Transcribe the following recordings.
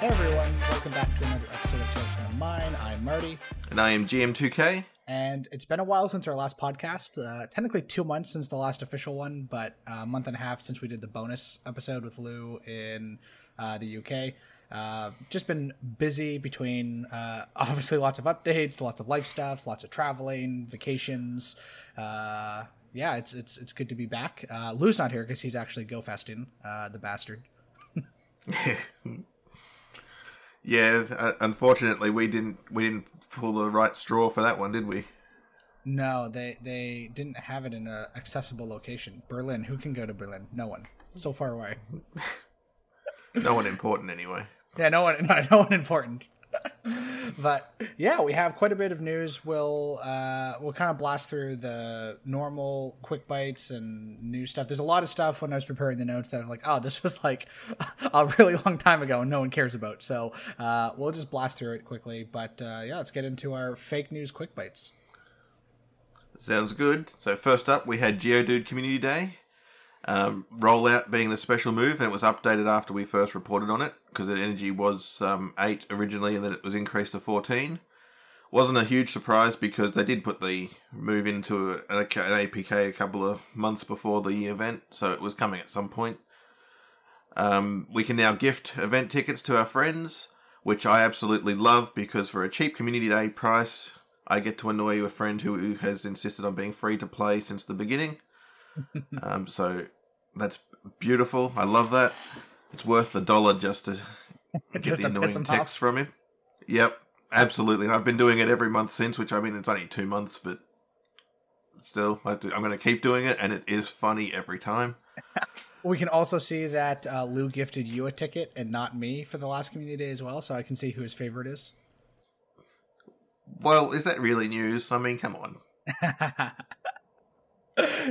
Hey everyone, welcome back to another episode of Tales from the Mine. I'm Marty, And I am GM2K. and it's been a while since our last podcast. Uh, technically, two months since the last official one, but a month and a half since we did the bonus episode with Lou in uh, the UK. Uh, just been busy between uh, obviously lots of updates, lots of life stuff, lots of traveling, vacations. Uh, yeah, it's it's it's good to be back. Uh, Lou's not here because he's actually go festing, uh, the bastard. Yeah, uh, unfortunately, we didn't we didn't pull the right straw for that one, did we? No, they they didn't have it in an accessible location. Berlin. Who can go to Berlin? No one. So far away. No one important anyway. Yeah, no one. No, no one important. But yeah, we have quite a bit of news. We'll uh, we'll kind of blast through the normal quick bites and new stuff. There's a lot of stuff when I was preparing the notes that I was like, oh, this was like a really long time ago and no one cares about. So uh, we'll just blast through it quickly. But uh, yeah, let's get into our fake news quick bites. Sounds good. So first up, we had Geodude Community Day. Um, rollout being the special move, and it was updated after we first reported on it because the energy was um, eight originally, and then it was increased to fourteen. Wasn't a huge surprise because they did put the move into an, an APK a couple of months before the event, so it was coming at some point. Um, we can now gift event tickets to our friends, which I absolutely love because for a cheap community day price, I get to annoy a friend who has insisted on being free to play since the beginning. Um, so that's beautiful. I love that. It's worth the dollar just to get Just the annoying text off. from him. Yep, absolutely. And I've been doing it every month since, which I mean, it's only two months, but still, I I'm going to keep doing it, and it is funny every time. We can also see that uh, Lou gifted you a ticket and not me for the last community day as well, so I can see who his favorite is. Well, is that really news? I mean, come on.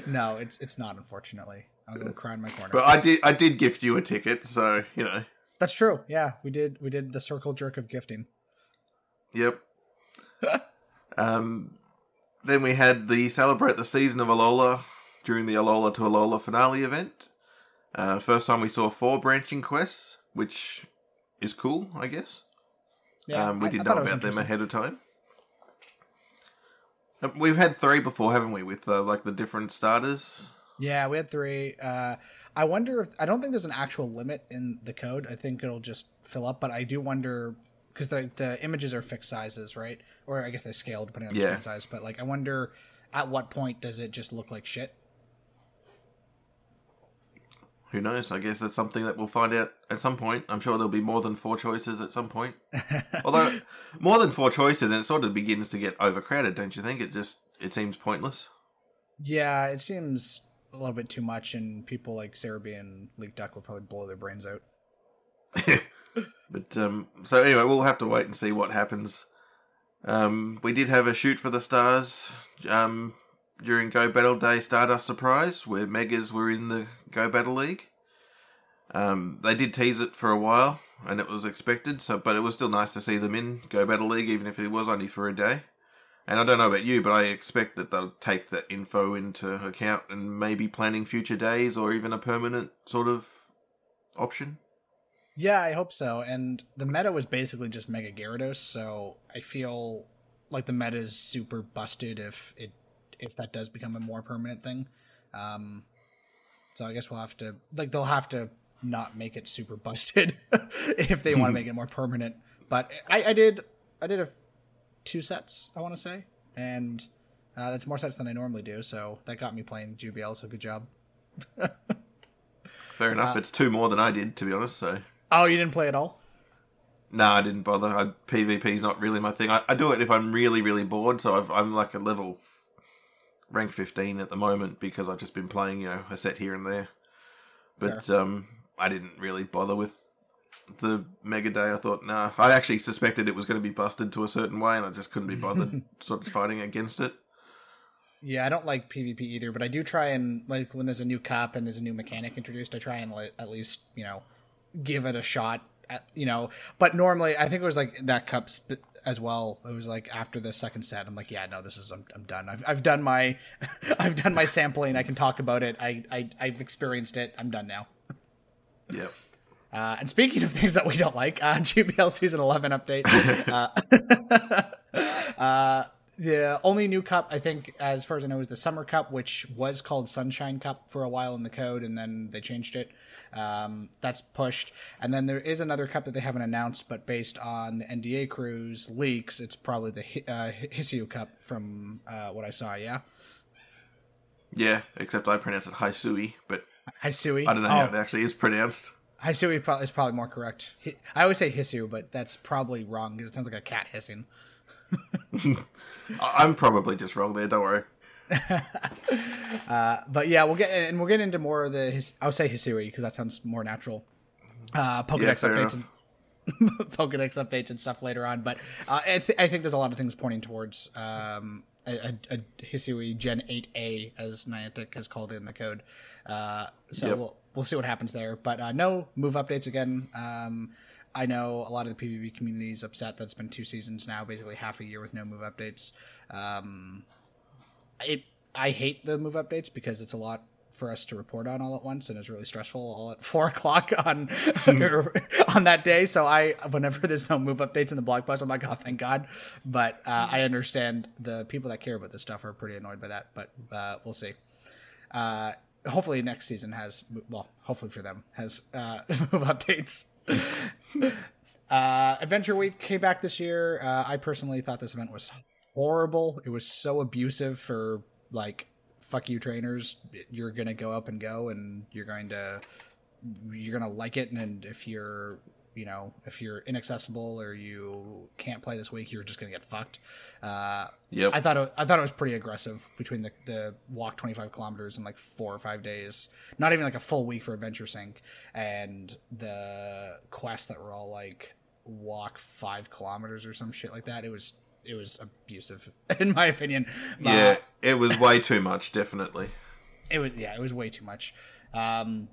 no, it's it's not. Unfortunately, I'm gonna cry in my corner. But I did, I did gift you a ticket, so you know. That's true. Yeah, we did. We did the circle jerk of gifting. Yep. um, then we had the celebrate the season of Alola during the Alola to Alola finale event. Uh, first time we saw four branching quests, which is cool, I guess. Yeah, um, we I- did I know thought it was about them ahead of time. We've had three before, haven't we? With uh, like the different starters. Yeah, we had three. Uh, I wonder if I don't think there's an actual limit in the code. I think it'll just fill up, but I do wonder because the the images are fixed sizes, right? Or I guess they scale depending on the Yeah. screen size. But like, I wonder at what point does it just look like shit? Who knows? I guess that's something that we'll find out at some point. I'm sure there'll be more than four choices at some point. Although more than four choices, and it sort of begins to get overcrowded, don't you think? It just it seems pointless. Yeah, it seems a little bit too much, and people like Serebii and Leek Duck will probably blow their brains out. But um, so anyway, we'll have to wait and see what happens. Um, we did have a shoot for the stars um, during Go Battle Day Stardust Surprise, where Megas were in the Go Battle League. Um, they did tease it for a while, and it was expected. So, but it was still nice to see them in Go Battle League, even if it was only for a day. And I don't know about you, but I expect that they'll take that info into account and maybe planning future days or even a permanent sort of option. Yeah, I hope so. And the meta was basically just Mega Gyarados, so I feel like the meta is super busted if it if that does become a more permanent thing. Um, so I guess we'll have to like they'll have to not make it super busted if they want to make it more permanent. But I, I did I did a two sets I want to say, and uh, that's more sets than I normally do. So that got me playing GBL. So good job. Fair enough. it's two more than I did, to be honest. So Oh, you didn't play at all? no, I didn't bother. I, PvP's not really my thing. I, I do it if I'm really, really bored. So I've, I'm like a level rank 15 at the moment because I've just been playing, you know, a set here and there. But um, I didn't really bother with the Mega Day. I thought, nah. I actually suspected it was going to be busted to a certain way, and I just couldn't be bothered sort of fighting against it. Yeah, I don't like PvP either, but I do try and like when there's a new cup and there's a new mechanic introduced, I try and like, at least you know give it a shot. At, you know, but normally I think it was like that cup sp- as well. It was like after the second set, I'm like, yeah, no, this is I'm, I'm done. I've I've done my I've done my sampling. I can talk about it. I, I I've experienced it. I'm done now. Yep. Uh, and speaking of things that we don't like, uh, GBL season 11 update. uh, uh, the only new cup, I think, as far as I know, is the Summer Cup, which was called Sunshine Cup for a while in the code, and then they changed it. Um, that's pushed. And then there is another cup that they haven't announced, but based on the NDA crews leaks, it's probably the uh, Hiseu Cup from uh, what I saw, yeah? Yeah, except I pronounce it Haisui, but Haisui. I don't know oh. how it actually is pronounced. Probably is probably more correct. I always say Hisu, but that's probably wrong because it sounds like a cat hissing. I'm probably just wrong there. Don't worry. uh, but yeah, we'll get and we'll get into more of the. His, I would say Hisui because that sounds more natural. Uh, Pokedex yeah, updates, and, Pokedex updates and stuff later on. But uh, I, th- I, think there's a lot of things pointing towards um, a, a, a Hisui Gen 8A, as Niantic has called it in the code. Uh, so yep. we'll we'll see what happens there. But uh, no move updates again. Um, I know a lot of the PvP community is upset that it's been two seasons now, basically half a year with no move updates. Um, it I hate the move updates because it's a lot for us to report on all at once and it's really stressful all at four o'clock on on that day. So i whenever there's no move updates in the blog post i'm like oh thank god. But uh, i understand the people that care about this stuff are pretty annoyed by that but uh, we'll see. Uh, hopefully next season has well hopefully for them has uh, move updates. Uh, adventure week came back this year. Uh, i personally thought this event was horrible. It was so abusive for like fuck you trainers. You're gonna go up and go and you're going to you're gonna like it. And if you're you know if you're inaccessible or you can't play this week you're just gonna get fucked. Uh yeah i thought it, i thought it was pretty aggressive between the the walk 25 kilometers in like four or five days. Not even like a full week for adventure sync. And the quests that were all like walk five kilometers or some shit like that it was it was abusive in my opinion. But yeah, it was way too much. Definitely. It was yeah, it was way too much. Um,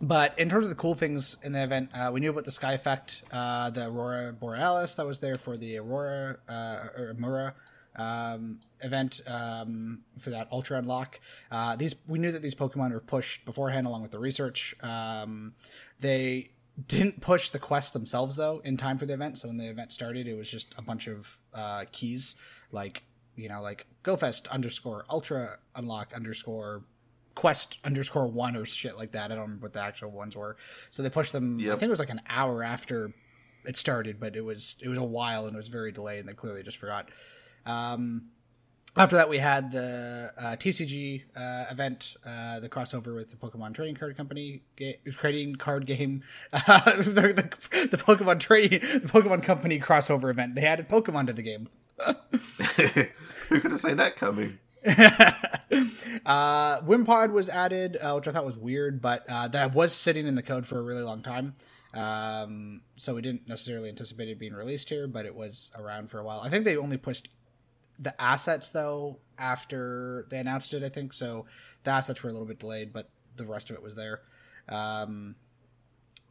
but in terms of the cool things in the event, uh, we knew about the sky effect, uh, the aurora borealis that was there for the aurora uh, or Amura um, event um, for that ultra unlock. Uh, these we knew that these Pokemon were pushed beforehand, along with the research. Um, they didn't push the quest themselves though in time for the event. So when the event started, it was just a bunch of uh, keys like you know like GoFest underscore Ultra Unlock underscore Quest underscore one or shit like that. I don't remember what the actual ones were. So they pushed them. Yep. I think it was like an hour after it started, but it was it was a while and it was very delayed, and they clearly just forgot. Um, after that, we had the uh, TCG uh, event, uh, the crossover with the Pokemon Trading Card Company ga- trading card game, the, the, the, Pokemon trading the Pokemon Company crossover event. They added Pokemon to the game. Who could have seen that coming? uh, Wimpod was added, uh, which I thought was weird, but uh, that was sitting in the code for a really long time. Um, so we didn't necessarily anticipate it being released here, but it was around for a while. I think they only pushed the assets though after they announced it. I think so. The assets were a little bit delayed, but the rest of it was there. Um,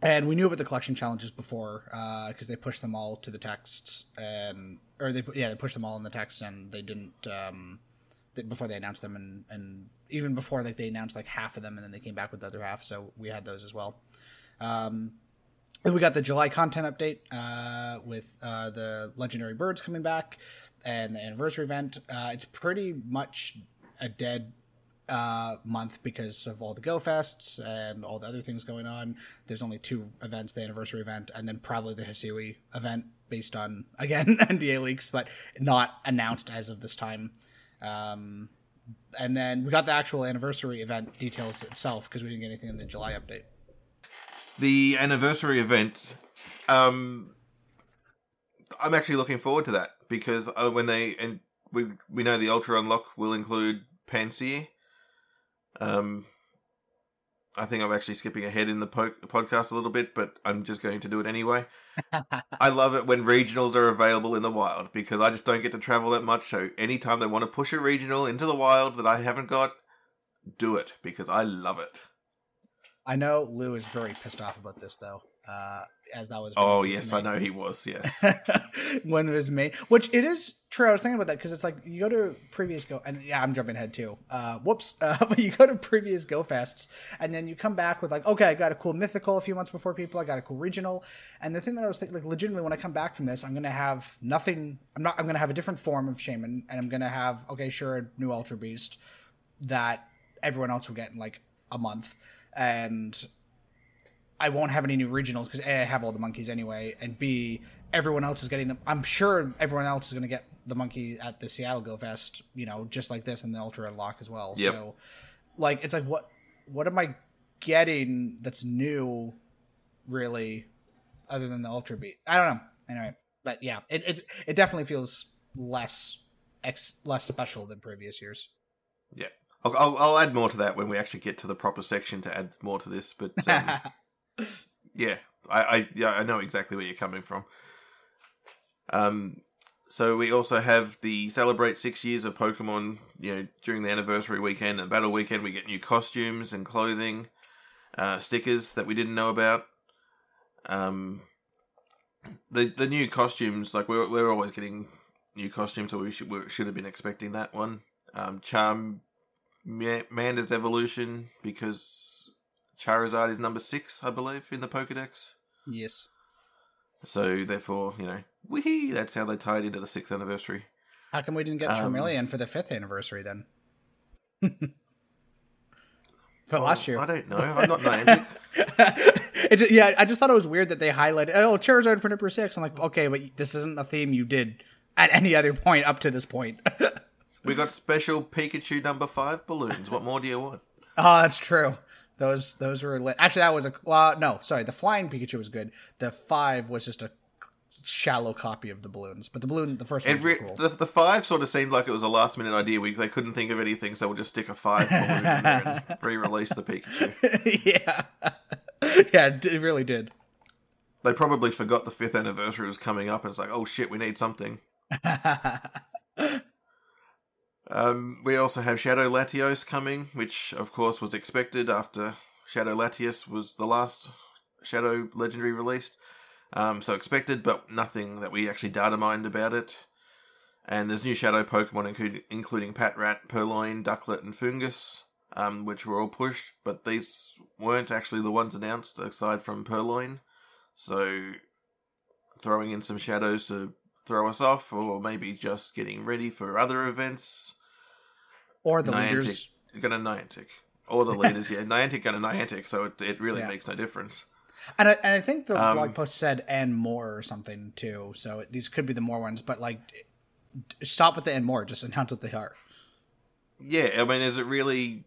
and we knew about the collection challenges before because uh, they pushed them all to the texts and or they yeah they pushed them all in the text and they didn't um, they, before they announced them and and even before like they announced like half of them and then they came back with the other half so we had those as well. Um, we got the July content update uh, with uh, the legendary birds coming back and the anniversary event. Uh, it's pretty much a dead uh, month because of all the Go Fests and all the other things going on. There's only two events: the anniversary event and then probably the Hisui event, based on again NDA leaks, but not announced as of this time. Um, and then we got the actual anniversary event details itself because we didn't get anything in the July update the anniversary event, um, I'm actually looking forward to that because uh, when they and we we know the Ultra Unlock will include Pansear. Um, I think I'm actually skipping ahead in the po- podcast a little bit, but I'm just going to do it anyway. I love it when regionals are available in the wild because I just don't get to travel that much. So anytime they want to push a regional into the wild that I haven't got, do it because I love it. I know Lou is very pissed off about this though. Uh, as that was. Oh when it was yes, I know he was. Yes. when it was made, which it is true. I was thinking about that because it's like you go to previous go, and yeah, I'm jumping ahead too. Uh, whoops, uh, but you go to previous go fests, and then you come back with like, okay, I got a cool mythical a few months before people. I got a cool regional, and the thing that I was thinking, like, legitimately, when I come back from this, I'm gonna have nothing. I'm not. I'm gonna have a different form of Shaymin, and I'm gonna have okay, sure, a new ultra beast that everyone else will get in like a month, and I won't have any new regionals because A, I have all the monkeys anyway, and B, everyone else is getting them. I'm sure everyone else is going to get the monkey at the Seattle Go Fest, you know, just like this, and the Ultra Unlock as well. Yep. So, like, it's like what what am I getting that's new, really, other than the Ultra Beat? I don't know. Anyway, but yeah, it it it definitely feels less ex less special than previous years. Yeah. I'll, I'll, I'll add more to that when we actually get to the proper section to add more to this. But um, yeah, I, I yeah I know exactly where you're coming from. Um, so we also have the celebrate six years of Pokemon. You know, during the anniversary weekend and battle weekend, we get new costumes and clothing, uh, stickers that we didn't know about. Um, the the new costumes, like we're we're always getting new costumes, so we should we should have been expecting that one. Um, Charm Manda's evolution because Charizard is number six, I believe, in the Pokedex. yes. So therefore, you know, wee that's how they tied into the sixth anniversary. How come we didn't get Um, Charmeleon for the fifth anniversary then? but last year. I don't know. I'm not Niantic. it, ju- yeah, I just thought it was weird that they highlighted, oh, Charizard for number six. I'm like, okay, but this isn't a theme you did at any other point up to this point. we got special Pikachu number five balloons. What more do you want? Oh, that's true. Those those were lit. Actually, that was a well, no, sorry. The flying Pikachu was good. The five was just a shallow copy of the balloons, but the balloon, the first one, Every was cool. the, the five sort of seemed like it was a last minute idea. We they couldn't think of anything, so we'll just stick a five balloon in there and re-release the Pikachu. yeah, yeah, it it really did. They probably forgot the fifth anniversary was coming up, and it's like, oh shit, we need something. Um, we also have Shadow Latios coming, which of course was expected after Shadow Latios was the last Shadow Legendary released. Um, so expected, but nothing that we actually data mined about it. And there's new Shadow Pokemon, including, including Patrat, Purrloin, Ducklett, and Foongus, um, which were all pushed, but these weren't actually the ones announced aside from Purrloin. So throwing in some shadows to throw us off, or maybe just getting ready for other events. or the Niantic leaders. gonna Niantic. Or the leaders, yeah. Niantic gonna Niantic, so it, it really Yeah. makes no difference. And I, and I think the Um, blog post said and more or something too. So these could be the more ones, but like stop with the and more. Just announce what they are. Yeah, I mean, is it really.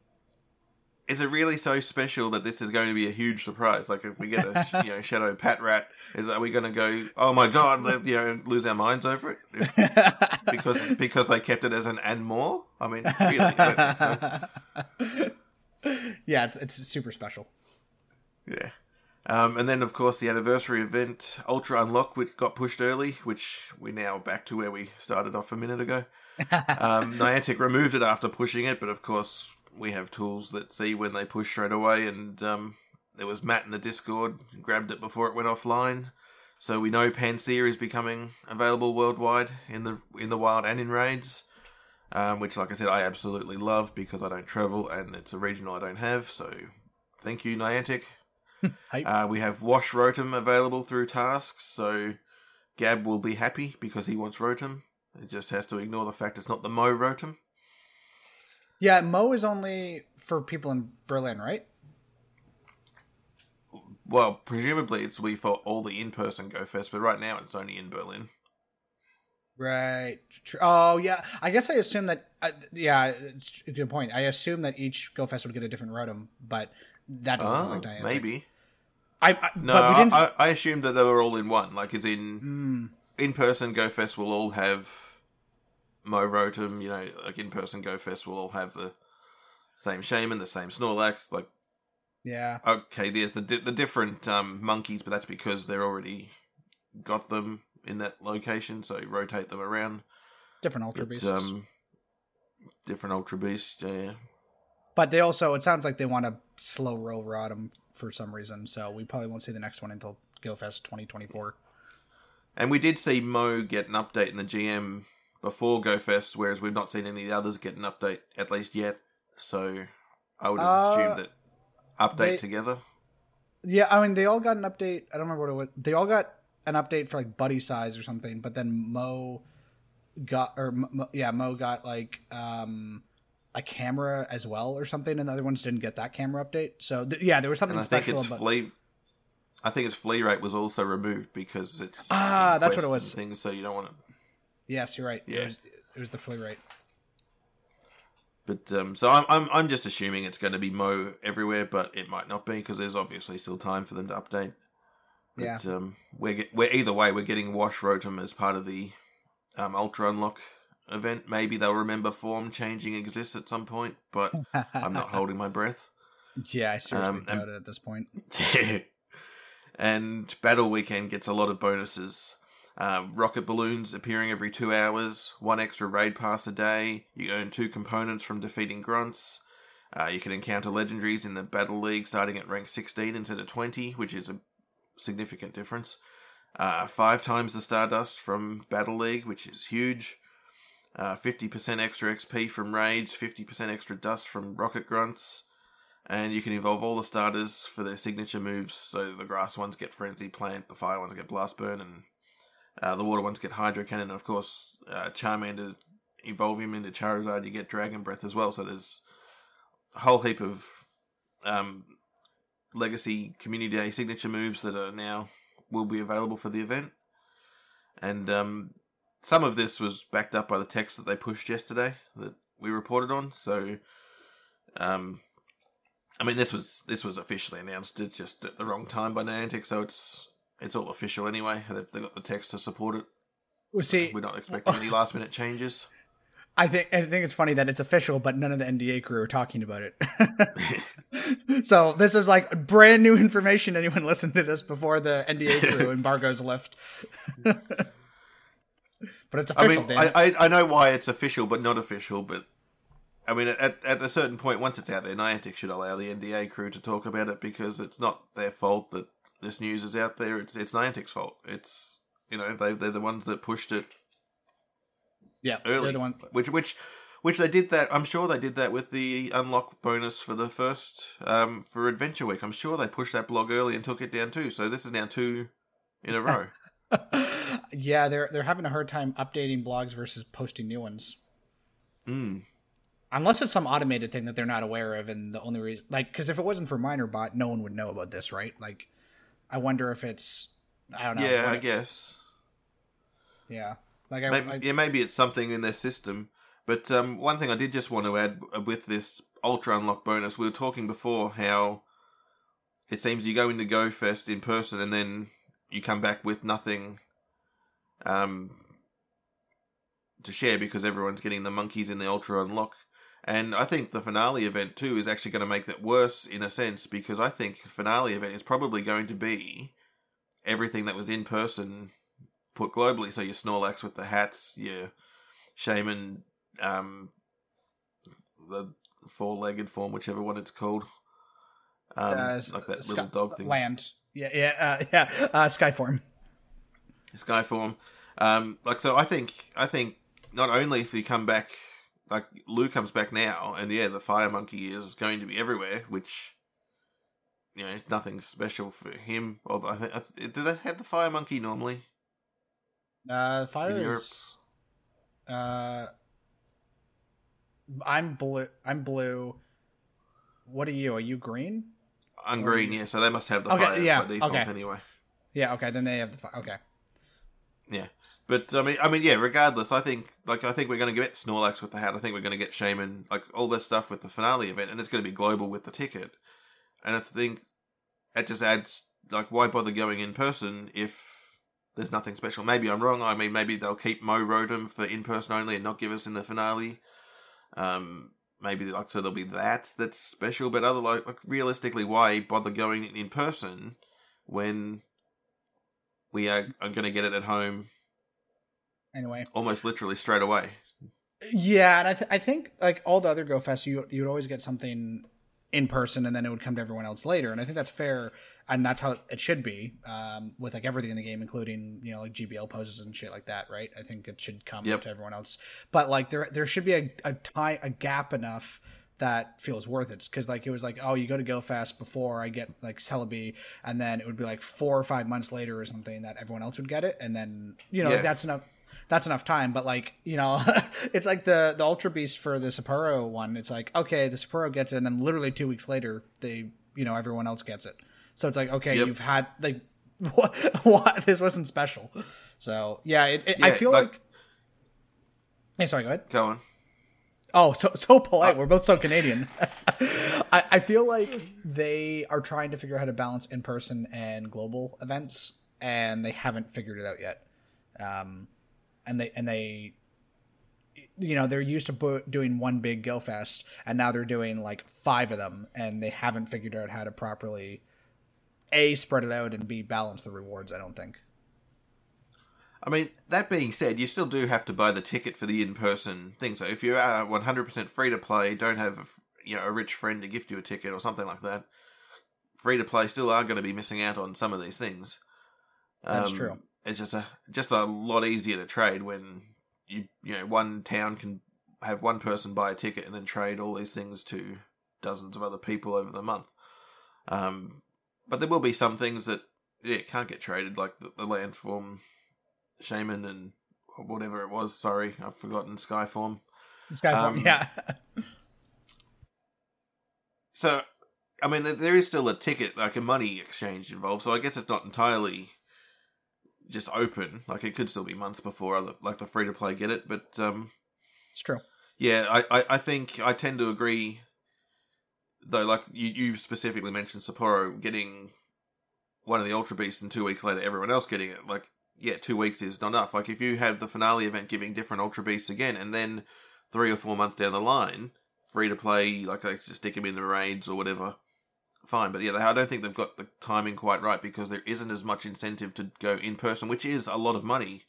Is it really so special that this is going to be a huge surprise? Like, if we get a you know shadow Patrat, is are we going to go? Oh my god! let- You know, lose our minds over it If- because because they kept it as an and more. I mean, really, so. yeah, it's it's super special. Yeah. Um, and then, of course, the anniversary event, Ultra Unlock, which got pushed early, which we're now back to where we started off a minute ago. Um, Niantic removed it after pushing it, but of course, we have tools that see when they push straight away. And um, there was Matt in the Discord, grabbed it before it went offline. So we know Pansear is becoming available worldwide in the in the wild and in raids, um, which, like I said, I absolutely love because I don't travel and it's a regional I don't have. So thank you, Niantic. Uh, we have Wash Rotom available through tasks, so Gab will be happy because he wants Rotom. It just has to ignore the fact it's not the Mow Rotom. Yeah, Mow is only for people in Berlin, right? Well, presumably it's we for all the in-person Go Fest, but right now it's only in Berlin. Right. Oh yeah. I guess I assume that. Uh, yeah, it's a good point. I assume that each Go Fest would get a different rotom, but that doesn't sound Oh, like Niantic. maybe. I, I No, but we I, didn't. I, I assumed that they were all in one. Like, it's in Hmm. in-person Go Fest will all have Mow Rotom. You know, like in-person Go Fest will all have the same Shaymin, the same Snorlax. Like, yeah. Okay, the the, the different um, monkeys, but that's because they're already got them in that location, so you rotate them around. Different Ultra But, Beasts. um, different Ultra Beasts, yeah. But they also, it sounds like they want to slow roll Rotom for some reason, so we probably won't see the next one until GoFest 2024. And we did see Mow get an update in the GM before GoFest, whereas we've not seen any of the others get an update at least yet. So I would have Uh, assumed that update they- together. Yeah, I mean they all got an update. I don't remember what it was. They all got an update for like buddy size or something, but then Mow got or Mow, yeah, Mow got like um a camera as well or something, and the other ones didn't get that camera update. So th- yeah, there was something And I think special its about. flee. I think its flee rate was also removed because it's Ah, that's what it was. Things so you don't want to. Yes, you're right. Yeah. It was, it was the flee rate. But um, so I'm, I'm I'm just assuming it's going to be Mow everywhere, but it might not be because there's obviously still time for them to update. But, Yeah. Um, we're get, we're either way we're getting Wash Rotom as part of the um, Ultra Unlock event. Maybe they'll remember form changing exists at some point, but I'm not holding my breath. Yeah, I seriously Um, doubt it at this point. Yeah. and Battle Weekend gets a lot of bonuses. Um, rocket balloons appearing every two hours, one extra raid pass a day. You earn two components from defeating grunts. Uh, you can encounter legendaries in the Battle League starting at rank 16 instead of 20, which is a significant difference. Uh, five times the Stardust from Battle League, which is huge. Uh, 50% extra XP from raids, 50% extra dust from rocket grunts and you can evolve all the starters for their signature moves. So the grass ones get Frenzy Plant, the fire ones get Blast Burn, and uh, the water ones get Hydro Cannon. And of course, uh, Charmander, evolve him into Charizard, you get Dragon Breath as well. So there's a whole heap of um, Legacy Community Day signature moves that are now will be available for the event. And um, some of this was backed up by the text that they pushed yesterday that we reported on. So. Um, I mean, this was this was officially announced at just at the wrong time by Niantic, so it's it's all official anyway. They they got the text to support it. Well, see, We're not expecting any last minute changes. I think I think it's funny that it's official, but none of the NDA crew are talking about it. so this is like brand new information. Anyone listen to this before the NDA crew embargoes lift? but it's I official, mean, I. I I know why it's official, but not official. But I mean, at at a certain point, once it's out there, Niantic should allow the NDA crew to talk about it because it's not their fault that this news is out there. It's it's Niantic's fault. It's you know they they're the ones that pushed it yeah, early. they're the one. Which which which they did that. I'm sure they did that with the unlock bonus for the first um for Adventure Week. I'm sure they pushed that blog early and took it down too. So this is now two in a row. yeah, they're they're having a hard time updating blogs versus posting new ones. mm. Unless it's some automated thing that they're not aware of, and the only reason, like, because if it wasn't for MinerBot, no one would know about this, right? Like, I wonder if it's, I don't know. Yeah, I it- guess. Yeah, like I, Maybe, I yeah, maybe it's something in their system. But um, one thing I did just want to add uh, with this Ultra Unlock bonus, we were talking before how it seems you go into GoFest in person and then you come back with nothing um, to share because everyone's getting the monkeys in the Ultra Unlock. And I think the finale event too is actually going to make that worse in a sense because I think the finale event is probably going to be everything that was in person put globally. So your Snorlax with the hats, your Shaymin, um, the four-legged form, whichever one it's called, um, uh, like that Sky- little dog thing, land. Yeah, yeah, uh, yeah. Uh, Skyform. Skyform. Um, like so, I think I think not only if you come back, like Lou comes back now, and yeah, the Fire Monkey is going to be everywhere, which. You know, it's nothing special for him. Although, I think, do they have the Fire Monkey normally? Uh, fire In Europe. is. Uh, I'm blue. I'm blue. What are you? Are you green? Or green, you- yeah. So they must have the Okay, fire yeah, by default okay. anyway. Yeah. Okay. Then they have the fire. Okay. Yeah, but I mean, I mean, yeah. Regardless, I think like I think we're going to get Snorlax with the hat. I think we're going to get Shaymin, like all this stuff with the finale event, and it's going to be global with the ticket. And I think it just adds like why bother going in person if there's nothing special? Maybe I'm wrong. I mean, maybe they'll keep Mow Rotom for in person only and not give us in the finale. Um, maybe like so there'll be that that's special, but other like, like realistically, why bother going in person when we are, are going to get it at home Anyway. almost literally straight away. Yeah, and I, th- I think like all the other Go Fest, you you would always get something in person and then it would come to everyone else later and i think that's fair and that's how it should be um, with like everything in the game including you know like gbl poses and shit like that right i think it should come Yep. to everyone else but like there there should be a, a time a gap enough that feels worth it. Because like it was like oh you go to go fast before i get like celebi and then it would be like four or five months later or something that everyone else would get it and then you know Yeah. that's enough that's enough time. But like you know it's like the the ultra beast for the sapporo one. It's like okay the sapporo gets it and then literally two weeks later they you know everyone else gets it. So it's like okay Yep. you've had like what what? This wasn't special. So yeah it, it, i feel like- like hey sorry go ahead. Go on. Oh, so so polite. We're both so Canadian. I, I feel like they are trying to figure out how to balance in person and global events, and they haven't figured it out yet. Um, and they and they, you know, they're used to bo- doing one big Go Fest, and now they're doing like five of them, and they haven't figured out how to properly a spread it out and b balance the rewards. I don't think. I mean, that being said, you still do have to buy the ticket for the in-person thing. So if you are 100% free to play, don't have a, you know a rich friend to gift you a ticket or something like that, free to play still are going to be missing out on some of these things. That's Um, true. It's just a just a lot easier to trade when you you know one town can have one person buy a ticket and then trade all these things to dozens of other people over the month. Um, but there will be some things that yeah can't get traded, like the, the landform Shaymin and whatever it was. Sorry, I've forgotten Skyform. Skyform, Um, yeah. So, I mean, there- is still a ticket, like a money exchange involved. So I guess it's not entirely just open. Like it could still be months before other, like the free to play get it. But um, it's true. yeah, I, I, I think I tend to agree. Though, like you, you specifically mentioned Sapporo getting one of the Ultra Beasts, and two weeks later everyone else getting it. Like, yeah, two weeks is not enough. Like if you have the finale event giving different Ultra Beasts again, and then three or four months down the line, free to play, like they just stick them in the raids or whatever. Fine, but yeah, they, I don't think they've got the timing quite right because there isn't as much incentive to go in person, which is a lot of money.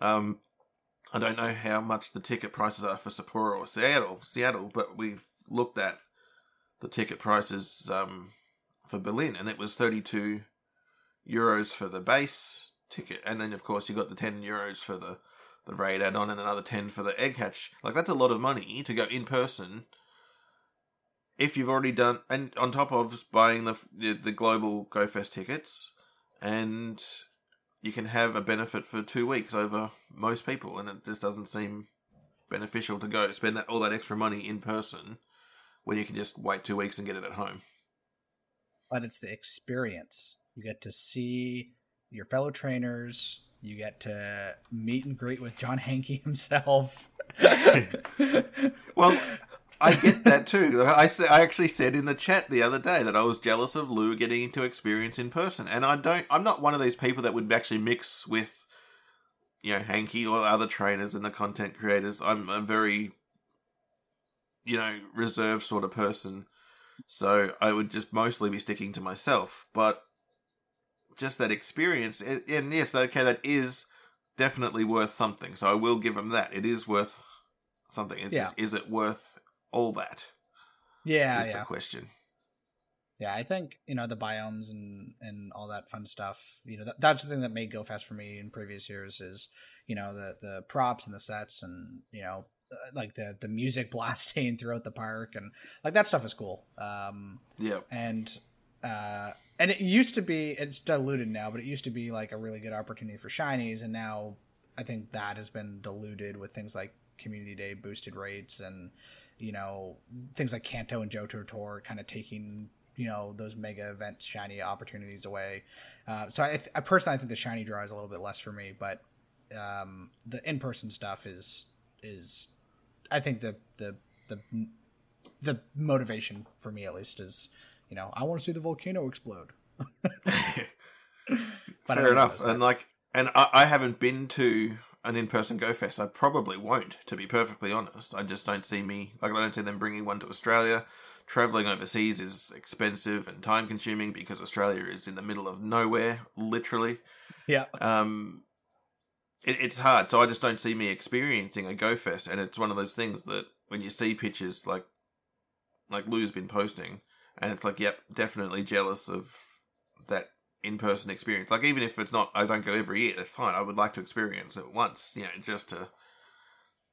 Um, I don't know how much the ticket prices are for Sapporo or Seattle, Seattle, but we've looked at the ticket prices um, for Berlin, and it was thirty-two euros for the base ticket, and then of course you got the ten euros for the the raid add-on, and another ten for the egg hatch. Like that's a lot of money to go in person. If you've already done, and on top of buying the the, the global GoFest tickets, and you can have a benefit for two weeks over most people, and it just doesn't seem beneficial to go spend that all that extra money in person when you can just wait two weeks and get it at home. but it's the experience. You get to see your fellow trainers. You get to meet and greet with John Hanke himself. Well, I get that too. I I actually said in the chat the other day that I was jealous of Lou getting into experience in person, and I don't. I'm not one of these people that would actually mix with, you know, Hanke or other trainers and the content creators. I'm a very, you know, reserved sort of person, so I would just mostly be sticking to myself. But just that experience, and yes, okay, that is definitely worth something. So I will give him that. It is worth something. It's Yeah. just, is it worth all that? yeah, Is yeah, the question. yeah. I think you know the biomes and and all that fun stuff. You know that, that's the thing that made Go Fast for me in previous years is you know the the props and the sets and you know uh, like the the music blasting throughout the park and like that stuff is cool. Um, Yeah. and uh and it used to be it's diluted now but it used to be like a really good opportunity for shinies and now i think that has been diluted with things like community day boosted rates and you know things like kanto and johto tour kind of taking you know those mega event shiny opportunities away. Uh, so I, th- I personally i think the shiny draw is a little bit less for me but um the in-person stuff is is i think the the the the motivation for me at least is you know i want to see the volcano explode Fair enough. And like, and I, I haven't been to an in-person Go Fest. I probably won't, to be perfectly honest. I just don't see me like I don't see them bringing one to Australia. Traveling overseas is expensive and time-consuming because Australia is in the middle of nowhere, literally. yeah Um, it, it's hard. So I just don't see me experiencing a Go Fest, and it's one of those things that when you see pictures like like Lou's been posting, and it's like, yep, definitely jealous of that in person experience. Like even if it's not, I don't go every year. That's fine. I would like to experience it once, you know, just to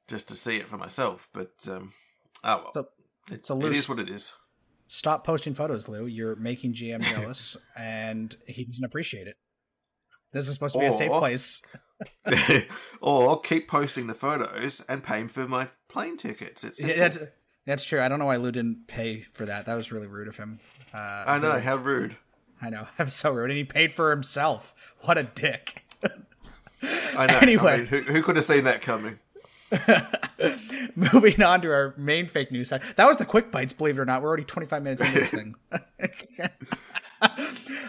just to see it for myself. But um, oh well, So- it's, so it is what it is. Stop posting photos, Lou. You're making GM jealous, and he doesn't appreciate it. This is supposed to be a safe place. or keep posting the photos and paying for my plane tickets. It's Yeah, that's true. I don't know why Lou didn't pay for that. That was really rude of him. Uh, I know how rude. I know. I'm so rude, and he paid for himself. What a dick. I know. Anyway. I mean, who, who could have seen that coming? Moving on to our main fake news. That was the quick bites. Believe it or not, we're already 25 minutes into this thing.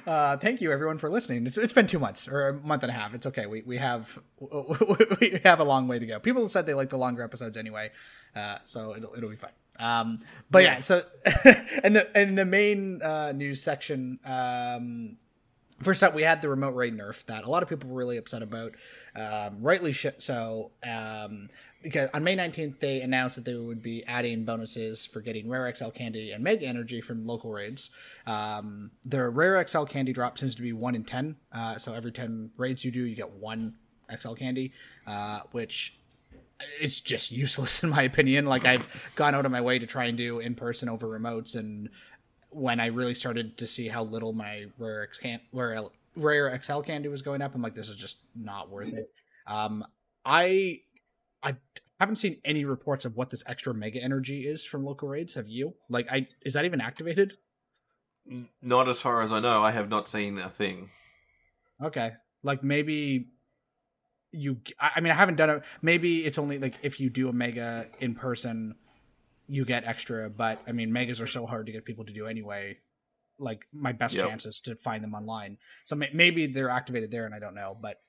uh, thank you everyone for listening. It's, it's been two months or a month and a half. It's okay. We we have we have a long way to go. People said they like the longer episodes anyway, uh, so it'll it'll be fine. Um, but yeah, so and the and the main uh, news section. Um, First up, we had the remote raid nerf that a lot of people were really upset about, um, rightly sh- so. Um, because on May 19th, they announced that they would be adding bonuses for getting rare XL candy and mega energy from local raids. Um, the rare XL candy drop seems to be one in 10. Uh, so every 10 raids you do, you get one XL candy, uh, which it's just useless in my opinion. Like I've gone out of my way to try and do in person over remotes, and when I really started to see how little my rare X can rare rare XL candy was going up, I'm like, this is just not worth it. Um, I I haven't seen any reports of what this extra mega energy is from local raids. Have you? Like, I is that even activated? Not as far as I know. I have not seen a thing. Okay, like maybe you. I mean, I haven't done it. Maybe it's only like if you do a mega in person, you get extra. But I mean, megas are so hard to get people to do anyway. Like my best Yep. chance is to find them online. So maybe they're activated there, and I don't know. But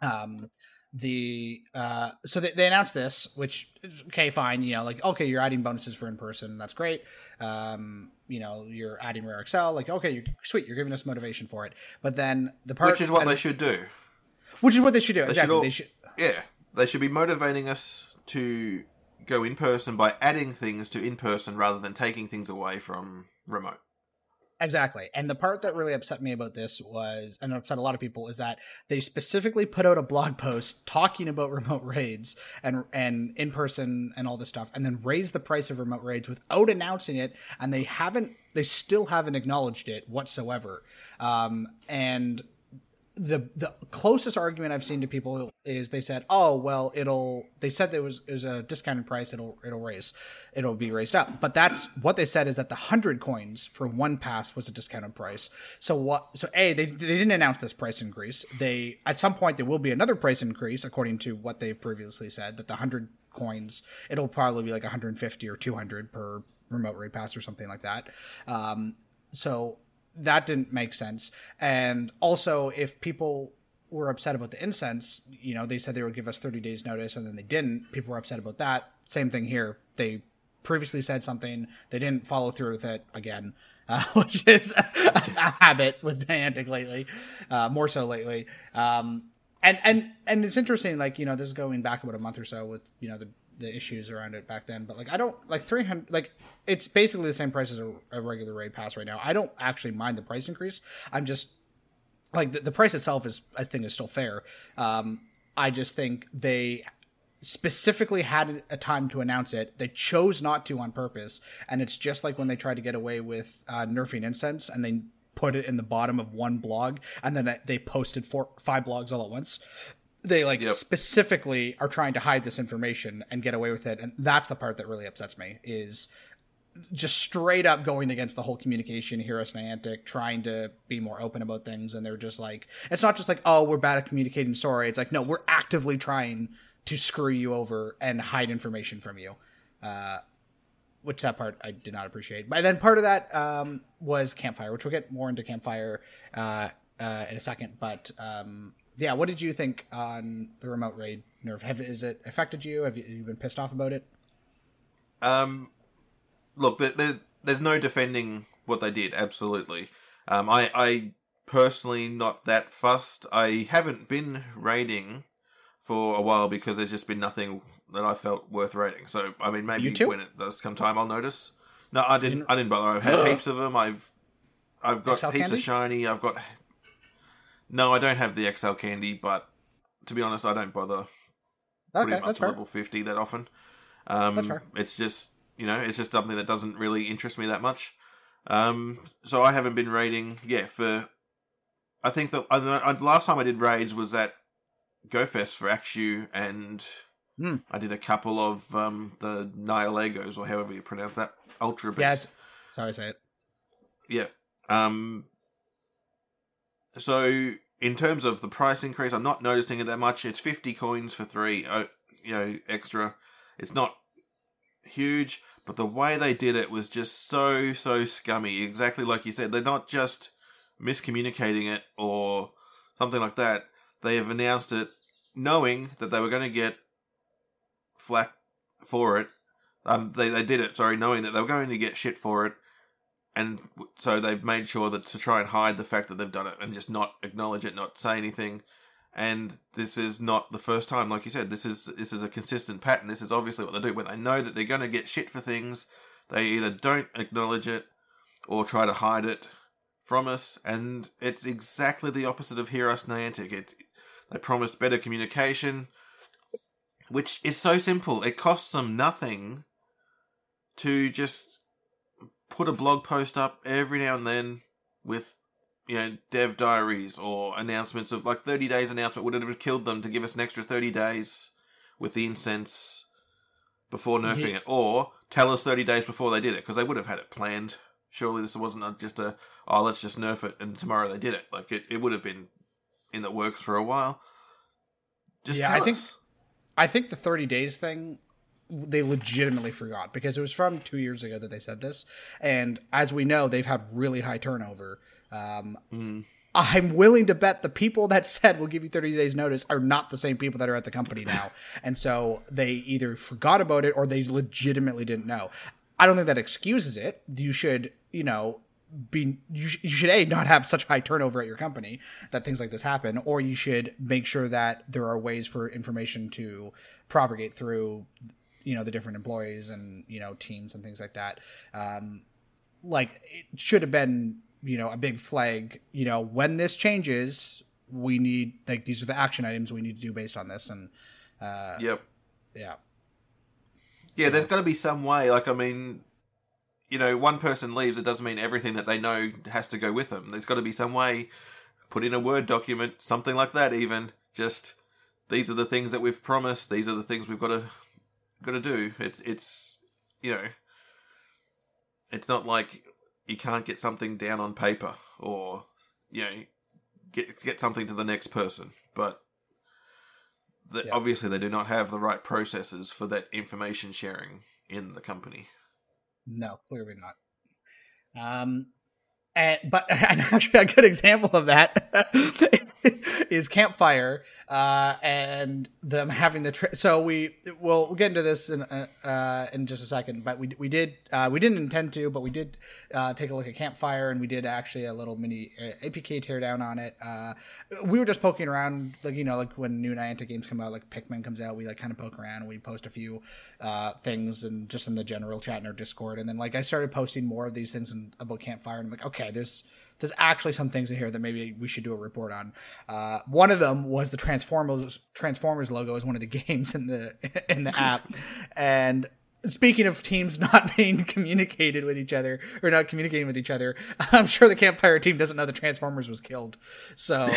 um, the uh, so they, they announced this, which okay, fine. You know, like okay, you're adding bonuses for in person. That's great. Um, you know, you're adding rare XL. Like okay, you're sweet. You're giving us motivation for it. But then the part, Which is what they should do. Which is what they should do. should exactly. all- they should. Yeah, they should be motivating us to go in person by adding things to in person rather than taking things away from remote. Exactly. And the part that really upset me about this was, and upset a lot of people, is that they specifically put out a blog post talking about remote raids and and in person and all this stuff, and then raised the price of remote raids without announcing it, and they haven't, they still haven't acknowledged it whatsoever. Um, and the the closest argument I've seen to people is they said, "Oh, well, it'll." They said there was was a discounted price. It'll it'll raise, it'll be raised up. But that's what they said is that the hundred coins for one pass was a discounted price. So what? So a they they didn't announce this price increase. They at some point there will be another price increase according to what they've previously said that the hundred coins it'll probably be like 150 or 200 per remote raid pass or something like that. Um, so that didn't make sense. And also, if people were upset about the incense, you know, they said they would give us 30 days notice and then they didn't. People were upset about that. Same thing here. They previously said something, they didn't follow through with it again, uh, which is a, habit with Niantic lately, uh, more so lately. Um, and and and it's interesting, like you know, this is going back about a month or so with you know the the issues around it back then. But like, I don't like three hundred. Like, it's basically the same price as a, a regular raid pass right now. I don't actually mind the price increase. I'm just like the, the price itself is I think is still fair. Um, I just think they specifically had a time to announce it. They chose not to on purpose, and it's just like when they tried to get away with uh, nerfing incense and they put it in the bottom of one blog, and then they posted four five blogs all at once. They like Yep. specifically are trying to hide this information and get away with it, and that's the part that really upsets me. Is just straight up going against the whole communication here as Niantic, trying to be more open about things, and they're just like, it's not just like, oh, we're bad at communicating. Sorry, it's like, no, we're actively trying to screw you over and hide information from you. Uh, which that part I did not appreciate. But then part of that um, was Campfire, which we'll get more into Campfire uh, uh, in a second. But um, yeah, what did you think on the remote raid nerf? Have is it affected you? Have you, have you been pissed off about it? Um, look, there, there, there's no defending what they did. Absolutely. Um, I, I personally not that fussed. I haven't been raiding for a while because there's just been nothing that I felt worth raiding. So I mean, maybe You too? when it does come time, I'll notice. No, I didn't. I didn't bother. I've had heaps of them. I've I've got XL heaps candy? of shiny. I've got. No, I don't have the XL candy, but to be honest, I don't bother Okay, up to level fifty that often. Um, That's fair. It's just you know, it's just something that doesn't really interest me that much. Um, so I haven't been raiding. Yeah, for I think the I, I, last time I did raids was at GoFest for Axew, and Hmm. I did a couple of um, the Nihilegos or however you pronounce that Ultra Beast. Yeah, sorry say it. Yeah. Um. So in terms of the price increase, I'm not noticing it that much. It's 50 coins for three, uh, you know, extra. It's not huge, but the way they did it was just so so scummy. Exactly like you said, they're not just miscommunicating it or something like that. They have announced it knowing that they were going to get flack for it. Um, they they did it. Sorry, knowing that they were going to get shit for it, and so they've made sure that to try and hide the fact that they've done it and just not acknowledge it, not say anything. And this is not the first time, like you said. This is this is a consistent pattern. This is obviously what they do when they know that they're going to get shit for things. They either don't acknowledge it or try to hide it from us, and it's exactly the opposite of Heros Niantic. It they promised better communication, which is so simple. It costs them nothing to just put a blog post up every now and then with you know dev diaries or announcements of like 30 days announcement would it have killed them to give us an extra 30 days with the incense before nerfing Yeah. it. Or tell us 30 days before they did it because they would have had it planned. Surely this wasn't just a oh let's just nerf it and tomorrow they did it. Like it, it would have been in the works for a while. Just Yeah, I think- I think the 30 days thing they legitimately forgot because it was from two years ago that they said this, and as we know, they've had really high turnover. Um, Mm. I'm willing to bet the people that said we'll give you 30 days notice are not the same people that are at the company now, and so they either forgot about it or they legitimately didn't know. I don't think that excuses it. You should, you know, be you, sh- you should a not have such high turnover at your company that things like this happen or you should make sure that there are ways for information to propagate through you know the different employees and you know teams and things like that um like it should have been you know a big flag you know when this changes we need like these are the action items we need to do based on this and uh yep yeah Yeah, there's got to be some way. Like, I mean, you know, one person leaves, it doesn't mean everything that they know has to go with them. There's got to be some way. Put in a Word document, something like that. Even just these are the things that we've promised. These are the things we've got to to do. It's it's you know, it's not like you can't get something down on paper or you know get get something to the next person, but that Yeah. obviously they do not have the right processes for that information sharing in the company. No, clearly not. Um, and but and actually a good example of that is Campfire, uh, and them having the tra- so we will we'll get into this in uh, uh, in just a second, but we we did uh, we didn't intend to, but we did uh, take a look at Campfire, and we did actually a little mini uh, APK teardown on it. We were just poking around, like you know, like when new Niantic games come out, like Pikmin comes out, we like kind of poke around, and we post a few things, and just in the general chat in our Discord, and then like I started posting more of these things in, about Campfire, and I'm like, okay, there's there's actually some things in here that maybe we should do a report on. Uh, one of them was the Transformers Transformers logo is one of the games in the in the app, and speaking of teams not being communicated with each other or not communicating with each other, I'm sure the Campfire team doesn't know the Transformers was killed. So,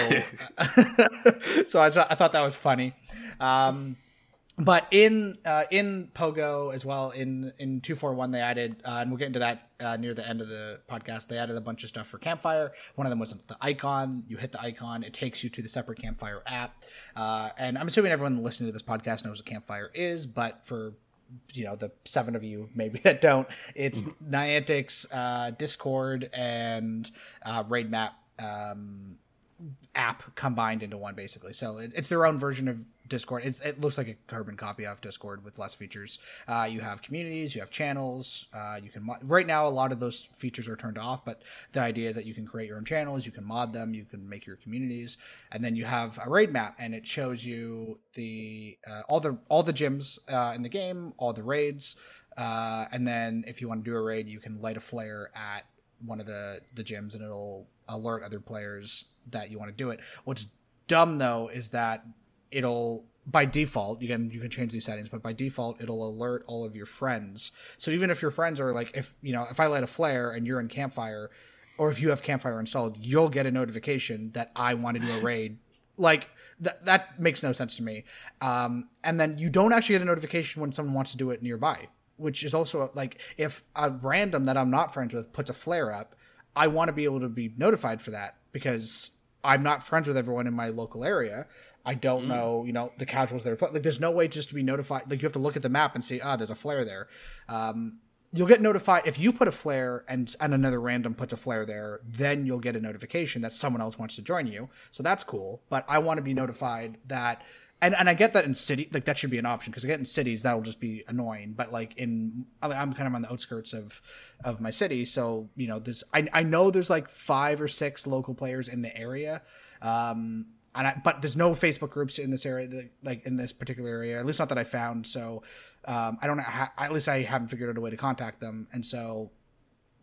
so I, thought- I thought that was funny. Um, but in uh, in Pogo as well in in two four one they added uh, and we'll get into that uh, near the end of the podcast. They added a bunch of stuff for Campfire. One of them was the icon. You hit the icon, it takes you to the separate Campfire app. Uh, and I'm assuming everyone listening to this podcast knows what Campfire is, but for you know the seven of you maybe that don't, it's Niantic's uh, Discord and uh, Raid Map. Um, app combined into one basically so it, it's their own version of discord it's, it looks like a carbon copy of discord with less features uh, you have communities you have channels uh, you can right now a lot of those features are turned off but the idea is that you can create your own channels you can mod them you can make your communities and then you have a raid map and it shows you the uh, all the all the gyms uh, in the game all the raids uh, and then if you want to do a raid, you can light a flare at one of the the gyms, and it'll alert other players that you want to do it. What's dumb though is that it'll by default you can you can change these settings but by default it'll alert all of your friends. So even if your friends are like if you know if i light a flare and you're in campfire or if you have campfire installed you'll get a notification that i want to do a raid. Like that that makes no sense to me. Um, and then you don't actually get a notification when someone wants to do it nearby which is also like if a random that i'm not friends with puts a flare up i want to be able to be notified for that because i'm not friends with everyone in my local area I don't mm. know, you know, the casuals that are playing. Like, there's no way just to be notified. Like, you have to look at the map and see, ah, there's a flare there. Um, you'll get notified if you put a flare and and another random puts a flare there. Then you'll get a notification that someone else wants to join you. So that's cool. But I want to be notified that. And, and I get that in city like that should be an option because I get in cities that'll just be annoying. But like in I'm kind of on the outskirts of of my city, so you know this I I know there's like five or six local players in the area. Um, and I, but there's no Facebook groups in this area, like in this particular area, at least not that I found. So um, I don't know. At least I haven't figured out a way to contact them, and so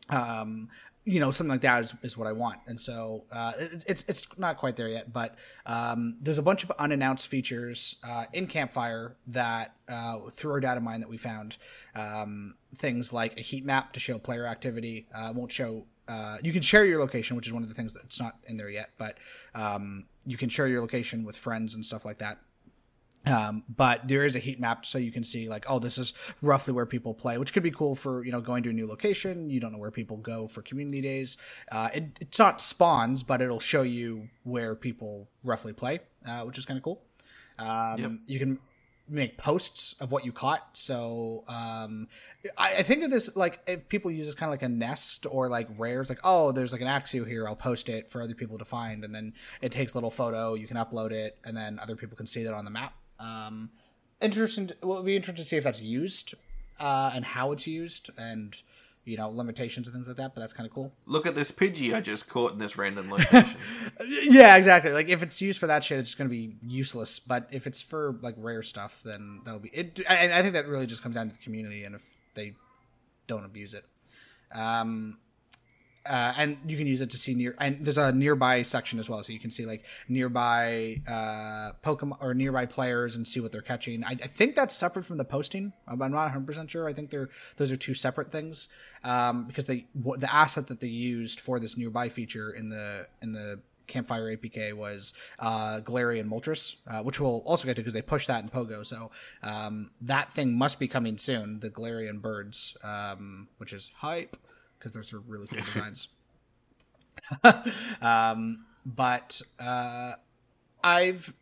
um, you know something like that is, is what I want. And so uh, it, it's it's not quite there yet, but um, there's a bunch of unannounced features uh, in Campfire that uh, through our data mine that we found um, things like a heat map to show player activity uh, won't show uh, you can share your location, which is one of the things that's not in there yet, but um, you can share your location with friends and stuff like that. Um, but there is a heat map so you can see like, oh, this is roughly where people play, which could be cool for, you know, going to a new location. You don't know where people go for community days. Uh, it, it's not spawns, but it'll show you where people roughly play, uh, which is kind of cool. Um, yep. you can make posts of what you caught. So um, I, I, think of this like if people use this kind of like a nest or like rares, like oh, there's like an Axew here, I'll post it for other people to find, and then it takes a little photo, you can upload it, and then other people can see that on the map. Um, interesting. Well, it'll be interesting to see if that's used uh, and how it's used and you know limitations and things like that but that's kind of cool. Look at this pidgey i just caught in this random location. Yeah exactly. Like if it's used for that shit it's going to be useless but if it's for like rare stuff then that'll be it and i think that really just comes down to the community and if they don't abuse it. Um uh, and you can use it to see near and there's a nearby section as well so you can see like nearby uh pokemon or nearby players and see what they're catching. I, I think that's separate from the posting. I'm not 100% sure. I think they're those are two separate things um because they the asset that they used for this nearby feature in the in the campfire apk was uh galarian moltres uh, which we'll also get to because they pushed that in pogo so um that thing must be coming soon the galarian birds um which is hype because those are really cool designs. um, but uh, I've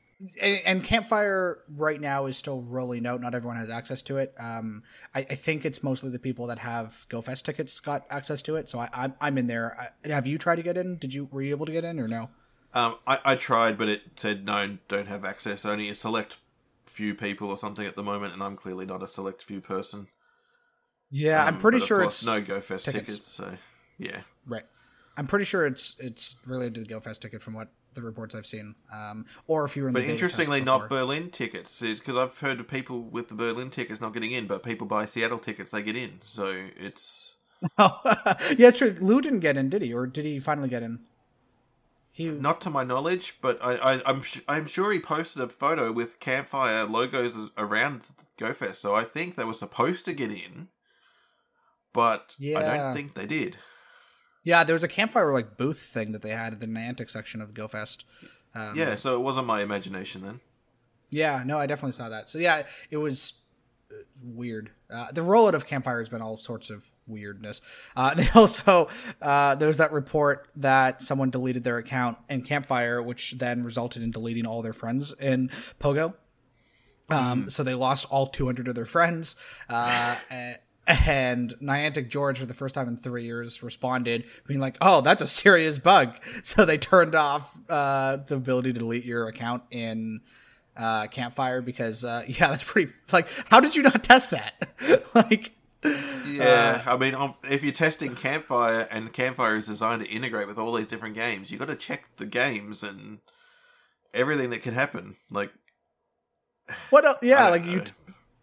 and, Campfire right now is still rolling out. Not everyone has access to it. Um, I, I, think it's mostly the people that have GoFest tickets got access to it. So I, am I'm, I'm in there. I, have you tried to get in? Did you were you able to get in or no? Um, I, I tried, but it said no, don't have access. Only a select few people or something at the moment, and I'm clearly not a select few person. Yeah, um, I'm pretty sure it's no GoFest tickets. tickets. So yeah, right. I'm pretty sure it's it's related to the GoFest ticket from what the reports I've seen. Um, or if you were in but interestingly, not Berlin tickets is because I've heard of people with the Berlin tickets not getting in, but people buy Seattle tickets they get in. So it's oh yeah, true. Lou didn't get in, did he? Or did he finally get in? He... Not to my knowledge, but I, I, I'm I'm sure he posted a photo with campfire logos around GoFest, so I think they were supposed to get in but yeah. I don't think they did. Yeah, there was a campfire like booth thing that they had at the Niantic section of GoFest. Um, yeah, so it wasn't my imagination then. Yeah, no, I definitely saw that. So yeah, it was uh, weird. Uh, the rollout of Campfire has been all sorts of weirdness. Uh, they also uh, there was that report that someone deleted their account in Campfire, which then resulted in deleting all their friends in Pogo. Um, mm. So they lost all 200 of their friends. Uh, and Niantic George, for the first time in three years, responded being like, "Oh, that's a serious bug." So they turned off uh, the ability to delete your account in uh, Campfire because, uh, yeah, that's pretty. Like, how did you not test that? like, yeah, uh, I mean, um, if you're testing Campfire and Campfire is designed to integrate with all these different games, you got to check the games and everything that can happen. Like, what? Else? Yeah, like know. you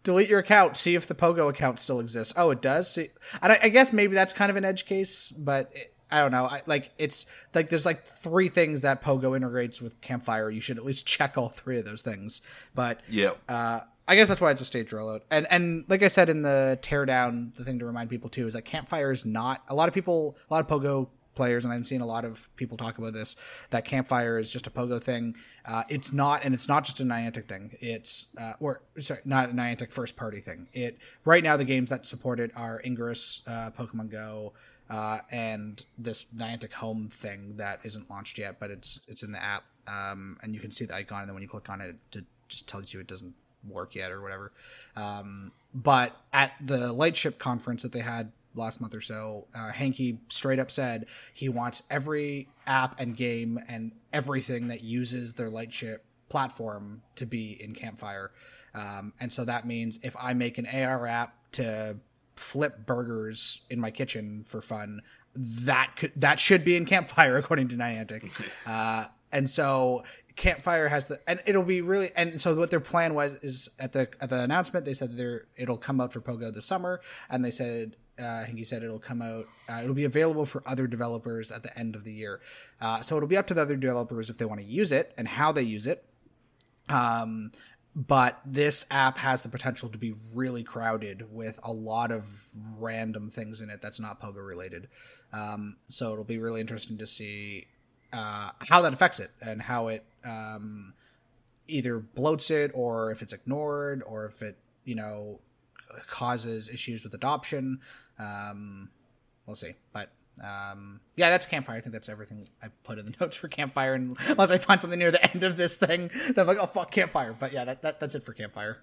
delete your account. See if the Pogo account still exists. Oh, it does. See, and I, I guess maybe that's kind of an edge case, but it, I don't know. I, like it's like there's like three things that Pogo integrates with Campfire. You should at least check all three of those things. But yeah, uh, I guess that's why it's a stage rollout. And and like I said in the teardown, the thing to remind people too is that Campfire is not a lot of people, a lot of Pogo players, and I've seen a lot of people talk about this. That Campfire is just a Pogo thing. Uh, it's not, and it's not just a Niantic thing. It's uh, or sorry, not a Niantic first party thing. It right now the games that support it are Ingress, uh, Pokemon Go. Uh, and this Niantic Home thing that isn't launched yet, but it's it's in the app, um, and you can see the icon, and then when you click on it, it just tells you it doesn't work yet or whatever. Um, but at the Lightship conference that they had last month or so, uh, Hanke straight up said he wants every app and game and everything that uses their Lightship platform to be in Campfire. Um, and so that means if I make an AR app to flip burgers in my kitchen for fun, that could that should be in Campfire according to Niantic. Uh, and so Campfire has the and it'll be really and so what their plan was is at the at the announcement they said they it'll come out for Pogo this summer and they said uh, I think he said it'll come out uh, it'll be available for other developers at the end of the year. Uh, so it'll be up to the other developers if they want to use it and how they use it. Um but this app has the potential to be really crowded with a lot of random things in it that's not Pogo related. Um, so it'll be really interesting to see uh, how that affects it and how it um, either bloats it or if it's ignored or if it you know causes issues with adoption. Um, we'll see, but um, yeah, that's campfire. I think that's everything I put in the notes for campfire, and unless I find something near the end of this thing, then I'm like, oh fuck, campfire. But yeah, that, that that's it for campfire.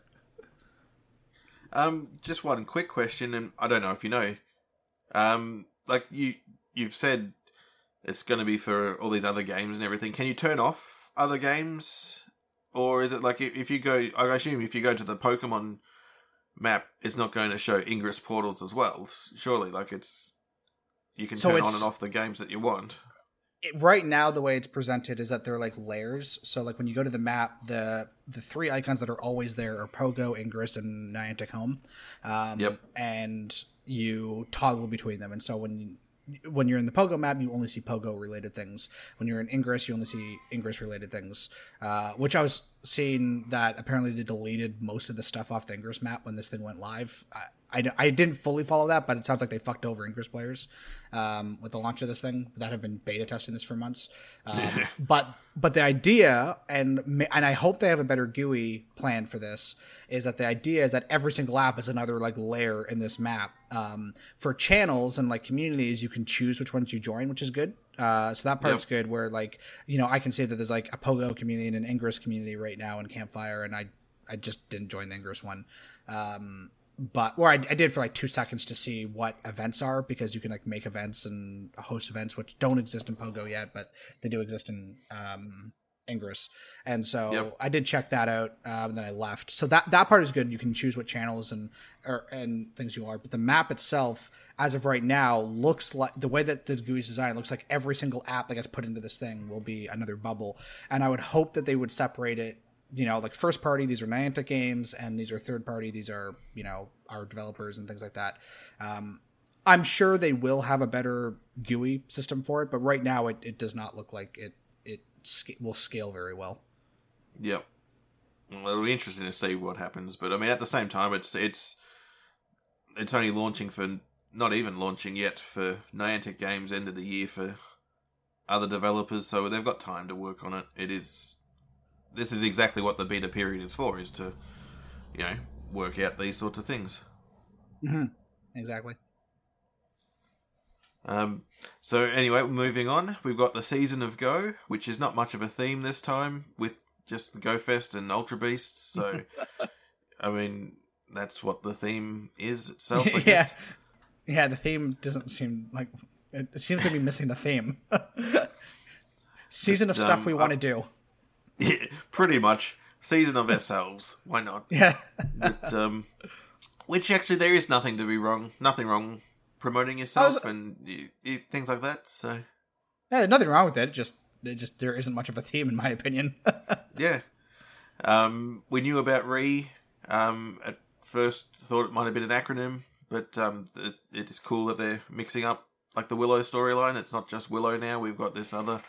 Um, just one quick question, and I don't know if you know, um, like you you've said it's going to be for all these other games and everything. Can you turn off other games, or is it like if you go? I assume if you go to the Pokemon map, is not going to show Ingress portals as well. Surely, like it's you can so turn on and off the games that you want. It, right now, the way it's presented is that they're like layers. So, like when you go to the map, the the three icons that are always there are Pogo, Ingress, and Niantic Home. Um, yep. And you toggle between them, and so when when you're in the Pogo map, you only see Pogo related things. When you're in Ingress, you only see Ingress related things. Uh, which I was seeing that apparently they deleted most of the stuff off the Ingress map when this thing went live. I, I didn't fully follow that, but it sounds like they fucked over Ingress players um, with the launch of this thing that have been beta testing this for months. Um, but but the idea and and I hope they have a better GUI plan for this is that the idea is that every single app is another like layer in this map. Um, for channels and like communities, you can choose which ones you join, which is good. Uh, so that part's yep. good. Where like you know I can say that there's like a Pogo community and an Ingress community right now in Campfire, and I I just didn't join the Ingress one. Um, but or I, I, did for like two seconds to see what events are because you can like make events and host events which don't exist in Pogo yet, but they do exist in um, Ingress. And so yep. I did check that out, um, and then I left. So that that part is good. You can choose what channels and or, and things you are, but the map itself, as of right now, looks like the way that the GUI is designed looks like every single app that gets put into this thing will be another bubble. And I would hope that they would separate it you know, like first party, these are Niantic games, and these are third party, these are, you know, our developers and things like that. Um, I'm sure they will have a better GUI system for it, but right now it, it does not look like it it sc- will scale very well. Yep. Well, it'll be interesting to see what happens, but I mean, at the same time, it's it's it's only launching for not even launching yet for Niantic games end of the year for other developers, so they've got time to work on it. It is this is exactly what the beta period is for: is to you know work out these sorts of things. Mm-hmm. Exactly. Um, so anyway, moving on, we've got the season of Go, which is not much of a theme this time, with just the Go Fest and Ultra Beasts. So, I mean, that's what the theme is itself. I yeah, yeah. The theme doesn't seem like it, it seems to be missing the theme. season but, of stuff um, we want to do. Yeah, pretty much season of ourselves. Why not? Yeah. but, um, which actually there is nothing to be wrong. Nothing wrong promoting yourself was, and you, you, things like that. So yeah, there's nothing wrong with it. Just it just there isn't much of a theme in my opinion. yeah. Um, we knew about Rhi um, at first thought it might have been an acronym, but um, it, it is cool that they're mixing up like the Willow storyline. It's not just Willow now. We've got this other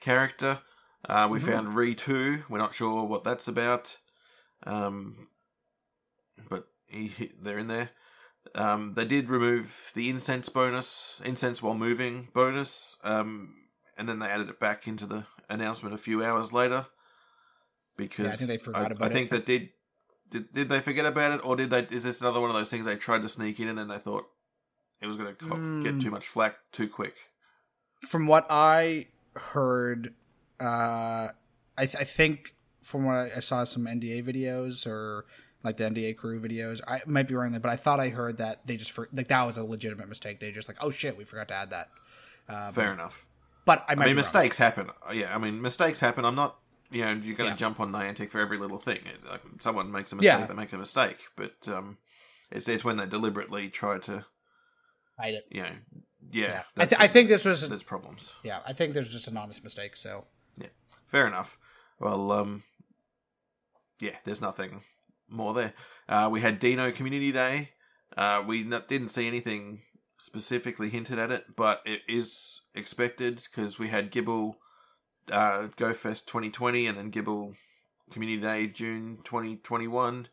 character. Uh, we Mhm. found Rhi two. We're not sure what that's about, um, but he, he- they're in there. Um, they did remove the incense bonus, incense while moving bonus, um, and then they added it back into the announcement a few hours later. Because I think they forgot about I it. think that did, did did they forget about it, or did they? Is this another one of those things they tried to sneak in and then they thought it was going to Mm. get too much flack too quick? From what I heard, uh, I, th- I think from what I, I saw some NDA videos or like the NDA crew videos, I might be wrong there, but I thought I heard that they just for, like that was a legitimate mistake. They just like, oh shit, we forgot to add that. Um, Fair enough. but I I mean, be wrong. mistakes happen. Uh, Yeah, I mean, mistakes happen. I'm not, you know, you're going to Yeah. jump on Niantic for every little thing. It, like, someone makes a mistake, Yeah. they make a mistake. But um, it's, it's when they deliberately try to, Hide it. you know, yeah. Yeah, I, th- I think there's- this was there's problems. yeah. I think there's just an honest mistake. So Fair enough. Well, um, yeah, there's nothing more there. Uh, we had Deino Community Day. Uh, we didn't see anything specifically hinted at it, but it is expected because we had Gible uh, Go Fest 2020 and then Gible Community Day June 2021.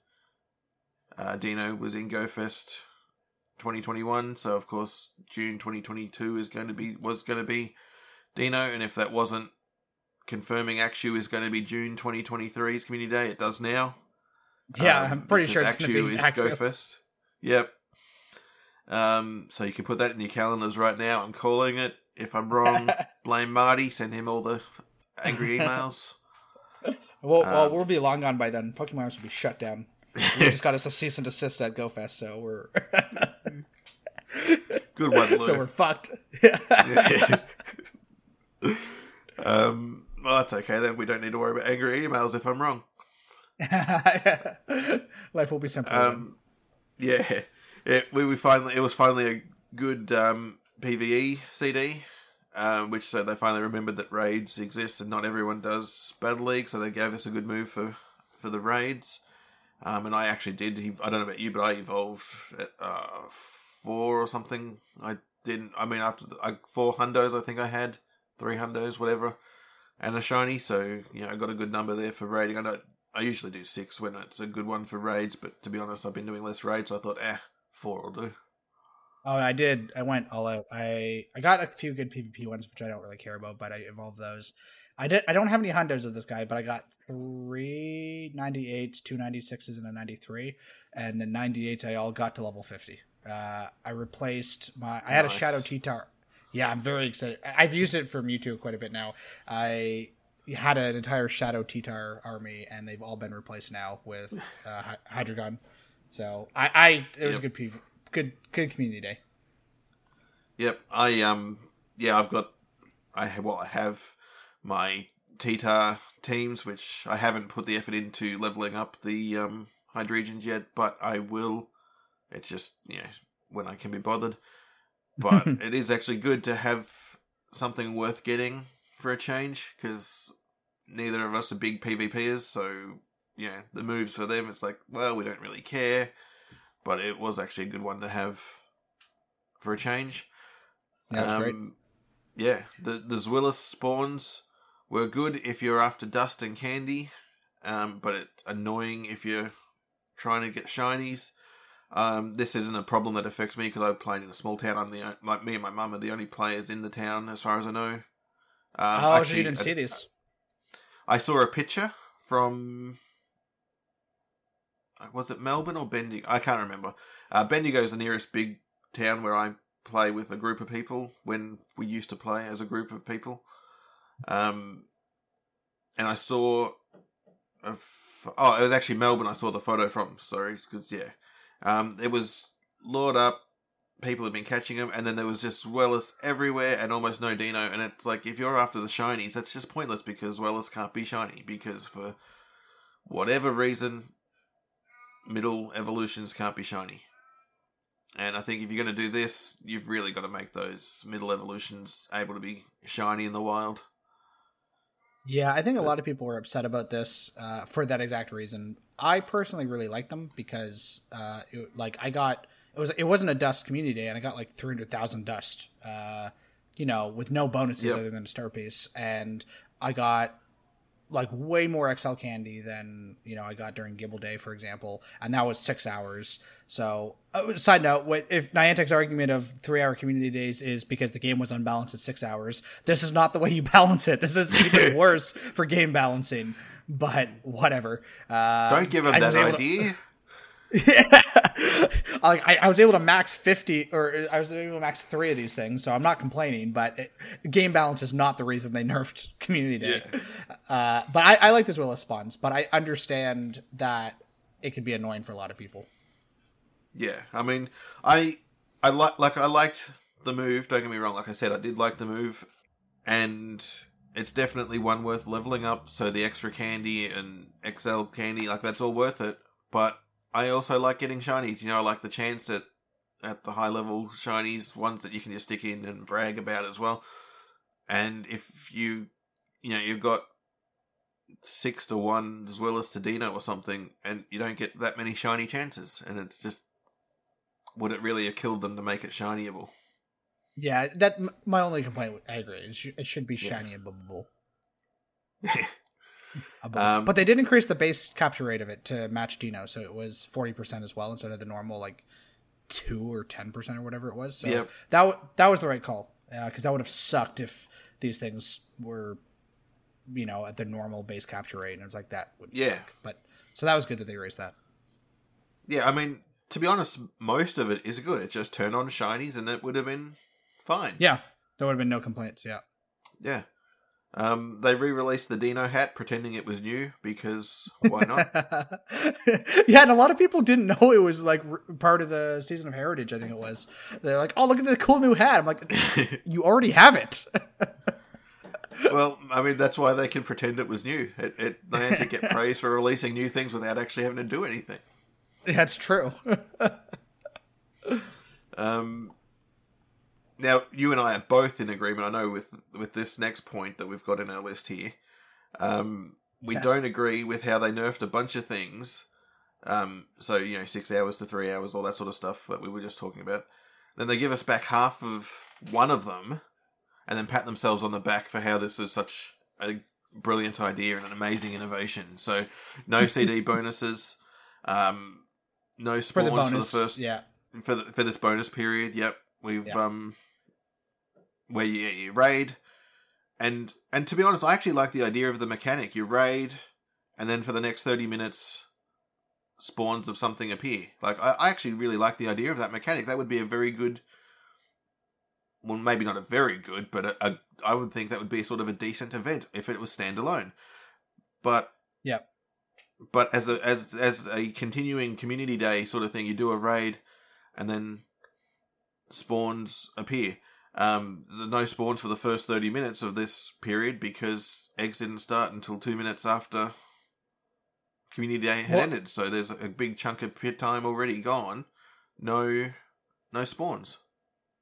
Uh, Deino was in Go Fest 2021, so of course June 2022 is going to be was going to be Deino, and if that wasn't confirming Axew is going to be June 2023's Community Day, it does now. yeah, Um, I'm pretty sure it's going to Axew be is Axew. GoFest. Yep. Um, so you can put that in your calendars right now. I'm calling it. If I'm wrong, blame Marty. Send him all the angry emails. Well, well, Um, we'll be long gone by then. Pokemon will be shut down. We just got us a cease and desist at GoFest, so we're Good one, Lou. so we're fucked. um, well, that's okay then. We don't need to worry about angry emails if I'm wrong. Life will be simple. Um, yeah, it, we, we finally it was finally a good um, PVE CD, um, which so they finally remembered that raids exist and not everyone does battle league, so they gave us a good move for for the raids. Um, and I actually did. I don't know about you, but I evolved at uh, four or something. I didn't. I mean, after the, I, four hundos, I think I had three hundos, whatever, and a shiny. So you know, I got a good number there for raiding. I don't. I usually do six when it's a good one for raids, but to be honest, I've been doing less raids, so I thought, eh, four will do. oh, I did. I went all out. I I got a few good PvP ones, which I don't really care about, but I evolved those. I did. I don't have any hundos of this guy, but I got three 98s, two 96s, and a 93. And the 98s I all got to level 50. Uh, I replaced my. I had a Shadow T-Tar. Yeah, I'm very excited. I've used it for Mewtwo quite a bit now. I had an entire Shadow T-Tar army, and they've all been replaced now with uh, Hy- Hydreigon. So I, I it was Yep. a good PV, good good community day. Yep, I um, yeah, I've got, I have well, I have my T-Tar teams, which I haven't put the effort into leveling up the um Hydreigons yet, but I will. It's just you know when I can be bothered. But it is actually good to have something worth getting for a change because neither of us are big PvPers, so yeah, the moves for them it's like well we don't really care, but it was actually a good one to have for a change. Yeah, that's great. Um, Yeah, the the Zweilous spawns were good if you're after dust and candy, um, but it's annoying if you're trying to get shinies. Um, this isn't a problem that affects me because I'm playing in a small town. I'm the like me and my mum are the only players in the town, as far as I know. Um, oh, so actually, you didn't see this? I saw a picture from. uh, Was it Melbourne or Bendigo? I can't remember. Uh, Bendigo is the nearest big town where I play with a group of people when we used to play as a group of people. Um, and I saw. A f- oh, it was actually Melbourne. I saw the photo from. Sorry, because yeah, um, it was Lord up. People had been catching him, and then there was just Zweilous everywhere, and almost no Deino. And it's like if you're after the shinies, that's just pointless because Zweilous can't be shiny because for whatever reason, middle evolutions can't be shiny. And I think if you're going to do this, you've really got to make those middle evolutions able to be shiny in the wild. Yeah, I think a lot of people were upset about this uh, for that exact reason. I personally really like them because uh, it, like I got it was it wasn't a dust community day and I got like three hundred thousand dust, uh, you know, with no bonuses Yep. other than a star piece, and I got like way more XL candy than you know I got during Gible Day, for example, and that was six hours. So, uh, side note: what if Niantic's argument of three-hour community days is because the game was unbalanced at six hours? This is not the way you balance it. This is even worse for game balancing. But whatever. Uh, Don't give him that idea. to- idea. like I, I was able to max 50 or i was able to max three of these things so i'm not complaining but it, game balance is not the reason they nerfed community day uh, but I, I like this Zweilous spawns but i understand that it could be annoying for a lot of people Yeah, I mean, I I like like I liked the move. Don't get me wrong. Like I said, I did like the move, and it's definitely one worth leveling up. So the extra candy and XL candy, like that's all worth it. But I also like getting shinies. You know, I like the chance at at the high level shinies, ones that you can just stick in and brag about as well. And if you, you know, you've got six to one as well as to Deino or something, and you don't get that many shiny chances, and it's just would it really have killed them to make it shinyable? yeah that my only complaint i agree it, sh- it should be Yeah. shiny and bubbable Um, but they did increase the base capture rate of it to match Deino so it was 40% as well instead of the normal like 2 or 10% or whatever it was so Yep. that w- that was the right call because that would have sucked if these things were you know at the normal base capture rate and it was like that would Yeah. suck but so that was good that they raised that yeah, I mean, to be honest, most of it is good. It just turned on shinies, and it would have been fine. yeah there would have been no complaints yeah yeah. Um, they re-released the Deino hat, pretending it was new because why not? yeah, and a lot of people didn't know it was like r- part of the season of Heritage. I think it was. They're like, "Oh, look at the cool new hat." I'm like, "You already have it." well, I mean, that's why they can pretend it was new. It, it they had to get praise for releasing new things without actually having to do anything. That's true. Um, now you and I are both in agreement. I know with with this next point that we've got in our list here. Um, we Yeah. don't agree with how they nerfed a bunch of things. Um, so you know, six hours to three hours, all that sort of stuff that we were just talking about. Then they give us back half of one of them, and then pat themselves on the back for how this is such a brilliant idea and an amazing innovation. So no CD bonuses, um, no for spawns the for the first yeah, for the, for this bonus period. Yep, we've Yeah. um where you, you raid, and and to be honest, I actually like the idea of the mechanic. You raid, and then for the next thirty minutes, spawns of something appear. Like I, I actually really like the idea of that mechanic. That would be a very good. Well, maybe not a very good, but a, a I would think that would be sort of a decent event if it was standalone. But yeah, But as a as as a continuing community day sort of thing, you do a raid, and then spawns appear. Um, the no spawns for the first thirty minutes of this period because eggs didn't start until two minutes after community day had What- ended. So there's a big chunk of pit time already gone. No, no spawns.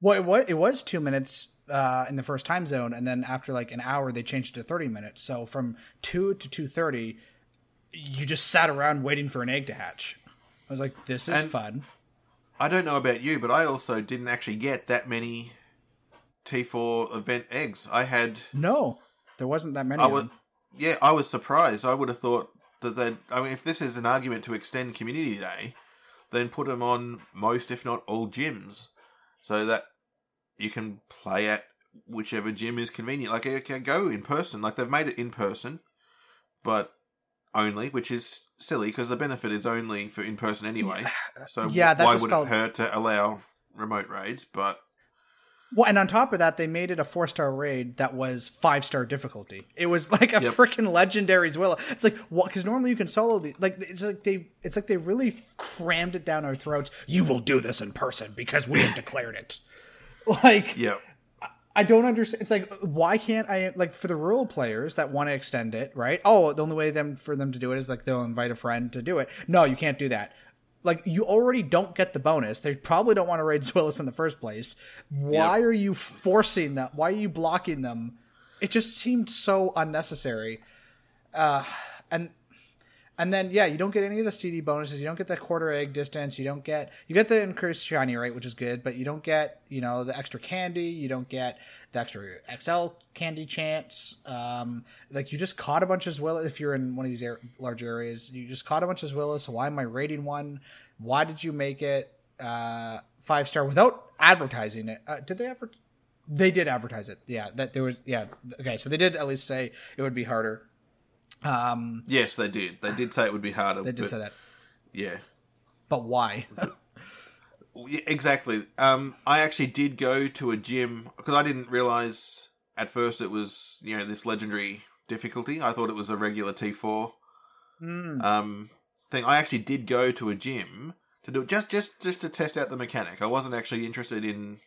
well, it was it was two minutes uh, in the first time zone, and then after like an hour, they changed it to thirty minutes. So from two to two thirty, you just sat around waiting for an egg to hatch. I was like, "This is And- fun." I don't know about you, but I also didn't actually get that many T4 event eggs. I had No, there wasn't that many. I of was, them. yeah, I was surprised. I would have thought that they. I mean, if this is an argument to extend Community Day, then put them on most, if not all, gyms, so that you can play at whichever gym is convenient. Like, it can go in person. Like they've made it in person, but only, which is silly because the benefit is only for in person anyway. So Yeah, that why would felt- it hurt to allow remote raids? But Well, and on top of that, they made it a four star raid that was five star difficulty. It was like a Yep. freaking legendary's will. It's like what? Because normally you can solo the like. It's like they. It's like they really crammed it down our throats. You will do this in person because we have declared it. Like yeah, I don't understand. It's like why can't I like for the rural players that want to extend it, right? Oh, the only way them for them to do it is like they'll invite a friend to do it. No, you can't do that. Like you already don't get the bonus. They probably don't want to raid Zweilous in the first place. Why are you forcing that? Why are you blocking them? It just seemed so unnecessary. Uh, and and then yeah, you don't get any of the CD bonuses. You don't get the quarter egg distance. You don't get you get the increased shiny rate, which is good, but you don't get you know the extra candy. You don't get the extra XL candy chance. Um, like you just caught a bunch as well. if you're in one of these air, large areas. You just caught a bunch as well. So why am I rating one? Why did you make it uh, five star without advertising it? Uh, did they ever? They did advertise it. Yeah, that there was. Yeah, okay. So they did at least say it would be harder. Um, yes, they did. They did say it would be harder. They did but, say that. Yeah. But why? Exactly. Um, I actually did go to a gym because I didn't realize at first it was you know this legendary difficulty. I thought it was a regular T four Mm. um, thing. I actually did go to a gym to do it just just just to test out the mechanic. I wasn't actually interested in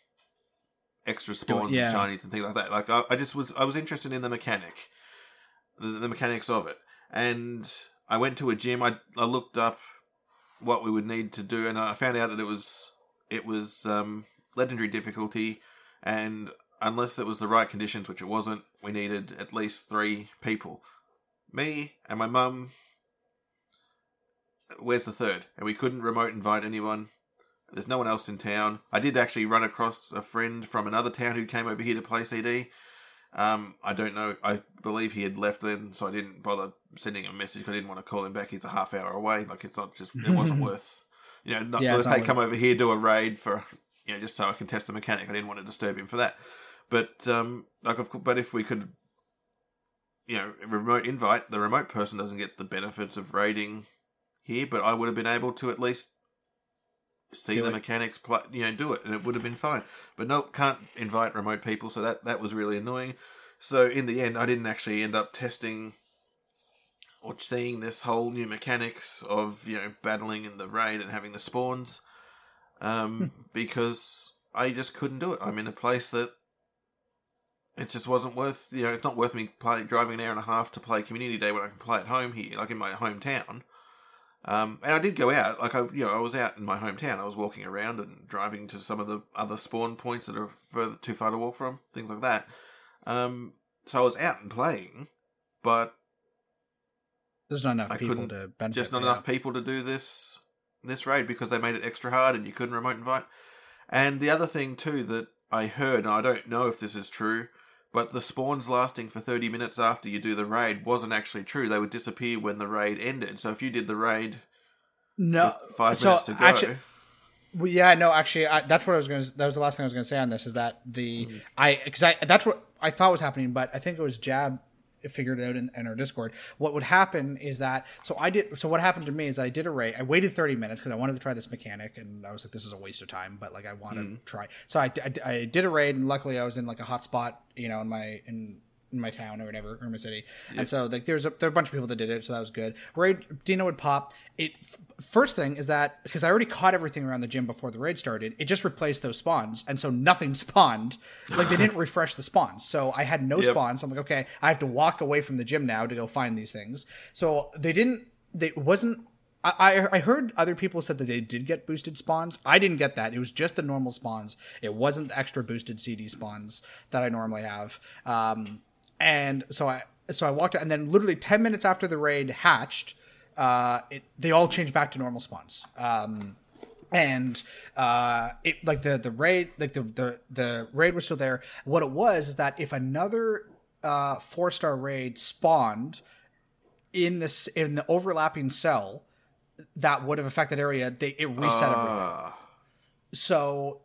extra spawns yeah. and shinies and things like that. Like I, I just was I was interested in the mechanic, the, the mechanics of it, and I went to a gym. I I looked up what we would need to do, and I found out that it was it was um, legendary difficulty, and unless it was the right conditions, which it wasn't, we needed at least three people. Me and my mum. Where's the third? And we couldn't remote invite anyone. There's no one else in town. I did actually run across a friend from another town who came over here to play CD. Um, I don't know. I believe he had left then, so I didn't bother sending a message. I didn't want to call him back. He's a half hour away. Like it's not just. It wasn't worth. You know, not, Yeah, it's if not they worth come over here do a raid for you know just so I can test the mechanic. I didn't want to disturb him for that. But um, like, of course, but if we could, you know, remote invite, the remote person doesn't get the benefits of raiding here, but I would have been able to at least see Do the it. mechanics play, you know, do it, and it would have been fine. But nope, can't invite remote people, so that that was really annoying. So in the end, I didn't actually end up testing or seeing this whole new mechanics of you know battling in the raid and having the spawns, um, because I just couldn't do it. I'm in a place that it just wasn't worth you know it's not worth me play, driving an hour and a half to play community day when I can play at home here, like in my hometown. Um, and I did go out, like I, you know, I was out in my hometown. I was walking around and driving to some of the other spawn points that are further too far to walk from, things like that. Um, so I was out and playing, but There's not enough I people to benefit. just not enough people to do this this raid because they made it extra hard and you couldn't remote invite. And the other thing too that I heard, and I don't know if this is true, but the spawns lasting for thirty minutes after you do the raid wasn't actually true. They would disappear when the raid ended. So if you did the raid No, five so minutes to go, actually- Well, yeah, no, actually, I, that's what I was going to. That was the last thing I was going to say on this. Is that the Mm-hmm. I because I that's what I thought was happening, but I think it was Jab figured it out in, in our Discord. What would happen is that so I did. So what happened to me is that I did a raid. I waited thirty minutes because I wanted to try this mechanic, and I was like, this is a waste of time. But like, I want to Mm-hmm. try. So I, I, I did a raid, and luckily I was in like a hot spot, you know, in my in in my town or whatever, or my city. And so like there's a there were a bunch of people that did it, so that was good. Raid Deino would pop. It f- first thing is that because I already caught everything around the gym before the raid started, it just replaced those spawns, and so nothing spawned. Like they didn't refresh the spawns, so I had no Yep. spawns. So I'm like, okay, I have to walk away from the gym now to go find these things. So they didn't. They wasn't. I, I I heard other people said that they did get boosted spawns. I didn't get that. It was just the normal spawns. It wasn't the extra boosted CD spawns that I normally have. Um, and so I so I walked out, and then literally ten minutes after the raid hatched, uh, it they all changed back to normal spawns. Um, and uh, it like the the raid like the the the raid was still there. What it was is that if another uh, four star raid spawned in this in the overlapping cell that would have affected area, they it reset everything Ah, so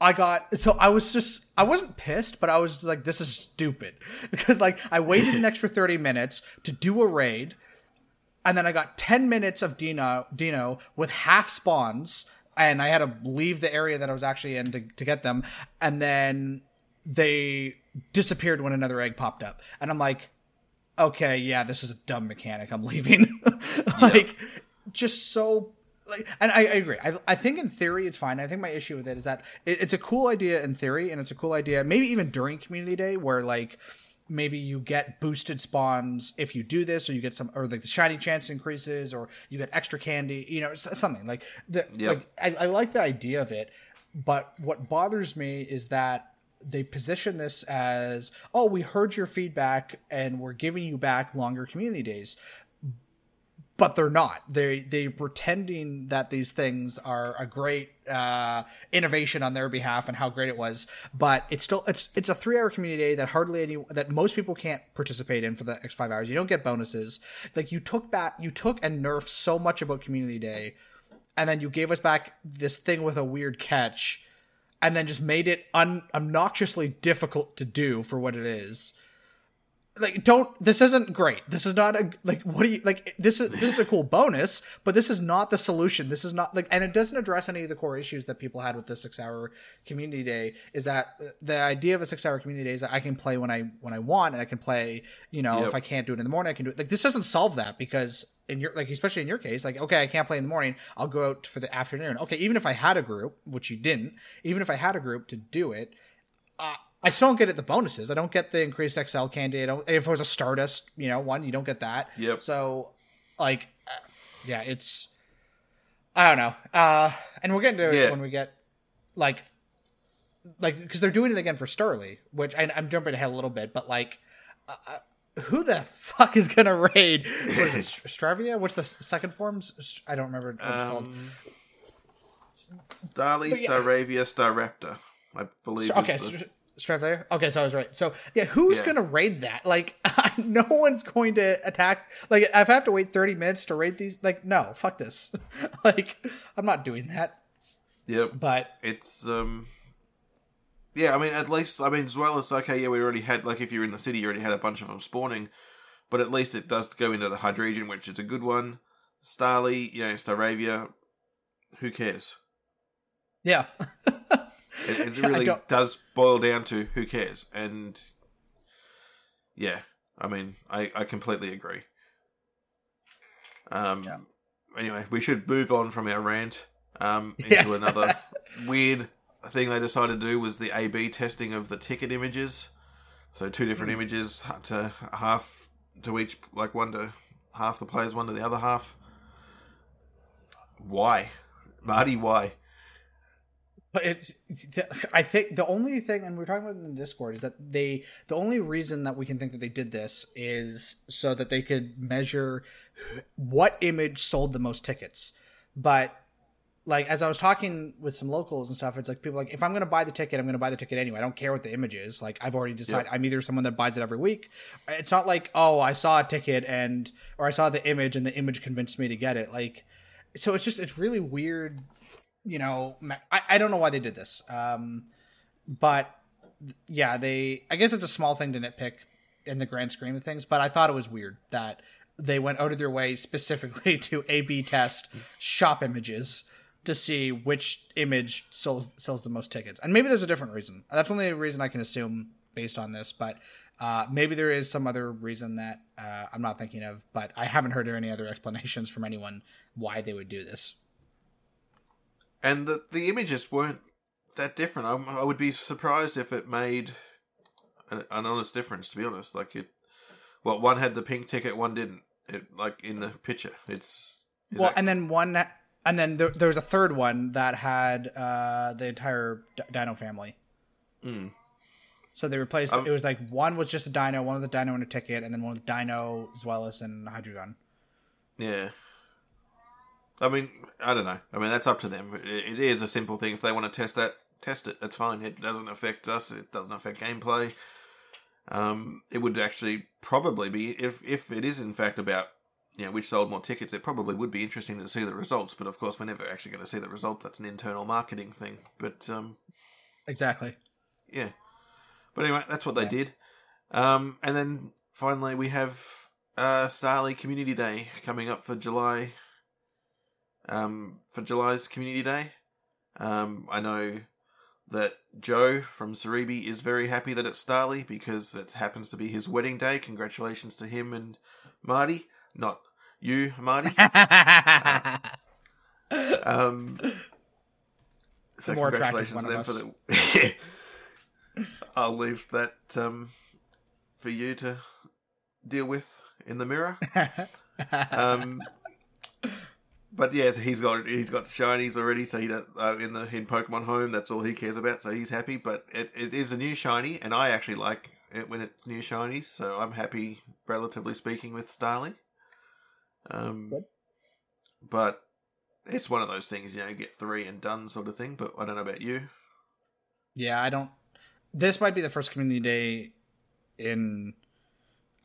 I got so I was just I wasn't pissed, but I was like, this is stupid because like I waited an extra thirty minutes to do a raid, and then I got ten minutes of Deino Deino with half spawns, and I had to leave the area that I was actually in to, to get them, and then they disappeared when another egg popped up, and I'm like, okay, yeah, this is a dumb mechanic. I'm leaving. like, just so. Like, and I, I agree. I, I think in theory it's fine. I think my issue with it is that it, it's a cool idea in theory, and it's a cool idea maybe even during community day where like maybe you get boosted spawns if you do this, or you get some, or like the shiny chance increases, or you get extra candy. You know, something like the Yep. like. I, I like the idea of it, but what bothers me is that they position this as, oh, we heard your feedback and we're giving you back longer community days but they're not. They they pretending that these things are a great uh, innovation on their behalf and how great it was. But it's still it's it's a three hour community day that hardly any that most people can't participate in for the next five hours. You don't get bonuses. Like you took back you took and nerfed so much about community day, and then you gave us back this thing with a weird catch, and then just made it un- obnoxiously difficult to do for what it is like don't this isn't great. This is not a like what do you like this is this is a cool bonus but this is not the solution. This is not like and it doesn't address any of the core issues that people had with the six hour community day is that the idea of a six hour community day is that i can play when i when i want and i can play you know Yep. if i can't do it in the morning i can do it like this doesn't solve that because in your like especially in your case like okay i can't play in the morning i'll go out for the afternoon. Okay even if i had a group which you didn't even if i had a group to do it uh, I still don't get it the bonuses. I don't get the increased XL candy. I don't, if it was a Stardust, you know, one, you don't get that. Yep. So, like, yeah, it's I don't know. Uh, and we'll get into Yeah. it when we get like, like because they're doing it again for Starly, which I, I'm jumping ahead a little bit, but like, uh, uh, who the fuck is gonna raid? What is it? Stravia? What's the second forms? I don't remember what it's called. Um, Starly, But yeah. Staravia, Staraptor, I believe. Okay, the- Str- Stravia. Okay, so I was right. So yeah, who's Yeah. gonna raid that? Like, no one's going to attack. Like, if I have to wait thirty minutes to raid these, like, no, fuck this. like, I'm not doing that. Yep. But It's um. Yeah, I mean, at least I mean, as well as okay, yeah, we already had like if you're in the city, you already had a bunch of them spawning, but at least it does go into the Hydreigon, which is a good one. Starly, you know, Staravia, who cares? yeah, It, it really does boil down to who cares, and yeah, I mean, I I completely agree. Um. Yeah. Anyway, we should move on from our rant um, into Yes. another weird thing they decided to do was the A/B testing of the ticket images. So two different Hmm. images to half to each, like one to half the players, one to the other half. Why, Marty? Why? But it's. I think the only thing, and we are talking about it in the Discord, is that they. The only reason that we can think that they did this is so that they could measure what image sold the most tickets. But like as I was talking with some locals and stuff, it's like people like if I'm gonna buy the ticket, I'm gonna buy the ticket anyway. I don't care what the image is. Like I've already decided I'm either someone that buys it every week. It's not like oh I saw a ticket and or I saw the image and the image convinced me to get it. Like so it's just it's really weird. You know, I, I don't know why they did this. Um, but yeah, they I guess it's a small thing to nitpick in the grand scheme of things, but I thought it was weird that they went out of their way specifically to A B test shop images to see which image sells sells the most tickets. And maybe there's a different reason. That's only a reason I can assume based on this, but uh, maybe there is some other reason that uh, I'm not thinking of, but I haven't heard of any other explanations from anyone why they would do this. And the the images weren't that different. I, I would be surprised if it made an, an honest difference. To be honest, like it, well, one had the pink ticket, one didn't. It like in the picture, it's well, that- and then one, and then there, there was a third one that had uh, the entire D- Deino family. Mm. So they replaced. Um, it was like one was just a Deino, one with a Deino and a ticket, and then one with Deino, Zweilous, and Hydreigon. yeah. I mean, I don't know. I mean, that's up to them. It, is a simple thing. If they want to test that, test it. That's fine. It doesn't affect us. It doesn't affect gameplay. Um, it would actually probably be if if it is in fact about you know which sold more tickets. It probably would be interesting to see the results. But of course, we're never actually going to see the result. That's an internal marketing thing. But um, Exactly. yeah. But anyway, that's what they Yeah. did. Um, and then finally, we have uh, Starly Community Day coming up for July. Um, for July's Community Day, um, I know that Joe from Serebii is very happy that it's Starly because it happens to be his wedding day. Congratulations to him and Marty, not you, Marty. Um, so more congratulations to them for the. I'll leave that um, for you to deal with in the mirror. Um, but yeah, he's got he's got shinies already, so he does, uh, in the in Pokemon Home. That's all he cares about, so he's happy. But it, it is a new shiny, and I actually like it when it's new shinies. So I'm happy, relatively speaking, with Starly. Um, but it's one of those things, you know, get three and done sort of thing. But I don't know about you. Yeah, I don't. This might be the first community day in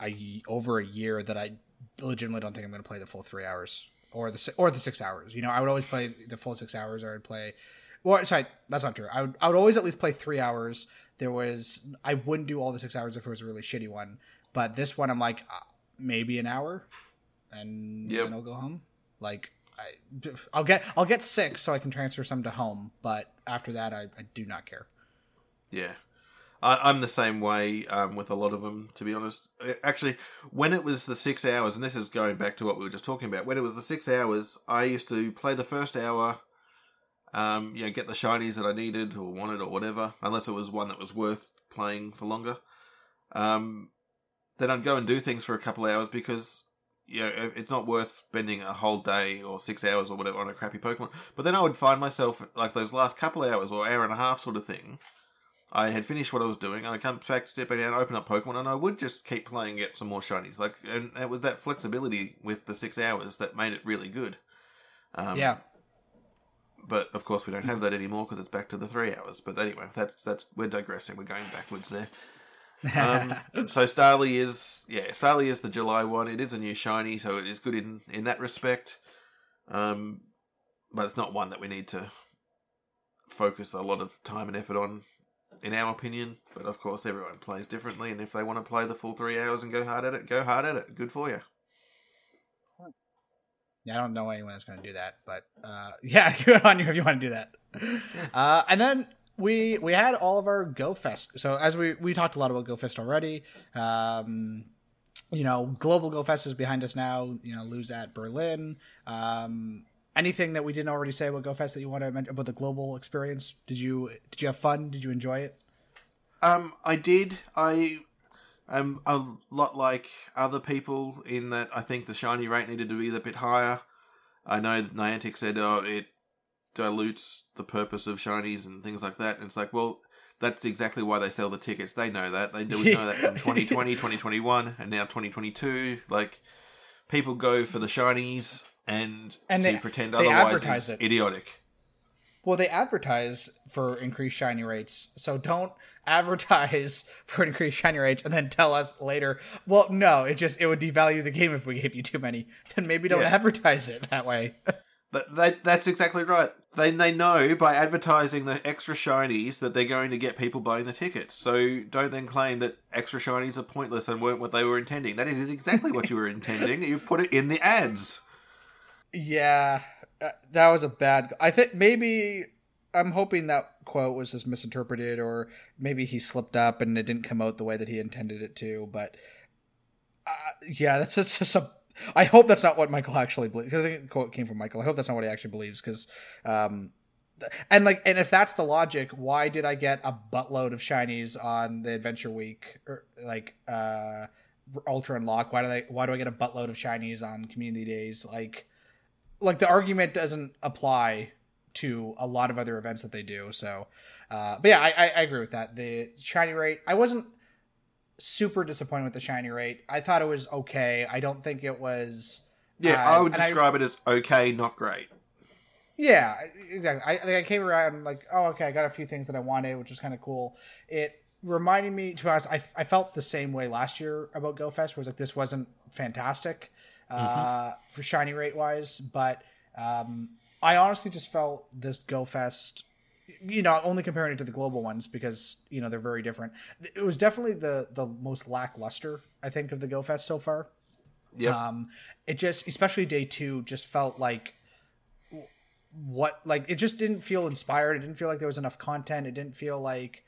a over a year that I legitimately don't think I'm going to play the full three hours or the or the six hours. You know, I would always play the full six hours, or I'd play. Well, sorry, that's not true. I would I would always at least play three hours. There was I wouldn't do all the six hours if it was a really shitty one, but this one I'm like uh, maybe an hour, and Yep. then I'll go home. Like I, I'll get I'll get six so I can transfer some to home, but after that I, I do not care. Yeah. I, I'm the same way um, with a lot of them, to be honest. Actually, when it was the six hours, and this is going back to what we were just talking about, when it was the six hours, I used to play the first hour, um, you know, get the shinies that I needed or wanted or whatever, unless it was one that was worth playing for longer. Um, then I'd go and do things for a couple hours because, you know, it's not worth spending a whole day or six hours or whatever on a crappy Pokemon. But then I would find myself, like those last couple hours or hour and a half sort of thing, I had finished what I was doing, and I come back, step back down, and open up Pokemon, and I would just keep playing, get some more shinies. Like, and it was that flexibility with the six hours that made it really good. Um, yeah, But of course, we don't have that anymore because it's back to the three hours. But anyway, that's that's we're digressing. We're going backwards there. Um, so Starly is yeah, Starly is the July one. It is a new shiny, so it is good in in that respect. Um, but it's not one that we need to focus a lot of time and effort on, in our opinion. But of course, everyone plays differently, and if they want to play the full three hours and go hard at it, go hard at it. Good for you. Yeah, I don't know anyone that's going to do that, but uh, yeah, good on you if you want to do that. Uh, and then we we had all of our Go Fest. So as we we talked a lot about Go Fest already. Um, you know, Global Go Fest is behind us now. You know, lose at Berlin. Um, anything that we didn't already say about Go Fest that you want to mention about the global experience? Did you did you have fun? Did you enjoy it? Um, I did. I am a lot like other people in that I think the shiny rate needed to be a bit higher. I know that Niantic said, oh, it dilutes the purpose of shinies and things like that. And it's like, well, that's exactly why they sell the tickets. They know that. They do know that from 2020, 2021, and now 2022. Like, people go for the shinies and, And to they- pretend they otherwise is it. idiotic. Well, they advertise for increased shiny rates, so don't advertise for increased shiny rates and then tell us later. Well, no, it just it would devalue the game if we gave you too many. Then maybe don't Yeah. advertise it that way. That, that that's exactly right. They they know by advertising the extra shinies that they're going to get people buying the tickets. So don't then claim that extra shinies are pointless and weren't what they were intending. That is exactly what you were intending. You put it in the ads. Yeah, uh, that was a bad. I think maybe I'm hoping that quote was just misinterpreted, or maybe he slipped up and it didn't come out the way that he intended it to. But uh, yeah, that's it's just a. I hope that's not what Michael actually believes. Because I think the quote came from Michael. I hope that's not what he actually believes. Because, um, th- and like, and if that's the logic, why did I get a buttload of shinies on the Adventure Week or like uh, Ultra Unlock? Why do they? Why do I get a buttload of shinies on Community Days? Like, like the argument doesn't apply to a lot of other events that they do. So, uh, but yeah, I, I, I agree with that. The shiny rate, I wasn't super disappointed with the shiny rate. I thought it was okay. I don't think it was. Yeah, as- I would and I- describe it as okay, not great. yeah, exactly. I like, I came around like, oh, okay, I got a few things that I wanted, which was kind of cool. It reminded me, to be honest, I, I felt the same way last year about GoFest. Was like this wasn't fantastic uh, for shiny rate wise, but um, I honestly just felt this GoFest. You know, only comparing it to the global ones because you know they're very different. It was definitely the the most lackluster I think of the GoFest so far. Yep. Um, it just, especially day two, just felt like what, like it just didn't feel inspired. It didn't feel like there was enough content. It didn't feel like,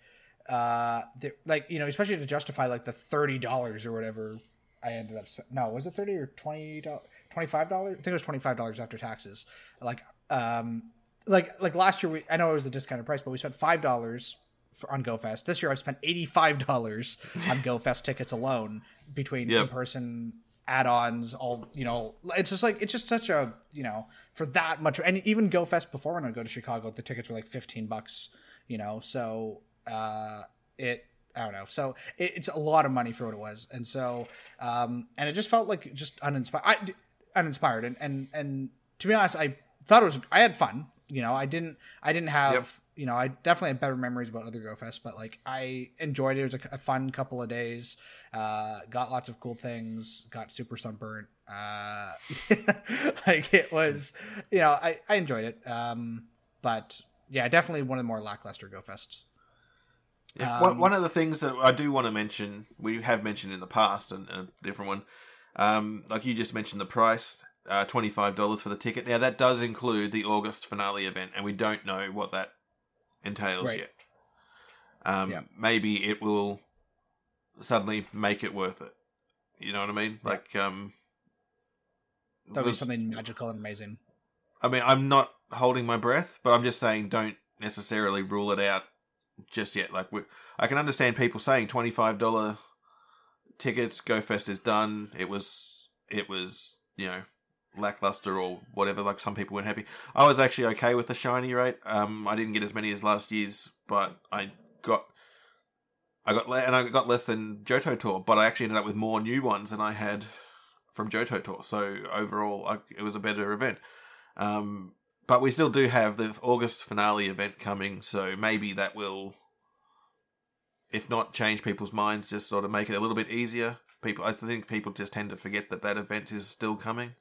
uh, there, like you know, especially to justify like the thirty dollars or whatever I ended up. Sp- no, was it thirty or twenty dollars? Twenty five dollars? I think it was twenty five dollars after taxes. Like, um, like like last year, we I know it was the discounted price, but we spent five dollars on GoFest. This year, I've spent eighty five dollars on GoFest tickets alone between Yep. in person add-ons all you know it's just like it's just such a you know for that much and even GoFest before when I go to Chicago the tickets were like 15 bucks you know so uh it I don't know so it, it's a lot of money for what it was and so um and it just felt like just uninspired I uninspired. And and and to be honest, I thought it was I had fun. You know, I didn't I didn't have Yep. you know I definitely had better memories about other Go Fest, but like I enjoyed it. It was a, a fun couple of days. Uh, got lots of cool things. Got super sunburnt. Uh, like it was, you know, I I enjoyed it. Um, but yeah, definitely one of the more lackluster Go Fests. Yeah. Um, one, of the things that I do want to mention, we have mentioned in the past, and a different one, um, like you just mentioned, the price, uh, twenty five dollars for the ticket. Now that does include the August finale event, and we don't know what that entails Right. yet. Um, Yeah. Maybe it will suddenly make it worth it. You know what I mean? Yeah. Like, um, would be something magical and amazing. I mean, I'm not holding my breath, but I'm just saying don't necessarily rule it out just yet. Like, I can understand people saying twenty five dollar tickets. Go GoFest is done. It was, it was, you know, lackluster or whatever. Like some people weren't happy. I was actually okay with the shiny rate. Um, I didn't get as many as last year's, but I got. I got le- and I got less than Johto Tour, but I actually ended up with more new ones than I had from Johto Tour. So overall, I, it was a better event. Um, but we still do have the August finale event coming, so maybe that will, if not change people's minds, just sort of make it a little bit easier. People, I think people just tend to forget that that event is still coming.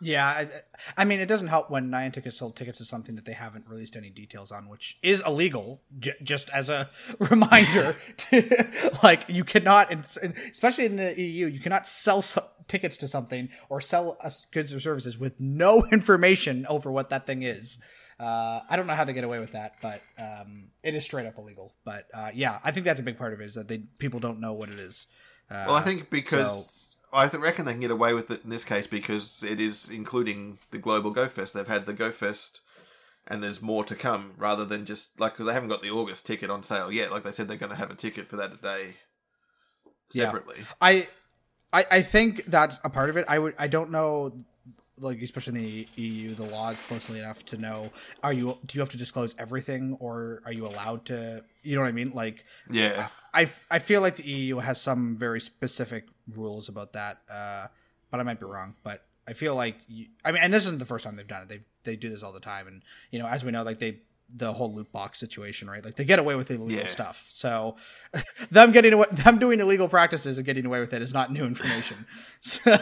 Yeah, I, I mean, it doesn't help when Niantic sold tickets to something that they haven't released any details on, which is illegal. J- just as a reminder, to, like you cannot, especially in the EU, you cannot sell so- tickets to something or sell us goods or services with no information over what that thing is. Uh, I don't know how they get away with that, but um, it is straight up illegal. But uh, yeah, I think that's a big part of it is that they people don't know what it is. Uh, Well, I think because so- I reckon they can get away with it in this case because it is including the global Go Fest. They've had the Go Fest, and there's more to come, rather than just like because they haven't got the August ticket on sale yet. Like they said, they're going to have a ticket for that day Yeah. separately. I, I I think that's a part of it. I would I don't know like especially in the EU the laws closely enough to know are you do you have to disclose everything or are you allowed to you know what I mean? Like Yeah, I, I feel like the EU has some very specific rules about that uh but I might be wrong but I feel like you, I mean and this isn't the first time they've done it. They they do this all the time. And you know as we know like they the whole loot box situation right? Like they get away with illegal Yeah. stuff. So them getting away them doing illegal practices and getting away with it is not new information. So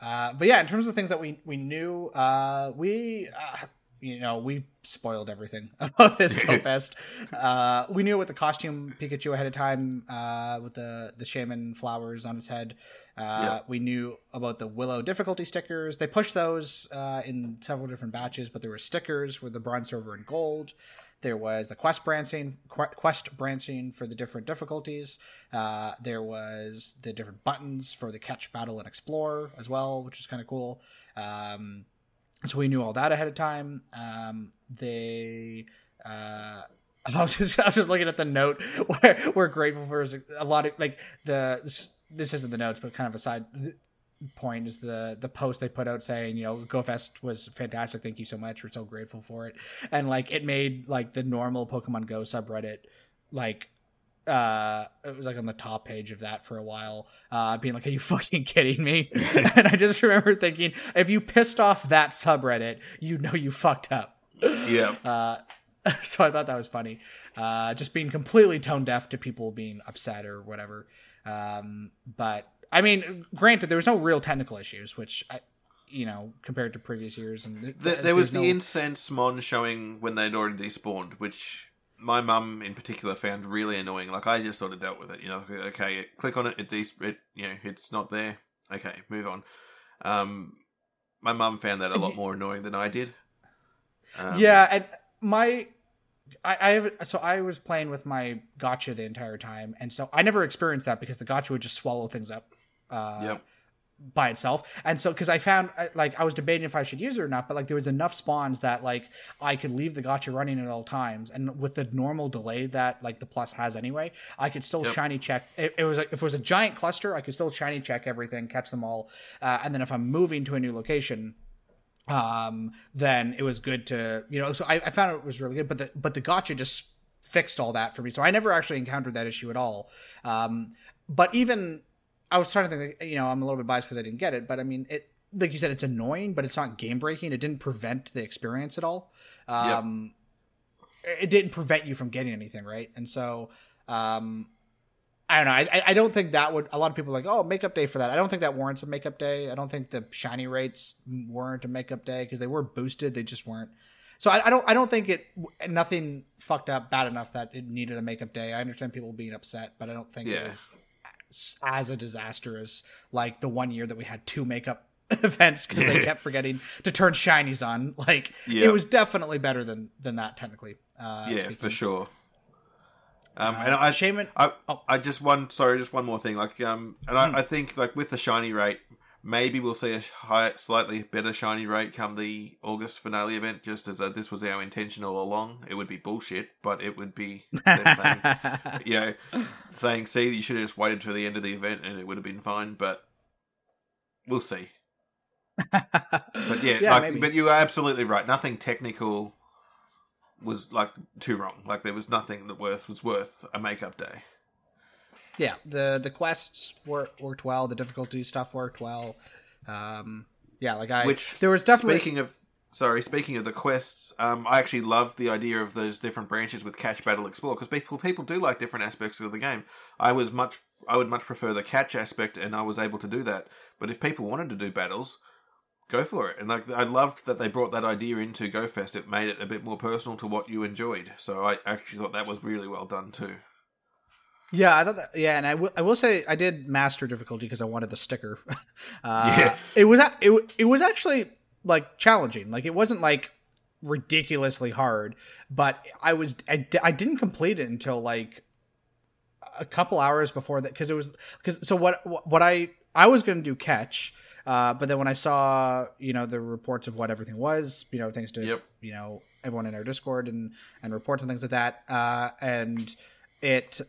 uh but yeah in terms of things that we we knew uh we uh, you know we spoiled everything about this go fest uh we knew with the costume pikachu ahead of time uh with the the Shaymin flowers on its head. Uh Yeah. we knew about the willow difficulty stickers. They pushed those uh in several different batches but there were stickers with the bronze silver and gold there was the quest branching quest branching for the different difficulties. Uh, there was the different buttons for the catch battle and explore as well which is kind of cool. Um, so we knew all that ahead of time. Um, they uh, I was just I was just looking at the note where we're grateful for a lot of like the this, isn't the notes but kind of a side point is the the post they put out saying you know GoFest was fantastic thank you so much we're so grateful for it and like it made like the normal Pokemon Go subreddit like uh it was like on the top page of that for a while uh being like are you fucking kidding me and I just remember thinking if you pissed off that subreddit you know you fucked up yeah. uh, so I thought that was funny. Uh, just being completely tone deaf to people being upset or whatever. Um, but I mean, granted, there was no real technical issues, which I, you know, compared to previous years, and th- Th- th- there was there's the no- incense mon showing when they'd already despawned, which my mum in particular found really annoying. Like I just sort of dealt with it, you know. Okay, click on it, it, des- it you know, it's not there. Okay, move on. Um, my mum found that a lot more annoying than I did. Um, yeah, and my. I, I have so I was playing with my gotcha the entire time, and so I never experienced that because the gotcha would just swallow things up. Uh, Yep. by itself. And so, because I found like I was debating if I should use it or not, but like there was enough spawns that like I could leave the gotcha running at all times, and with the normal delay that like the plus has anyway, I could still Yep. shiny check. It, it was like, if it was a giant cluster, I could still shiny check everything, catch them all, uh, and then if I'm moving to a new location. Um, then it was good to you know. So I, I found it was really good, but the but the gotcha just fixed all that for me. So I never actually encountered that issue at all. Um, but even I was trying to think, like, you know, I'm a little bit biased because I didn't get it, but I mean, it like you said, it's annoying, but it's not game breaking. It didn't prevent the experience at all. Um, It didn't prevent you from getting anything, right? And so, um, I don't know. I, I don't think that would. A lot of people are like, oh, makeup day for that. I don't think that warrants a makeup day. I don't think the shiny rates warrant a makeup day because they were boosted. They just weren't. So I, I, don't. I don't think it. Nothing fucked up bad enough that it needed a makeup day. I understand people being upset, but I don't think Yeah. it was as, a disaster as like the one year that we had two makeup events because they kept forgetting to turn shinies on. Like Yeah. it was definitely better than than that technically. Uh, yeah, speaking. for sure. Um, Uh, and I, Shaymin- I, oh. I just one sorry, just one more thing. Like, um, and I, I think like with the shiny rate, maybe we'll see a high, slightly better shiny rate come the August finale event. Just as uh this was our intention all along, it would be bullshit, but it would be saying, you know, saying, "See, you should have just waited till the end of the event, and it would have been fine." But we'll see. But yeah, Yeah, like, but you are absolutely right. Nothing technical was like too wrong. Like there was nothing that worth was worth a makeup day. Yeah, the the quests worked worked well. The difficulty stuff worked well. Um, yeah, like I Which there was definitely speaking of sorry, speaking of the quests, um, I actually loved the idea of those different branches with catch, battle, explore because people people do like different aspects of the game. I was much I would much prefer the catch aspect, and I was able to do that. But if people wanted to do battles, go for it. And like I loved that they brought that idea into GoFest. It made it a bit more personal to what you enjoyed. So I actually thought that was really well done too. Yeah, I thought that. Yeah, and I will. I will say I did master difficulty because I wanted the sticker. uh, Yeah. it was. It it was actually like challenging. Like it wasn't like ridiculously hard, but I was. I, I didn't complete it until like a couple hours before that because it was because so what what I I was going to do catch. Uh, but then when I saw, you know, the reports of what everything was, you know, thanks to Yep. you know everyone in our Discord and and reports and things like that, uh, and it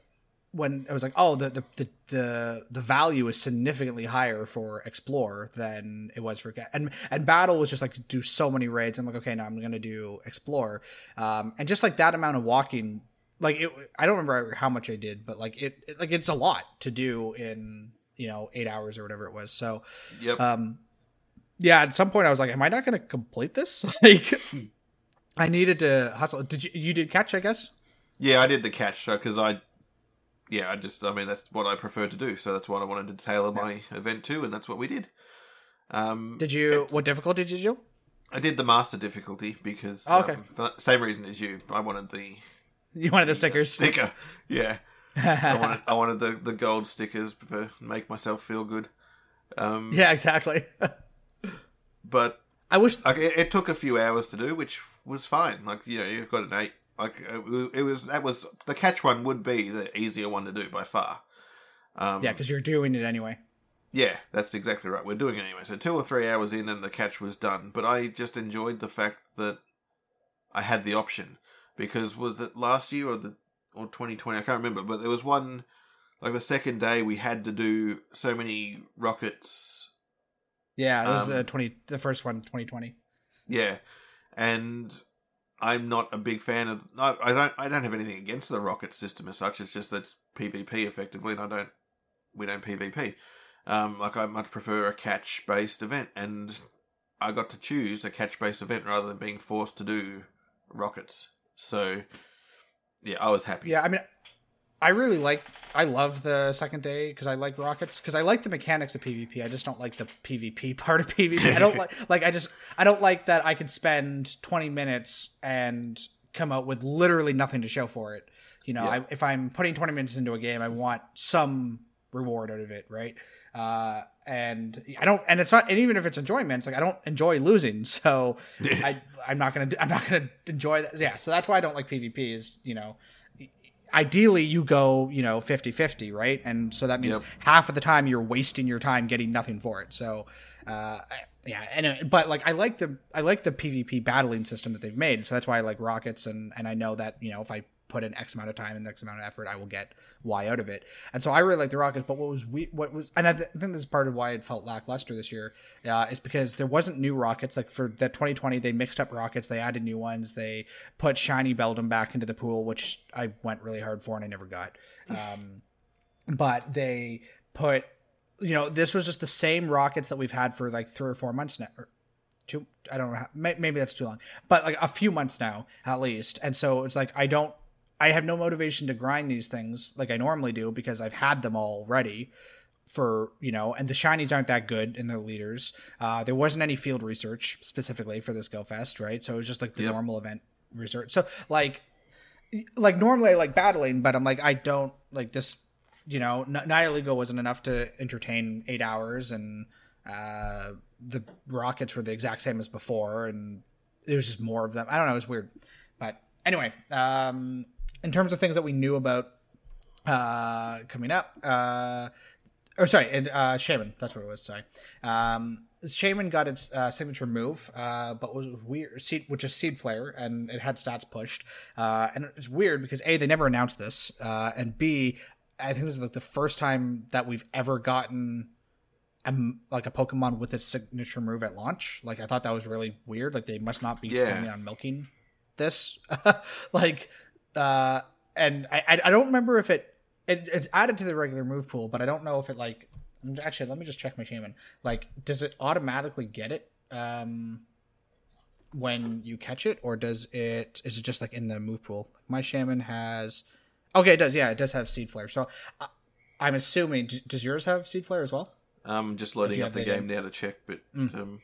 when it was like, oh, the the the the, the value is significantly higher for explore than it was for get and and battle was just like do so many raids. I'm like, okay, now I'm gonna do explore, um, and just like that amount of walking, like it, I don't remember how much I did, but like it, it like it's a lot to do in you know eight hours or whatever it was. So Yep. um yeah at some point i was like am i not going to complete this like i needed to hustle did you you did catch i guess Yeah, I did the catch because I, yeah, I just, I mean, that's what I prefer to do. So that's what I wanted to tailor my event to, and that's what we did. Um, did you what difficulty did you do I did the master difficulty because, Oh, okay. um, for the same reason as you. I wanted the you wanted the stickers sticker. Yeah, I wanted, I wanted the the gold stickers to make myself feel good. Um, yeah exactly but i wish like it, it took a few hours to do, which was fine. Like you know, you've got an eight. Like it was, that was the catch one would be the easier one to do by far. Um, yeah because you're doing it anyway Yeah, that's exactly right. We're doing it anyway. So two or three hours in, and the catch was done. But I just enjoyed the fact that I had the option because was it last year or the or twenty twenty? I can't remember. But there was one like the second day we had to do so many rockets. yeah it was Um, uh, 20 the first one 2020 Yeah, and I'm not a big fan of. I, I don't. I don't have anything against the rocket system as such. It's just that it's PvP effectively, and I don't. We don't PvP. Um, like I much prefer a catch based event, and I got to choose a catch based event rather than being forced to do rockets. So, yeah, I was happy. yeah i mean i really like i love the second day because i like rockets because i like the mechanics of pvp i just don't like the pvp part of pvp i don't like like i just i don't like that i could spend 20 minutes and come out with literally nothing to show for it. You know Yeah. I, if i'm putting 20 minutes into a game i want some reward out of it right? Uh and i don't and it's not and even if it's enjoyment it's like i don't enjoy losing. So i i'm not gonna i'm not gonna enjoy that. Yeah so that's why i don't like pvp is you know ideally you go you know 50 50 right? And so that means Yep. half of the time you're wasting your time getting nothing for it. So uh yeah and uh, but like i like the i like the pvp battling system that they've made. So that's why i like rockets and and i know that you know if i put in x amount of time and x amount of effort i will get y out of it and so i really like the rockets but what was we what was and i th- think this is part of why it felt lackluster this year uh, is because there wasn't new rockets like for that 2020 they mixed up rockets they added new ones they put shiny beldum back into the pool which i went really hard for and i never got um, but they put you know, this was just the same rockets that we've had for like three or four months now. Or two, I don't know. How, maybe that's too long, but like a few months now at least. And so it's like I don't, I have no motivation to grind these things like I normally do because I've had them already for you know and the shinies aren't that good in their leaders. Uh there wasn't any field research specifically for this go fest right? So it was just like the yep. normal event research. So like like normally I like battling but i'm like i don't like this you know N- Nihilego wasn't enough to entertain eight hours and uh the rockets were the exact same as before and there was just more of them. I don't know it was weird. But anyway um in terms of things that we knew about uh coming up uh or sorry, and uh, Shaymin. That's what it was. Sorry. Um, Shaymin got its uh, signature move, uh, but was weird, seed, which is Seed Flare, and it had stats pushed. Uh, and it's weird because a they never announced this, uh, and b I think this is like the first time that we've ever gotten a, like a Pokemon with its signature move at launch. Like I thought that was really weird. Like they must not be yeah. planning on milking this. like, uh, and I I don't remember if it it, it's added to the regular move pool, but I don't know if it like. Actually, let me just check my Shaymin. Like, does it automatically get it um, when you catch it, or does it? Is it just like in the move pool? My Shaymin has. Okay, it does. Yeah, it does have seed flare. So uh, I'm assuming. Does yours have seed flare as well? I'm just loading up the game, game now to check, but mm. um,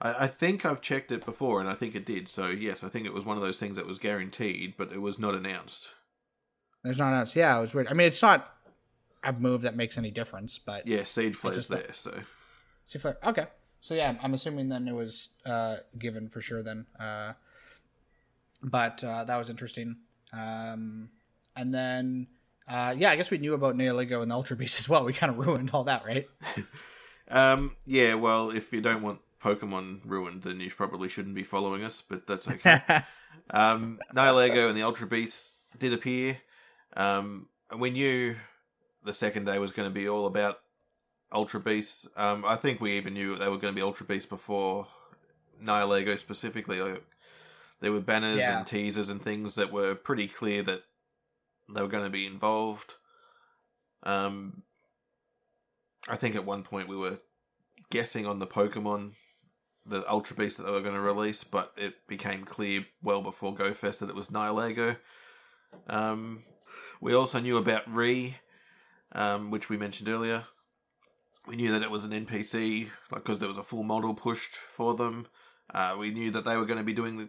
I, I, think I've checked it before, and I think it did. So yes, I think it was one of those things that was guaranteed, but it was not announced. There's not announced. Yeah, it was weird. I mean, it's not a move that makes any difference, but yeah, seed flare's there. So seed flare. Okay, so yeah, I'm assuming then it was uh, given for sure. Then, uh, but uh, that was interesting. Um, and then, uh, yeah, I guess we knew about Nihilego and the Ultra Beast as well. We kind of ruined all that, right? um, yeah. Well, if you don't want Pokemon ruined, then you probably shouldn't be following us. But that's okay. um, Nihilego and the Ultra Beast did appear. Um, we knew the second day was going to be all about Ultra Beasts. Um, I think we even knew they were going to be Ultra Beasts before Nihilego specifically. Like, there were banners yeah. and teasers and things that were pretty clear that they were going to be involved. Um, I think at one point we were guessing on the Pokemon, the Ultra Beast that they were going to release, but it became clear well before GoFest that it was Nihilego. Um, we also knew about Rhi, um, which we mentioned earlier. We knew that it was an NPC, like because there was a full model pushed for them. Uh, we knew that they were going to be doing the,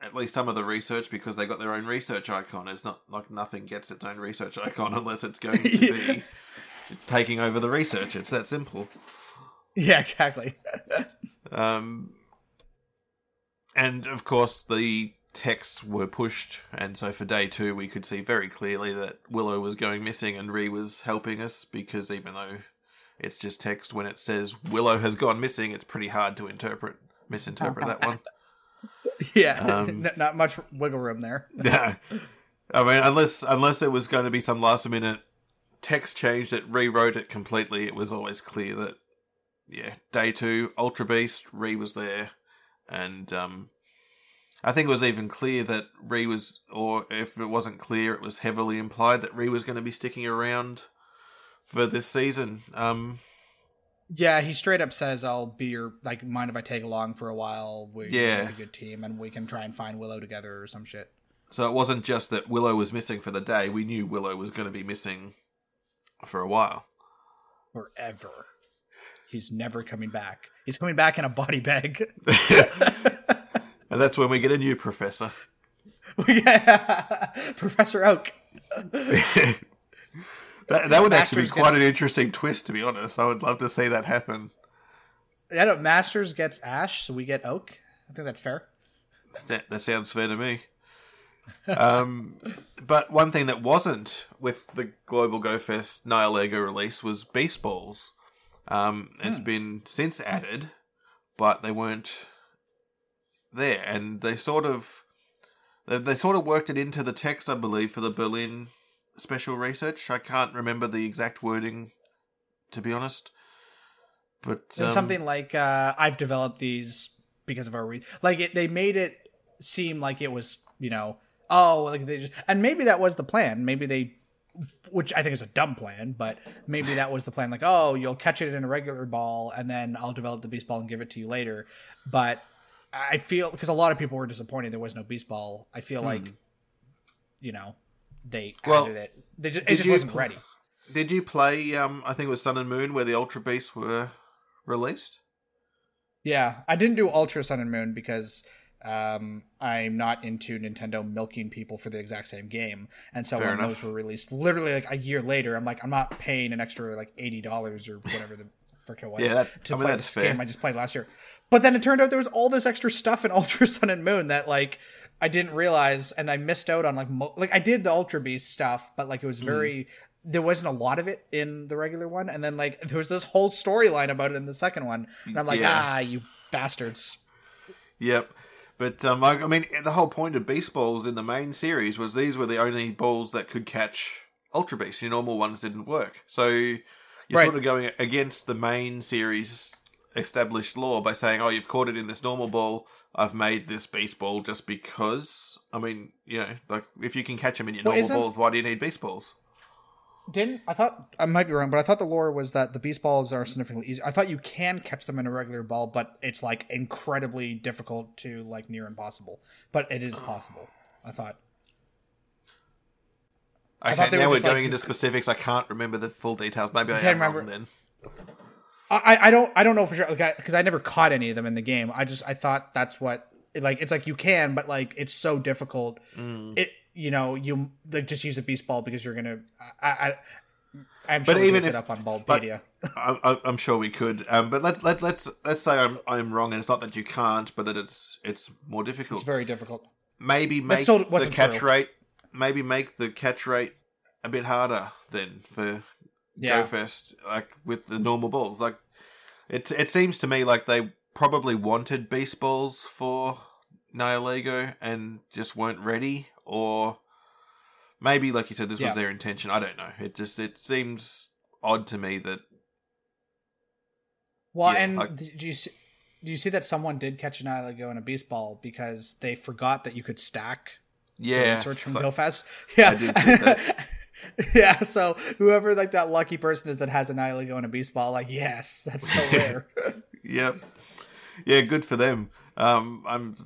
at least some of the research because they got their own research icon. It's not like nothing gets its own research icon unless it's going to be taking over the research. It's that simple. Yeah, exactly. um, and of course, the texts were pushed, and so for day two, we could see very clearly that Willow was going missing and Rhi was helping us because even though it's just text, when it says Willow has gone missing, it's pretty hard to interpret, misinterpret that one. Yeah, um, not much wiggle room there. yeah, I mean, unless unless it was going to be some last minute text change that rewrote it completely, it was always clear that yeah, day two, Ultra Beast, Rhi was there, and um, I think it was even clear that Rhi was, or if it wasn't clear, it was heavily implied that Rhi was going to be sticking around for this season. Um, yeah, he straight up says, "I'll be your like, mind if I take along for a while? We're yeah. a good team, and we can try and find Willow together or some shit." So it wasn't just that Willow was missing for the day. We knew Willow was going to be missing for a while, forever. He's never coming back. He's coming back in a body bag. And that's when we get a new professor. professor Oak. that, that would actually be quite gets... an interesting twist, to be honest. I would love to see that happen. Yeah, no, Masters gets Ash, so we get Oak. I think that's fair. That, that sounds fair to me. um, but one thing that wasn't with the Global Go Fest Nihilego release was Beast Balls. Um, hmm. It's been since added, but they weren't there, and they sort of they, they sort of worked it into the text, I believe, for the Berlin special research. I can't remember the exact wording, to be honest. But um, something like uh, I've developed these because of our re- like it. They made it seem like it was you know oh like they just and maybe that was the plan. Maybe they which I think is a dumb plan, but maybe that was the plan. Like, oh, you'll catch it in a regular ball, and then I'll develop the beast ball and give it to you later. But I feel because a lot of people were disappointed there was no beast ball. I feel like, you know, they Well, added it. They just, it just wasn't pl- ready. Did you play? Um, I think it was Sun and Moon, where the Ultra Beasts were released. Yeah, I didn't do Ultra Sun and Moon because um, I'm not into Nintendo milking people for the exact same game, and so Fair when enough. those were released, literally like a year later, I'm like, I'm not paying an extra like eighty dollars or whatever the frick it was Yeah, that- to I mean, play this fair. game I just played last year. But then it turned out there was all this extra stuff in Ultra Sun and Moon that like I didn't realize, and I missed out on like mo- like I did the Ultra Beast stuff, but like it Mm. was very. There wasn't a lot of it in the regular one, and then like there was this whole storyline about it in the second one, and I'm like, Yeah. ah, you bastards. Yep. But um, I, I mean, the whole point of Beast Balls in the main series was these were the only balls that could catch Ultra Beasts. Your normal ones didn't work. So you're Right. sort of going against the main series established law by saying, "Oh, you've caught it in this normal ball. I've made this Beast Ball just because." I mean, you know, like if you can catch them in your Well, normal balls, why do you need Beast Balls? Didn't I thought I might be wrong, but I thought the lore was that the beast balls are significantly easier. I thought you can catch them in a regular ball, but it's like incredibly difficult to like near impossible. But it is possible. I thought. Okay, thought they were now we're just, like- going into specifics. I can't remember the full details. Maybe I can't remember. then. I I don't I don't know for sure because I, never caught any of them in the game. I just I thought that's what like it's like you can, but like it's so difficult. Mm. It you know you like just use a beast ball because you're gonna. I, I I'm But sure we even if- it up on but- Bulbapedia. I, I'm sure we could, um, but let, let let's let's say I'm I'm wrong, and it's not that you can't, but that it's it's more difficult. It's very difficult. maybe make the catch true. rate, maybe make the catch rate a bit harder then for Yeah. GoFest, like with the normal balls. Like it it seems to me like they probably wanted beast balls for Nihilego and just weren't ready, or maybe like you said, this Yeah. was their intention. I don't know. It just it seems odd to me that Well, Yeah, and like- do you see, do you see that someone did catch an Nihilego in a beast ball because they forgot that you could stack yeah, research from so- GoFest? Yeah, did see that. yeah. So whoever like that lucky person is that has an Nihilego and a beast ball, like yes, that's so rare. Yep. Yeah, good for them. Um, I'm.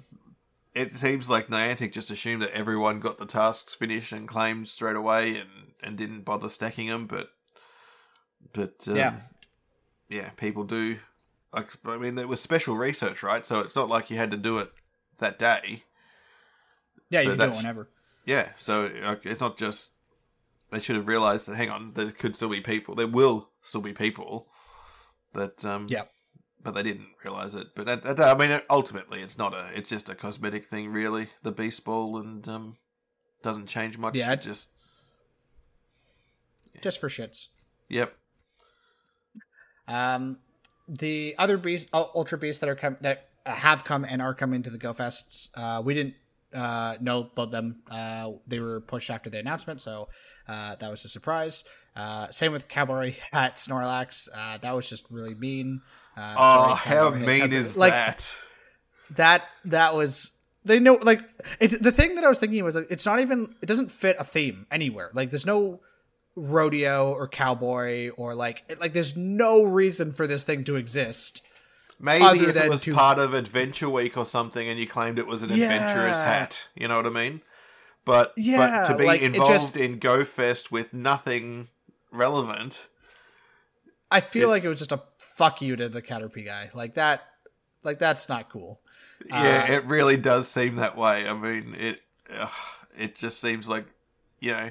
It seems like Niantic just assumed that everyone got the tasks finished and claimed straight away, and, and didn't bother stacking them. But, but um, Yeah. yeah, people do. Like, I mean, it was special research, right? So it's not like you had to do it that day. yeah, So you can do it whenever. Yeah, so it's not just they should have realized that. Hang on, there could still be people. There will still be people that. Um, Yeah. But they didn't realize it. But that, that- I mean, ultimately, it's not a. It's just a cosmetic thing, really. The beast ball and um, doesn't change much. Yeah, It it- just Just for shits. yep. Um, the other beast, ultra beasts that are come that uh, have come and are coming to the Go Fests, uh, we didn't uh, know about them. Uh, they were pushed after the announcement, so uh, that was a surprise. Uh, same with Cowboy Hat Snorlax. Uh, that was just really mean. Uh, Oh, how mean is like, that? that that was they know like it's the thing that I was thinking was like, it's not even it doesn't fit a theme anywhere. Like there's no rodeo or cowboy or like it, like there's no reason for this thing to exist. Maybe if it was to- part of Adventure Week or something, and you claimed it was an adventurous hat. You know what I mean? But Yeah, but to be like, involved just- in Go Fest with nothing relevant. I feel It- like it was just a fuck you to the Caterpie guy. Like that like that's not cool. Yeah, Uh, it really does seem that way. I mean, it ugh, it just seems like you know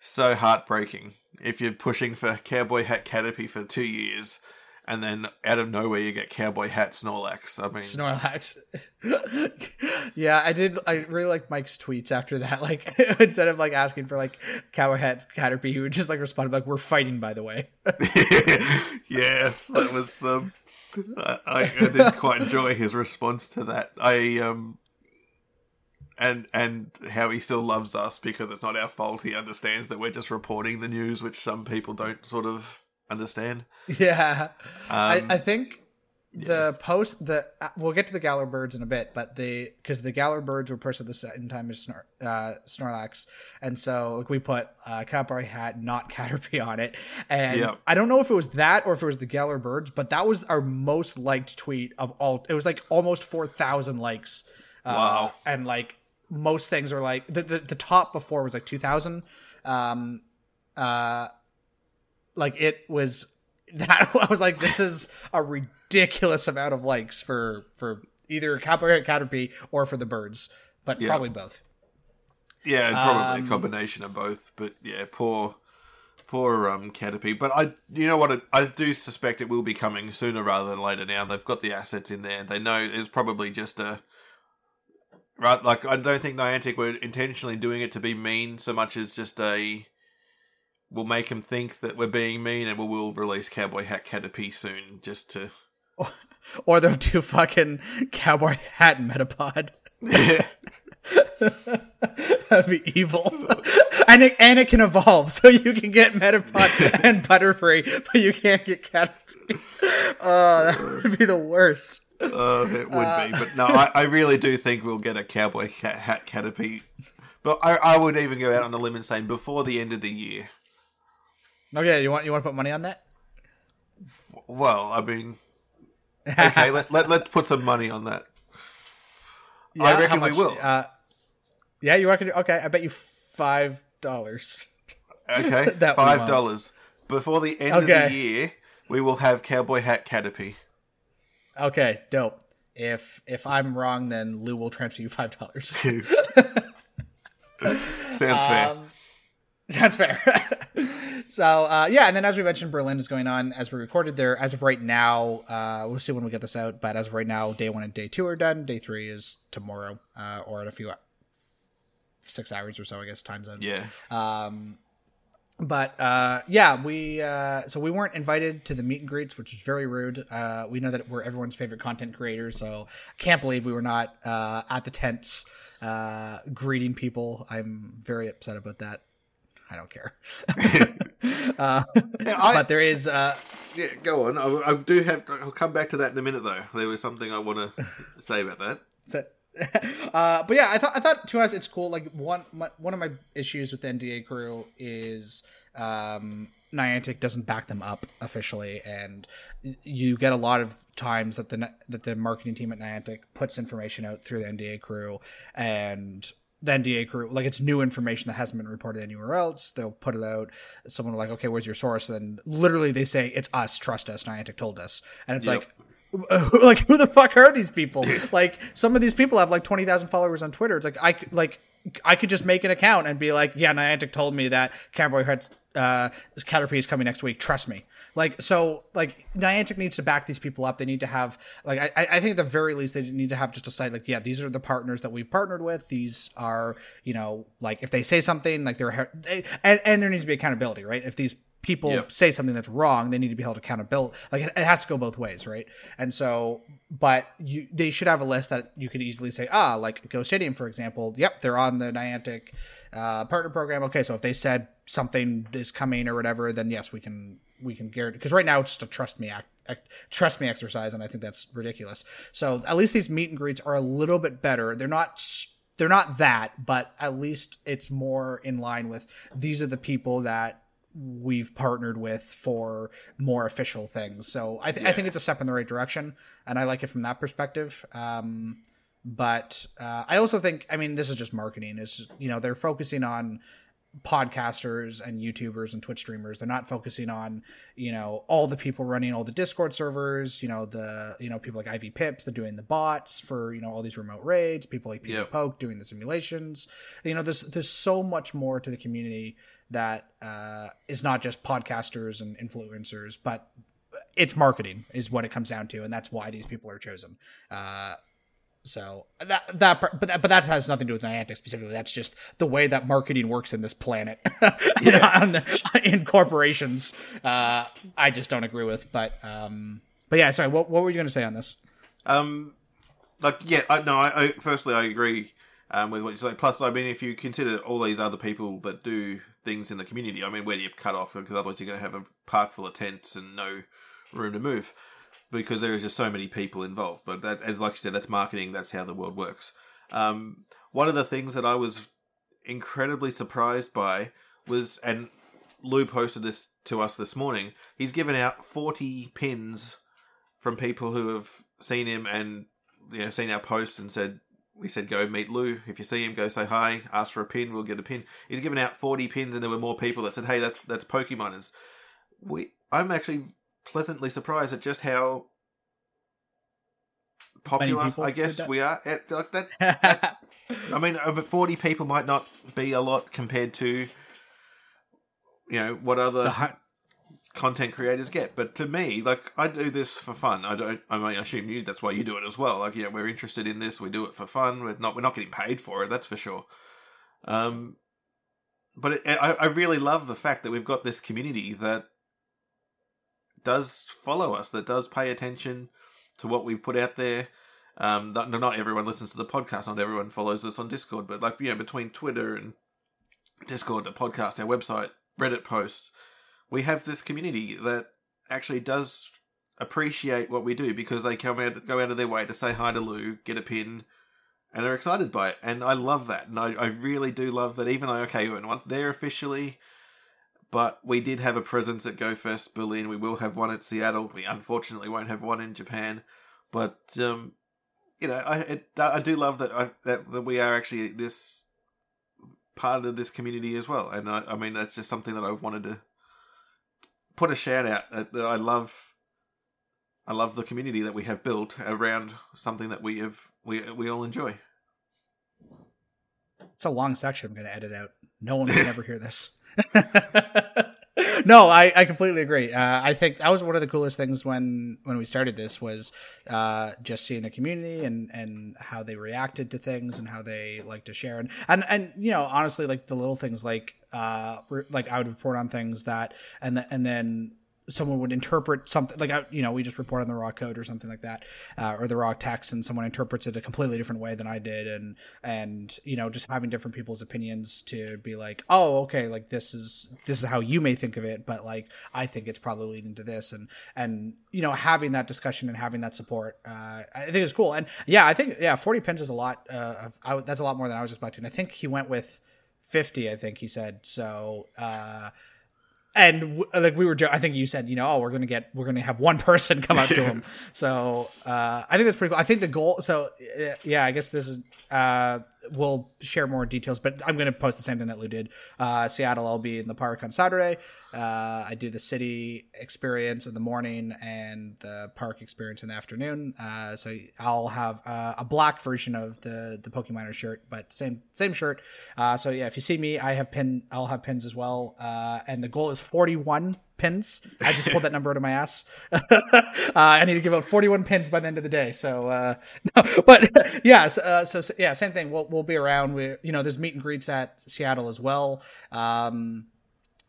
so heartbreaking if you're pushing for Cowboy Hat Caterpie for two years, and then out of nowhere you get Cowboy Hat Snorlax. I mean, Snorlax. yeah, I did. I really like Mike's tweets after that. Like instead of like asking for like Cowboy Hat Caterpie, he would just like respond like, "We're fighting, by the way." yes, that was um, I, I I did quite enjoy his response to that. I um. And and how he still loves us because it's not our fault. He understands that we're just reporting the news, which some people don't sort of understand. yeah, Um, I, I think the post the uh, we'll get to the Galar birds in a bit, but the because the Galar birds were pushed at the same time as Snor, uh, Snorlax, and so like we put uh, Catboy hat, not Caterpie on it, and Yep. I don't know if it was that or if it was the Galar birds, but that was our most liked tweet of all. It was like almost four thousand likes. Uh, Wow. And like most things are like the the, the top before was like two thousand. Um, uh, like it was that I was like, this is a ridiculous amount of likes for for either Caterpie or for the birds, but Yeah. probably both. Yeah, probably Um, a combination of both. But yeah, poor, poor um Caterpie. But I, you know what? I, I do suspect it will be coming sooner rather than later. Now they've got the assets in there. They know it's probably just a. Right, like I don't think Niantic were intentionally doing it to be mean so much as just a. We'll make them think that we're being mean, and we will release Cowboy Hat Caterpie soon, just to. Or they'll do fucking cowboy hat Metapod. Yeah, That'd be evil. and it and it can evolve, so you can get Metapod and Butterfree, but you can't get Caterpie. Oh, that would be the worst. uh, it would be, but no, I, I really do think we'll get a Cowboy Cat Hat Caterpie. But I, I would even go out on a limb and say before the end of the year. Okay, you want you want to put money on that? Well, I mean, okay, let, let, let's put some money on that. I how reckon we will. Uh, yeah, you reckon? Okay, I bet you five dollars. Okay, That five dollars. Before the end of the year, we will have Cowboy Hat Caterpie. Okay, dope. If if I'm wrong, then Lou will transfer you five dollars. Sounds fair. Sounds fair. so uh, yeah, and then as we mentioned, Berlin is going on as we recorded there. As of right now, uh, we'll see when we get this out. But as of right now, day one and day two are done. Day three is tomorrow, uh, or in a few six hours or so, I guess time zones. Yeah. Um, but uh, yeah, we uh, so we weren't invited to the meet and greets, which is very rude. Uh, we know that we're everyone's favorite content creators, so I can't believe we were not uh, at the tents uh, greeting people. I'm very upset about that. I don't care. uh, Yeah, I- but there is uh, Yeah, go on. I, I do have. I'll come back to that in a minute, though. There was something I want to say about that. So, uh, but yeah, I thought I thought to us it's cool. Like one my, one of my issues with the NDA crew is um, Niantic doesn't back them up officially, and you get a lot of times that the that the marketing team at Niantic puts information out through the NDA crew, and the NDA crew like it's new information that hasn't been reported anywhere else. They'll put it out. Someone will like, okay, where's your source? And literally they say it's us, trust us. Niantic told us, and it's Yep. like like who the fuck are these people like some of these people have like 20,000 followers on Twitter it's like I like I could just make an account and be like yeah Niantic told me that Cowboy Hearts uh Caterpie is coming next week trust me like so like Niantic needs to back these people up they need to have like I I think at the very least they need to have just a site like yeah these are the partners that we've partnered with these are you know like if they say something like they're they, and, and there needs to be accountability right if these people Yep. say something that's wrong, they need to be held accountable. Like it, it has to go both ways, right? And so, but you they should have a list that you could easily say, ah, like Go Stadium, for example. Yep, they're on the Niantic uh, partner program. Okay, so if they said something is coming or whatever, then yes, we can we can guarantee. Because right now it's just a trust me act, act, trust me exercise, and I think that's ridiculous. So at least these meet and greets are a little bit better. They're not. They're not that, but at least it's more in line with these are the people that we've partnered with for more official things. So I, th- I think it's a step in the right direction, and I like it from that perspective. Um, but uh, I also think, I mean, this is just marketing. Is you know they're focusing on podcasters and YouTubers and Twitch streamers. They're not focusing on you know all the people running all the Discord servers. You know the you know people like Ivy Pips. They're doing the bots for you know all these remote raids. People like Peter Yep. Poke doing the simulations. You know, there's there's so much more to the community that uh, is not just podcasters and influencers, but it's marketing is what it comes down to, and that's why these people are chosen. Uh, so that that but that, but that has nothing to do with Niantic specifically. That's just the way that marketing works in this planet. On the- in corporations, uh, I just don't agree with. But um, but yeah, sorry. What what were you going to say on this? Um, like yeah, I, no. I, I firstly I agree um, with what you say. Plus, I mean, if you consider all these other people that do things in the community, I mean, where do you cut off? Because otherwise, you're going to have a park full of tents and no room to move. Because there is just so many people involved. But that, as like you said, that's marketing. That's how the world works. Um, one of the things that I was incredibly surprised by was, and Lou posted this to us this morning. He's given out forty pins from people who have seen him and you know seen our posts and said we said go meet Lou. If you see him, go say hi, ask for a pin, we'll get a pin. He's given out forty pins, and there were more people that said, "Hey, that's that's Pokeminers." We, I'm actually pleasantly surprised at just how popular I guess we are. At, like that, that I mean, over forty people might not be a lot compared to you know what other content creators get. But to me, like I do this for fun. I don't. I mean, I assume you. That's why you do it as well. Like, yeah, we're interested in this. We do it for fun. We're not. We're not getting paid for it. That's for sure. Um, but it, I, I really love the fact that we've got this community that does follow us, that does pay attention to what we've put out there. Um, not, not everyone listens to the podcast. Not everyone follows us on Discord. But like, you know, between Twitter and Discord, the podcast, our website, Reddit posts, we have this community that actually does appreciate what we do because they come out go out of their way to say hi to Lou, get a pin, and are excited by it. And I love that. And I, I really do love that. Even though okay, not there officially, but we did have a presence at GoFest Berlin. We will have one at Seattle. We unfortunately won't have one in Japan, but um, you know, I it, I do love that I, that that we are actually this part of this community as well. And I, I mean, that's just something that I've wanted to put a shout out that, that I love. I love the community that we have built around something that we have we we all enjoy. It's a long section. I'm going to edit out. No one can ever hear this. no, I, I completely agree. Uh, I think that was one of the coolest things when when we started this was uh, just seeing the community and and how they reacted to things and how they like to share and and and you know honestly like the little things like uh like I would report on things that and the, and then someone would interpret something like you know we just report on the raw code or something like that uh, or the raw text and someone interprets it a completely different way than i did and and you know just having different people's opinions to be like oh okay like this is this is how you may think of it but like i think it's probably leading to this and and you know having that discussion and having that support uh, i think it's cool and yeah i think yeah 40 pins is a lot uh, I, that's a lot more than i was expecting. I think he went with 50 i think he said so uh and w- like we were, jo- I think you said, you know, oh, we're gonna get, we're gonna have one person come up to him. So uh, I think that's pretty cool. I think the goal. So uh, yeah, I guess this is. Uh, we'll share more details, but I'm gonna post the same thing that Lou did. Uh, Seattle, I'll be in the park on Saturday. Uh, I do the city experience in the morning and the park experience in the afternoon. Uh, so I'll have uh, a black version of the the Pokemon shirt, but same same shirt. Uh, so yeah, if you see me, I have pin. I'll have pins as well. Uh, and the goal is 41 pins. I just pulled that number out of my ass. uh, I need to give out 41 pins by the end of the day. So, no, but yeah, so, so, yeah, same thing. We'll we'll be around. We you know, there's meet and greets at Seattle as well. Um,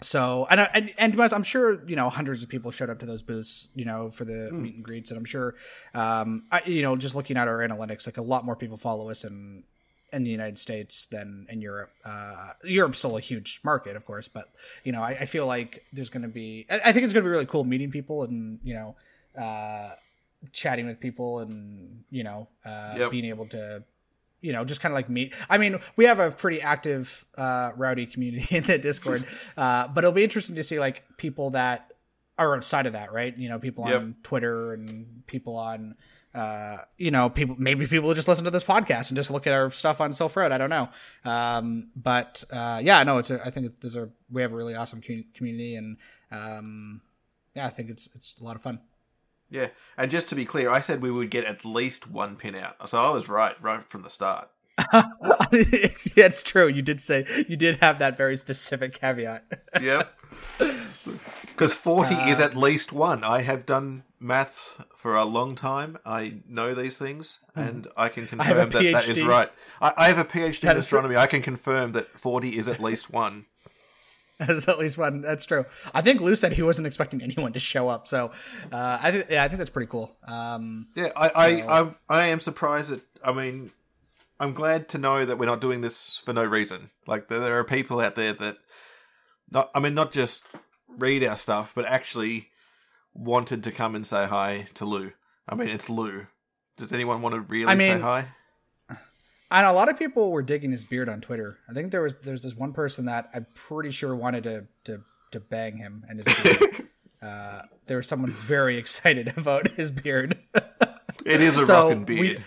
so and and and I'm sure you know hundreds of people showed up to those booths, you know, for the mm. meet and greets, and I'm sure, um, I, you know, just looking at our analytics, like a lot more people follow us in in the United States than in Europe. Uh, Europe's still a huge market, of course, but you know, I, I feel like there's going to be. I, I think it's going to be really cool meeting people and you know, uh, chatting with people and you know, uh, yep. being able to you know, just kind of like meet. I mean, we have a pretty active uh, rowdy community in the Discord, uh, but it'll be interesting to see like people that are outside of that, right? You know, people yep. on Twitter and people on, uh, you know, people maybe people who just listen to this podcast and just look at our stuff on Sylph Road. I don't know, um, but uh, yeah, no, it's a, I think there's a we have a really awesome community, and um, yeah, I think it's it's a lot of fun. Yeah, and just to be clear, I said we would get at least one pin out, so I was right right from the start. it's true. You did say you did have that very specific caveat. yep. Because forty uh, is at least one. I have done maths for a long time. I know these things, hmm. and I can confirm I that that is right. I, I have a PhD that in astronomy. I can confirm that forty is at least one. There's at least one. That's true. I think Lou said he wasn't expecting anyone to show up. So, uh, I think yeah, I think that's pretty cool. Um, yeah, I I, so... I I am surprised that. I mean, I'm glad to know that we're not doing this for no reason. Like there are people out there that, not I mean, not just read our stuff, but actually wanted to come and say hi to Lou. I mean, it's Lou. Does anyone want to really I mean- say hi? And a lot of people were digging his beard on Twitter. I think there was there's this one person that I'm pretty sure wanted to to, to bang him and his beard. uh, there was someone very excited about his beard. It is a So, we- beard.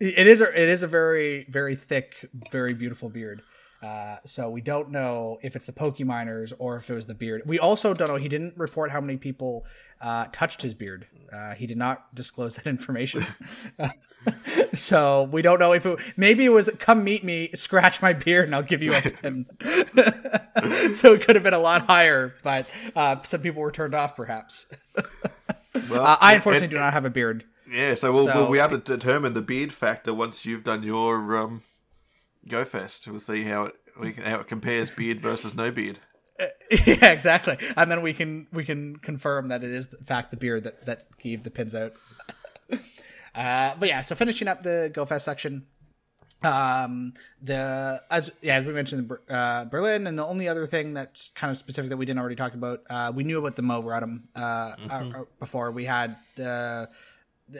It is a it is a very very thick, very beautiful beard. Uh, so we don't know if it's the Pokeminers or if it was the beard. We also don't know. He didn't report how many people uh, touched his beard. Uh, he did not disclose that information. so we don't know if it maybe it was come meet me, scratch my beard, and I'll give you a pin. so it could have been a lot higher, but uh, some people were turned off, perhaps. Well, Uh, I unfortunately do not have a beard. Yeah, so we'll, So- we'll be able to determine the beard factor once you've done your um, Go Fest. We'll see how it we can, how it compares beard versus no beard. yeah, exactly. And then we can we can confirm that it is in fact the beard that that gave the pins out. uh, but yeah, so finishing up the GoFest section. Um, the as yeah as we mentioned uh, Berlin, and the only other thing that's kind of specific that we didn't already talk about, uh, we knew about the Mow Rotom uh, uh, uh, before. We had the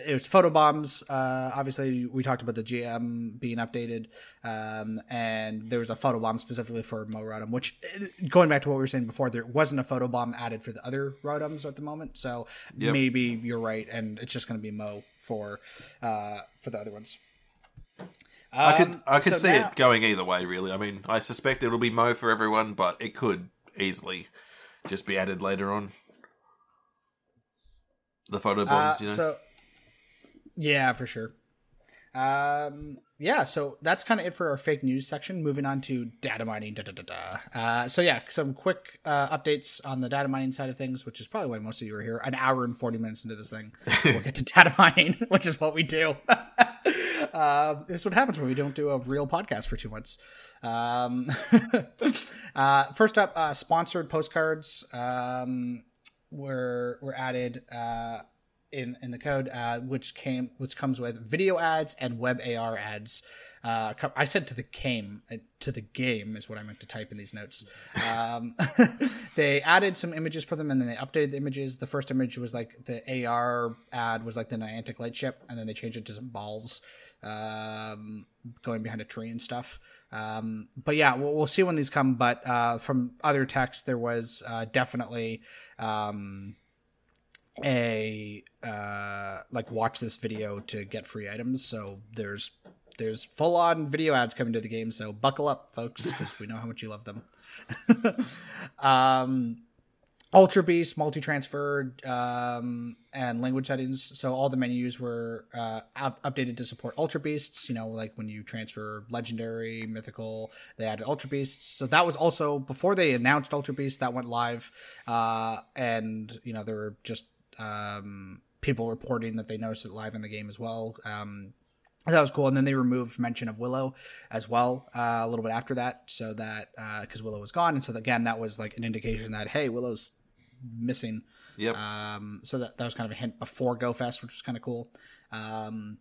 it was photo bombs. Uh, obviously, we talked about the GM being updated, um, and there was a photo bomb specifically for Mow Rotom. Which, uh, going back to what we were saying before, there wasn't a photo bomb added for the other Rotoms at the moment. So Yep. maybe you're right, and it's just going to be Mow for uh, for the other ones. I could Um, I could so see now- it going either way. Really, I mean, I suspect it'll be Mow for everyone, but it could easily just be added later on. The photo Uh, bombs, you know. So, yeah, for sure. Um, yeah, so that's kind of it for our fake news section. Moving on to data mining. Da, da, da, da. Uh, so yeah, some quick uh, updates on the data mining side of things, which is probably why most of you are here. An hour and forty minutes into this thing, we'll get to data mining, which is what we do. uh, this is what happens when we don't do a real podcast for two months. Um, uh, first up, uh, sponsored postcards. Um, were were added uh, in in the code, uh, which came which comes with video ads and web AR ads. Uh, I said to the game uh, to the game is what I meant to type in these notes. Um, they added some images for them, and then they updated the images. The first image was like the AR ad was like the Niantic Lightship, and then they changed it to some balls um, going behind a tree and stuff. Um, but yeah, we'll, we'll see when these come. But uh, from other text, there was uh, definitely um, a uh, like watch this video to get free items. So there's there's full on video ads coming to the game. So buckle up, folks, because we know how much you love them. um, Ultra Beast, multi transfer, um, and language settings. So all the menus were uh, up- updated to support Ultra Beasts. You know, like when you transfer Legendary, Mythical, they added Ultra Beasts. So that was also before they announced Ultra Beast. That went live, uh, and you know there were just um, people reporting that they noticed it live in the game as well. Um, that was cool. And then they removed mention of Willow as well uh, a little bit after that, so that uh because Willow was gone, and so again that was like an indication that hey, Willow's missing. Yep. Um, so that that was kind of a hint before GoFest, which was kind of cool. Um,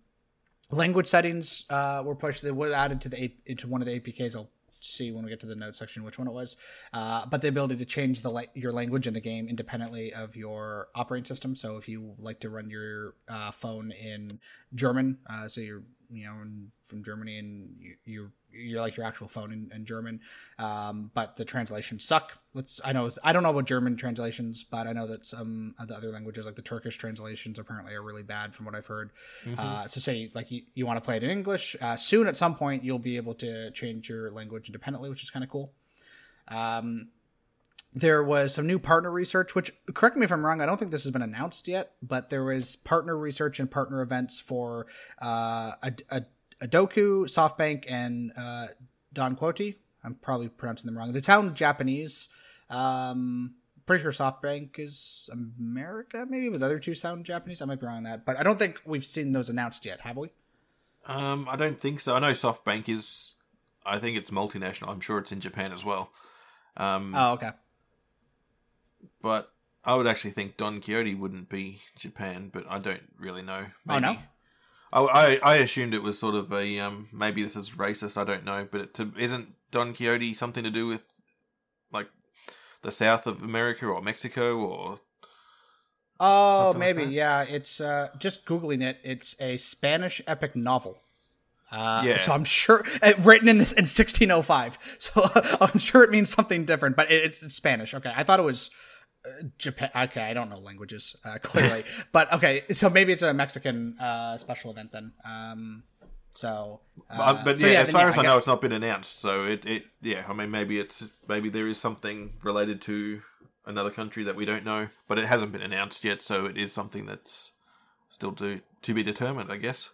language settings uh, were pushed. They were added to the A- into one of the APKs. I'll see when we get to the notes section which one it was. Uh, but the ability to change the la- your language in the game independently of your operating system. So if you like to run your uh, phone in German, uh, so you're you know in, from Germany and you, you're you're like your actual phone in, in German, um, but the translations suck. Let's I know I don't know about German translations, but I know that some of the other languages like the Turkish translations apparently are really bad from what I've heard. Uh, so say like you, you want to play it in English, uh, soon at some point you'll be able to change your language independently, which is kind of cool. Um, there was some new partner research, which correct me if I'm wrong, I don't think this has been announced yet, but there was partner research and partner events for uh, a, a, Adoku, SoftBank, and uh, Don Quixote. I'm probably pronouncing them wrong. They sound Japanese. Um, pretty sure SoftBank is America, maybe, but the other two sound Japanese. I might be wrong on that, but I don't think we've seen those announced yet, have we? Um, I don't think so. I know SoftBank is. I think it's multinational. I'm sure it's in Japan as well. Um, Oh, okay. but I would actually think Don Quixote wouldn't be Japan, but I don't really know. Oh, no? I, I, I assumed it was sort of a um maybe this is racist. I don't know, but it, to, isn't Don Quixote something to do with like the south of America or Mexico or Oh, like maybe. that? yeah, it's uh, just googling it. It's a Spanish epic novel. Uh, Yeah. So I'm sure uh, written in this in 1605. So I'm sure it means something different, but it, it's, it's Spanish. Okay, I thought it was Japan. Okay, I don't know languages uh, clearly, but okay. So maybe it's a Mexican uh, special event then. Um, so, uh, but so yeah, as far as I get- know, it's not been announced. So it, it, yeah, I mean, maybe it's maybe there is something related to another country that we don't know, but it hasn't been announced yet. So it is something that's still to to be determined, I guess.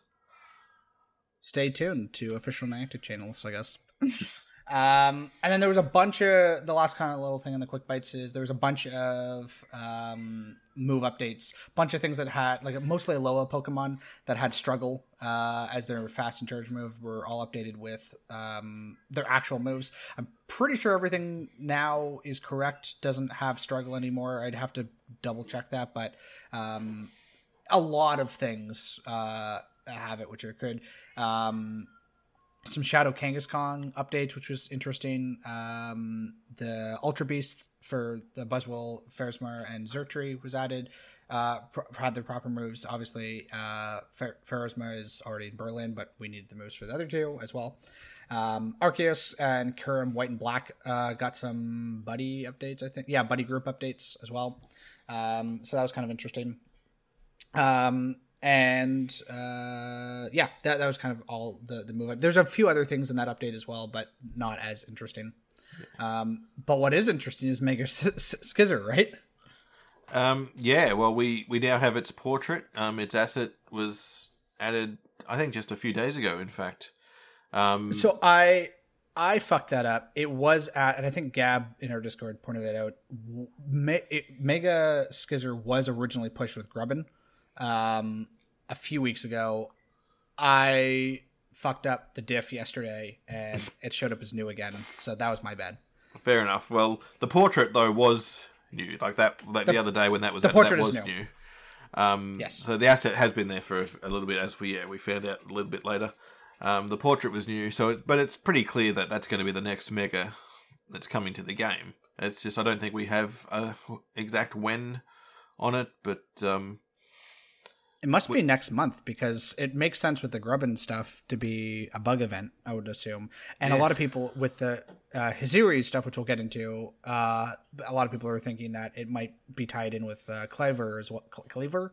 stay tuned to official Niantic channels, I guess. um, and then there was a bunch of the last kind of little thing in the quick bites is there was a bunch of um, move updates, bunch of things that had like mostly Alola Pokemon that had struggle uh, as their fast and charge move were all updated with um, their actual moves. I'm pretty sure everything now is correct, doesn't have struggle anymore. I'd have to double check that, but um, a lot of things uh, have it, which are good. Um, some Shadow Kangaskhan updates, which was interesting. Um, the Ultra Beast for the Buzzwole, Pheromosa, and Xurkitree was added. Uh, had their proper moves. Obviously, uh, Fer- Pheromosa is already in Berlin, but we needed the moves for the other two as well. Um, Arceus and Kyurem White and Black uh, got some buddy updates, I think. Yeah, buddy group updates as well. Um, so that was kind of interesting. Um, and uh, yeah, that, that was kind of all the the move. There's a few other things in that update as well, but not as interesting. Um, but what is interesting is Mega Scizor, right? Um, yeah, well, we we now have its portrait. Um, its asset was added, I think, just a few days ago. In fact, um, So I I fucked that up. It was at, and I think Gab in our Discord pointed that out. Me, it, Mega Scizor was originally pushed with Grubbin um, a few weeks ago. I fucked up the diff yesterday, and it showed up as new again. So that was my bad. fair enough. Well, the portrait though was new, like that. Like the, other day when that was the added, portrait that is was new. new. Um, Yes. So the asset has been there for a, a little bit, as we yeah, we found out a little bit later. Um, the portrait was new, so it, but it's pretty clear that that's going to be the next mega that's coming to the game. It's just I don't think we have a exact when on it, but um, It must be next month because it makes sense with the Grubbin stuff to be a bug event, I would assume. And a lot of people with the uh, Hizuri stuff, which we'll get into, uh, a lot of people are thinking that it might be tied in with uh, Clever as well. Cle- Kleavor?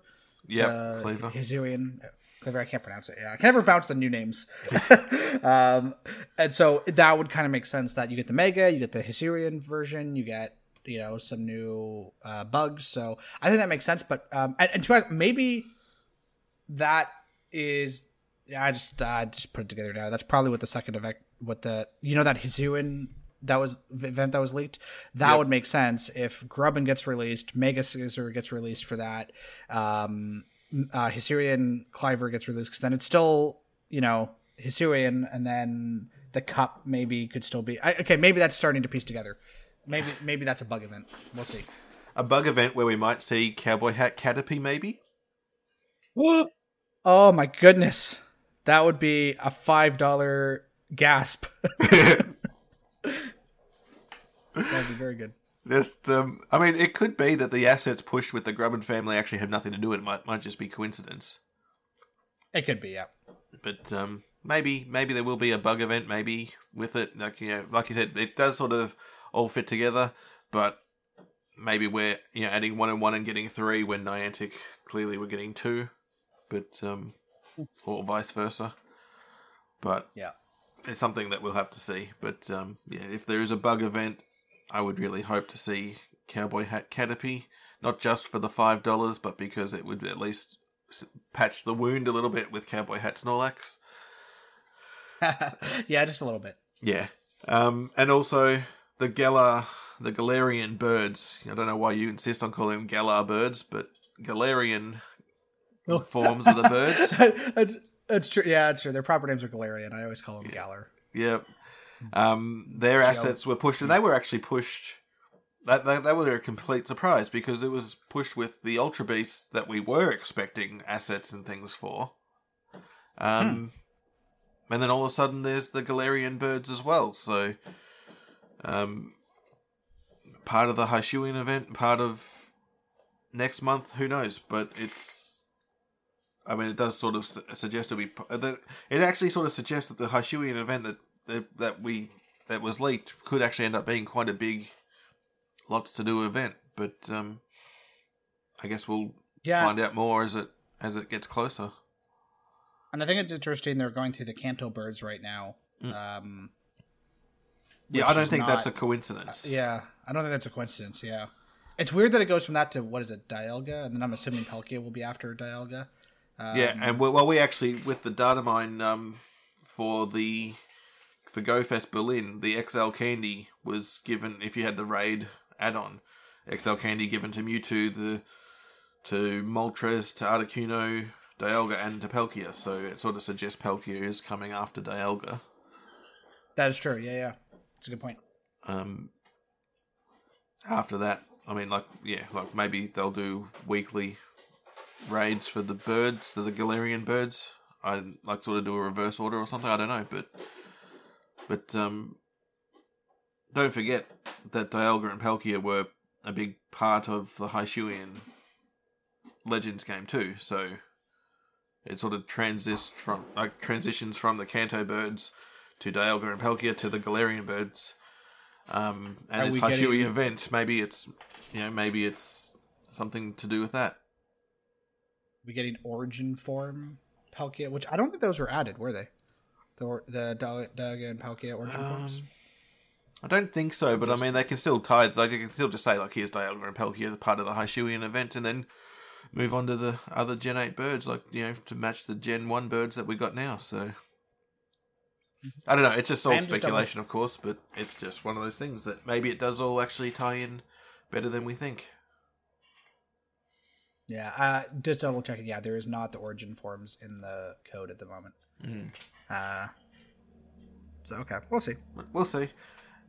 yeah, uh, Kleavor. Hisuian. Clever, I can't pronounce it. Yeah, I can never bounce the new names. um, and so that would kind of make sense that you get the Mega, you get the Hisuian version, you get you know some new uh, bugs. So I think that makes sense. But um, and, and to be honest, maybe that is I just I just put it together now. That's probably what the second event, what the you know that Hisuian that was event that was leaked. That Yep. would make sense if Grubbin gets released, Mega Scizor gets released for that. Um, uh, Hisuian Cliver gets released because then it's still you know Hisuian, and then the cup maybe could still be I, okay. Maybe that's starting to piece together. Maybe maybe that's a bug event. We'll see. A bug event where we might see Cowboy Hat Caterpie, maybe. Oh my goodness. That would be a five dollar gasp. That'd be very good. Just, um, I mean, it could be that the assets pushed with the Grubbin family actually have nothing to do with it. It might, might just be coincidence. It could be, yeah. But um, maybe, maybe there will be a bug event, maybe with it. Like you know, like you said, it does sort of all fit together. But maybe we're you know adding one and one and getting three when Niantic clearly we're getting two, but um, or vice versa. But Yeah. it's something that we'll have to see. But um, yeah, if there is a bug event, I would really hope to see Cowboy Hat Caterpie, not just for the five dollars, but because it would at least patch the wound a little bit with Cowboy Hat Snorlax. yeah, just a little bit. Yeah, um, and also the Galar, the Galarian birds. I don't know why you insist on calling them Galar birds, but Galarian forms of the birds. that's that's true. Yeah, that's true. Their proper names are Galarian. I always call them Galar. Yep. Um, their assets were pushed, and they were actually pushed. That, that, that was a complete surprise because it was pushed with the Ultra Beasts that we were expecting assets and things for. Um, And then all of a sudden there's the Galarian birds as well. So, um, part of the Hisuian event, part of next month, who knows? But it's, I mean, it does sort of suggest that we. It actually sort of suggests that the Hisuian event that that, that we that was leaked could actually end up being quite a big, lots to do event. But um, I guess we'll yeah. find out more as it as it gets closer. And I think it's interesting they're going through the Kanto birds right now. Mm. Um, yeah, I don't think not, that's a coincidence. Uh, yeah, I don't think that's a coincidence. Yeah, it's weird that it goes from that to what is it, Dialga, and then I'm assuming Palkia will be after Dialga. Um, yeah, and we, well, we actually with the data mine um, for the for GoFest Berlin, the XL candy was given if you had the raid add-on. XL candy given to Mewtwo, the to Moltres, to Articuno, Dialga, and to Palkia. So it sort of suggests Palkia is coming after Dialga. That is true. Yeah, yeah, it's a good point. Um, after that, I mean, like, yeah, like maybe they'll do weekly raids for the birds, for the Galarian birds. I'd like sort of do a reverse order or something. I don't know, but but um, don't forget that Dialga and Palkia were a big part of the Hisuian Legends game too. So it sort of transis from like transitions from the Kanto birds to Dialga and Palkia to the Galarian birds. Um, and Are this getting... event, maybe it's you know maybe it's something to do with that. We getting origin form Palkia, which I don't think those were added, were they? The the Dialga and Palkia origin um, forms. I don't think so, but I mean they can still tie like they can still just say like here's Dialga and Palkia as part of the Hisuian event, and then move on to the other Gen 8 birds, like, you know, to match the Gen 1 birds that we got now. So, I don't know. It's just all speculation, of course, but it's just one of those things that maybe it does all actually tie in better than we think. Yeah, uh, just double checking. Yeah, there is not the origin forms in the code at the moment. Mm. Uh, so okay, we'll see. We'll see.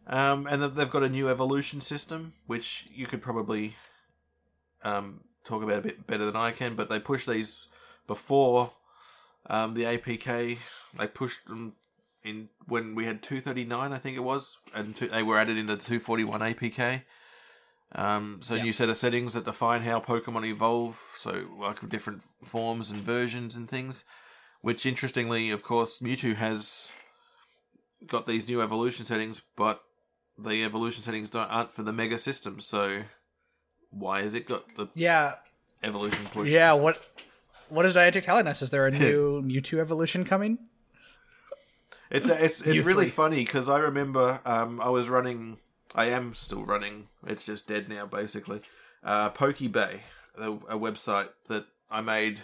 Um, and they've got a new evolution system, which you could probably um, talk about a bit better than I can, but they pushed these before um, the APK. They pushed them in when we had 239, I think it was, and two, they were added into 241 APK. Um, so yep. new set of settings that define how Pokemon evolve, so like different forms and versions and things. Which interestingly, of course, Mewtwo has got these new evolution settings, but the evolution settings don't aren't for the Mega system. So why has it got the yeah evolution push? Yeah, what what is Niantic telling us? Is there a new Mewtwo evolution coming? It's it's it's really funny because I remember um, I was running. I am still running. It's just dead now, basically. Uh, Pokebay, a, a website that I made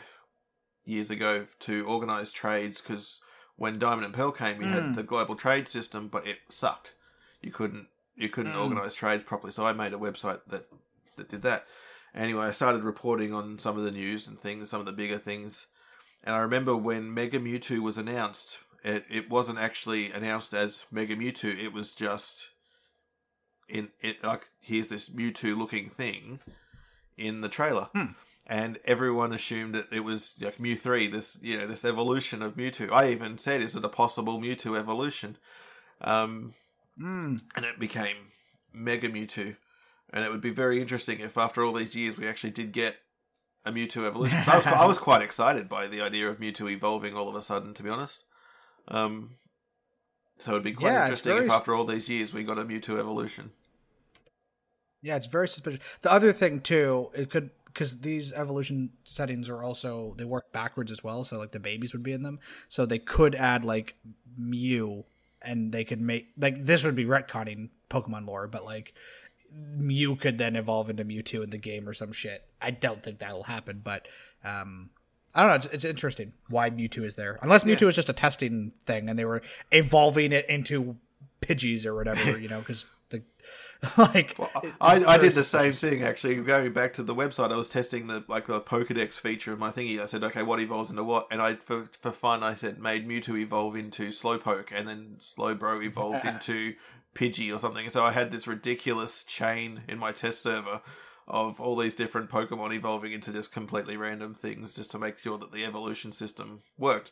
years ago to organize trades because when Diamond and Pearl came, we mm. had the global trade system, but it sucked. You couldn't you couldn't mm. organize trades properly. So I made a website that that did that. Anyway, I started reporting on some of the news and things, some of the bigger things. And I remember when Mega Mewtwo was announced, it, it wasn't actually announced as Mega Mewtwo, it was just in it like here's this Mewtwo looking thing in the trailer. Hmm. And everyone assumed that it was like Mew three, this you know, this evolution of Mewtwo. I even said, is it a possible Mewtwo evolution? Um, mm. and it became Mega Mewtwo and it would be very interesting if after all these years we actually did get a Mewtwo evolution. So I, was, I was quite excited by the idea of Mewtwo evolving all of a sudden, to be honest. Um, so it'd be quite yeah, interesting very... if after all these years we got a Mewtwo evolution. Yeah, it's very suspicious. The other thing too, it could because these evolution settings are also they work backwards as well. So like the babies would be in them, so they could add like Mew, and they could make like this would be retconning Pokemon lore, but like Mew could then evolve into Mewtwo in the game or some shit. I don't think that'll happen, but um, I don't know. It's, it's, interesting why Mewtwo is there, unless Mewtwo yeah. is just a testing thing and they were evolving it into Pidgeys or whatever, you know, because like well, I, I did the same thing actually. Going back to the website, I was testing the like the Pokedex feature of my thingy. I said, okay, what evolves into what? And I for for fun, I said made Mewtwo evolve into Slowpoke, and then Slowbro evolved into Pidgey or something. So I had this ridiculous chain in my test server of all these different Pokemon evolving into just completely random things just to make sure that the evolution system worked.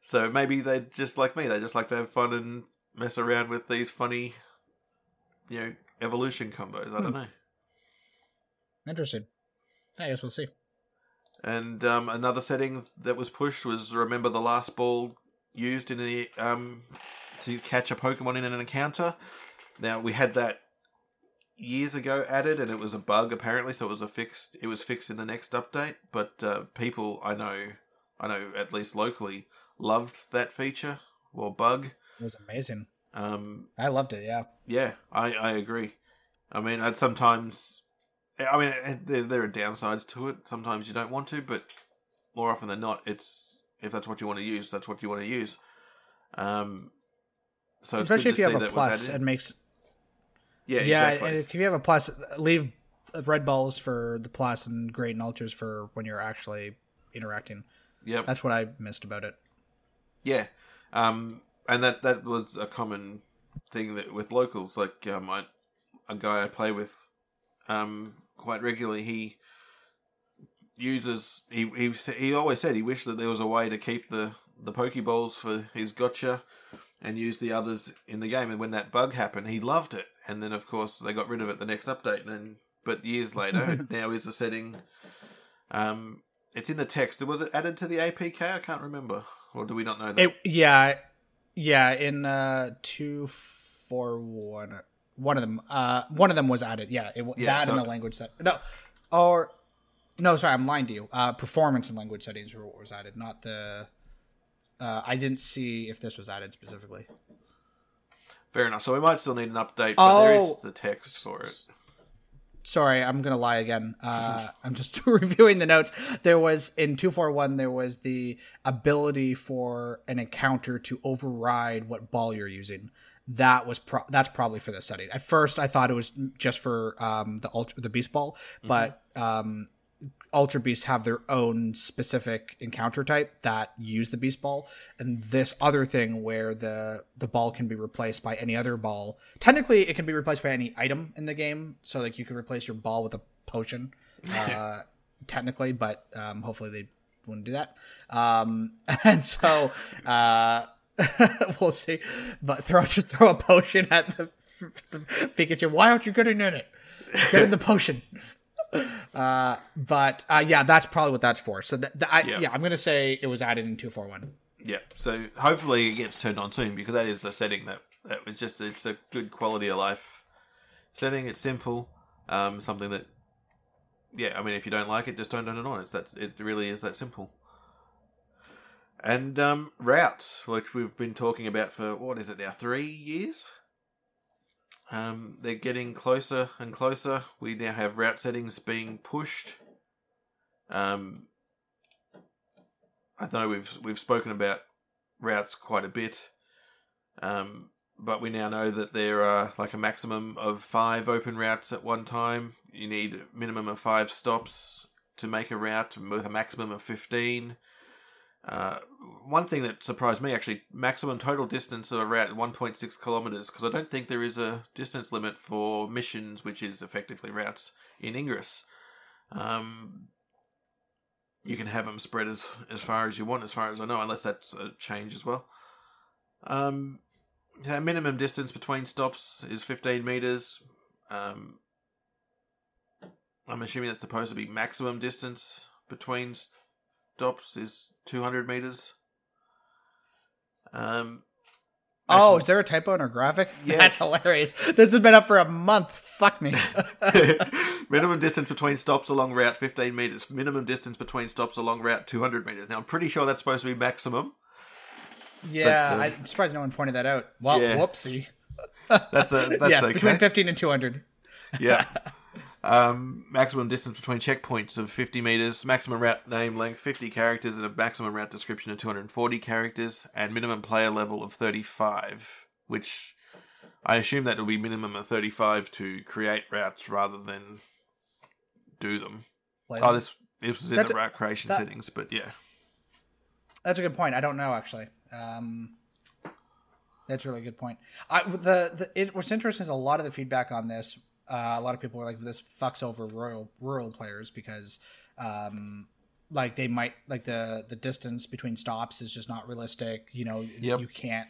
So maybe they just like me, they just like to have fun and mess around with these funny, you know, evolution combos. I don't hmm. know. Interesting. I guess we'll see. And um, another setting that was pushed was remember the last ball used in the um, to catch a Pokemon in an encounter. Now we had that years ago added, and it was a bug apparently, so it was a fixed. It was fixed in the next update, but uh, people I know, I know at least locally, loved that feature or bug. It was amazing. Um, I loved it. Yeah. yeah, I, I agree. I mean, I'd sometimes, I mean, there, there are downsides to it. Sometimes you don't want to, but more often than not, it's if that's what you want to use, that's what you want to use. Um, so Especially if you have a plus, it makes yeah, yeah. exactly. If you have a plus, leave red balls for the plus and great and ultras for when you're actually interacting. yep. That's what I missed about it. Yeah, um, and that that was a common thing that with locals. Like um, I, a guy I play with, um, quite regularly, he uses he he he always said he wished that there was a way to keep the the pokeballs for his Go-tcha and use the others in the game. And when that bug happened, he loved it. And then of course they got rid of it the next update. And then, but years later, it now is a setting. Um, it's in the text. Was it added to the APK? I can't remember. Or do we not know that? It yeah, yeah. In uh two four one, one of them. Uh, one of them was added. Yeah, it, Yeah, that so- and the language set. No, or no, sorry, I'm lying to you. Uh, performance and language settings were what was added, not the. Uh, I didn't see if this was added specifically. Fair enough. So we might still need an update, but there is Oh. the text for it. Sorry, I'm gonna lie again. Uh, I'm just reviewing the notes. There was in two four one. There was the ability for an encounter to override what ball you're using. That was pro- that's probably for the setting. At first, I thought it was just for um, the ultra the beast ball, but um, ultra beasts have their own specific encounter type that use the beast ball. And this other thing where the the ball can be replaced by any other ball technically it can be replaced by any item in the game. So like you could replace your ball with a potion uh technically but um hopefully they wouldn't do that. Um and so uh we'll see. But throw just throw a potion at the, the Pikachu. Why aren't you getting in it? Get in the potion uh, but uh, yeah, that's probably what that's for. So th- th- I, Yeah. yeah. I'm gonna say it was added in two four one. Yeah. So hopefully it gets turned on soon because that is a setting that that was just it's a good quality of life setting. It's simple. Um, something that yeah. I mean, if you don't like it, just don't turn it on. It's that it really is that simple. And um, routes, which we've been talking about for what is it now, three years? Um, they're getting closer and closer. We now have route settings being pushed. Um, I know we've we've spoken about routes quite a bit, um, but we now know that there are like a maximum of five open routes at one time. You need a minimum of five stops to make a route with a maximum of fifteen. Uh, one thing that surprised me actually, maximum total distance of a route 1.6 kilometers, because I don't think there is a distance limit for missions, which is effectively routes in Ingress. Um, you can have them spread as, as far as you want, as far as I know, unless that's a change as well. Um, minimum distance between stops is 15 meters. Um, I'm assuming that's supposed to be maximum distance between stops is 200 meters. Um, Oh, is there a typo in our graphic? Yeah. That's hilarious. This has been up for a month. Fuck me. minimum distance between stops along route 15 meters. Minimum distance between stops along route 200 meters. Now, I'm pretty sure that's supposed to be maximum. yeah, But, uh, I'm surprised no one pointed that out. Well, Yeah. whoopsie. That's a that's yes, okay. between 15 and 200. yeah. Um, maximum distance between checkpoints of 50 meters, maximum route name length 50 characters, and a maximum route description of 240 characters, and minimum player level of 35, which I assume that will be minimum of 35 to create routes rather than do them. Oh, this this was in That's- the route creation that- settings, but yeah. That's a good point. I don't know actually. Um, that's a really good point. I the, the it, what's interesting is a lot of the feedback on this. Uh, a lot of people were like, "This fucks over rural rural players because, um, like they might like the the distance between stops is just not realistic. You know, Yep. you can't.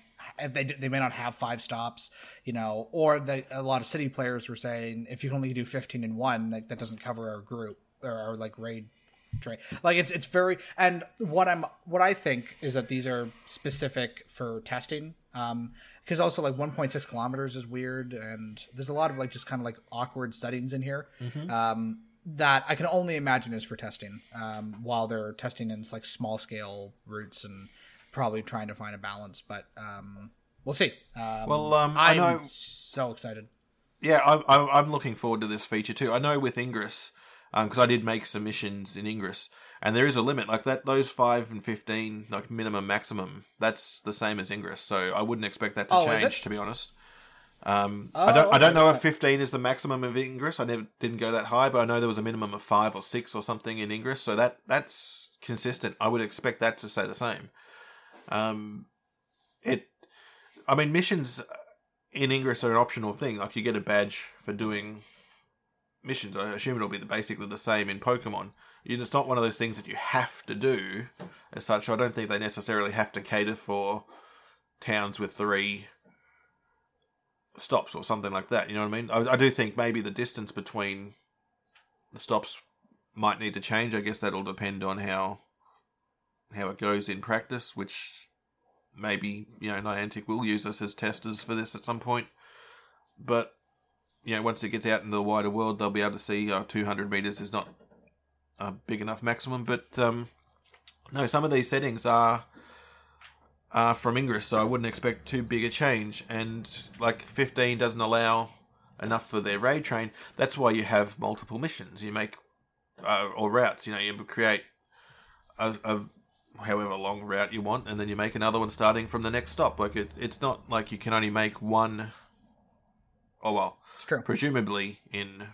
They they may not have five stops, you know, or they, a lot of city players were saying if you can only do fifteen in one, like that doesn't cover our group. or, or like raid train. Like it's it's very and what I'm what I think is that these are specific for testing. Um, because also like 1.6 kilometers is weird, and there's a lot of like just kind of like awkward settings in here. Um, that I can only imagine is for testing. Um, while they're testing in like small scale routes and probably trying to find a balance, but um, we'll see. Um, Well, um, I I'm know- so excited. Yeah, I'm, I'm I'm looking forward to this feature too. I know with Ingress, because I did make some missions in Ingress, and there is a limit like that. Those five and fifteen, like minimum maximum, that's the same as Ingress. So I wouldn't expect that to Oh, change, to be honest. Um, Oh, I don't I don't know if fifteen is the maximum of Ingress. I never didn't go that high, but I know there was a minimum of five or six or something in Ingress. So that that's consistent. I would expect that to stay the same. Um, it, I mean, missions in Ingress are an optional thing. Like you get a badge for doing missions. I assume it'll be the, basically the same in Pokemon. It's not one of those things that you have to do as such. I don't think they necessarily have to cater for towns with three stops or something like that. You know what I mean? I, I do think maybe the distance between the stops might need to change. I guess that'll depend on how how it goes in practice, which maybe you know Niantic will use us as testers for this at some point. But you know, once it gets out into the wider world, they'll be able to see uh, 200 meters is not a big enough maximum. But um, no, some of these settings are are from Ingress, so I wouldn't expect too big a change. And like 15 doesn't allow enough for their raid train. That's why you have multiple missions. You make uh, or routes. You know, you create a, a however long route you want, and then you make another one starting from the next stop. Like it, it's not like you can only make one. Oh well, It's true. presumably in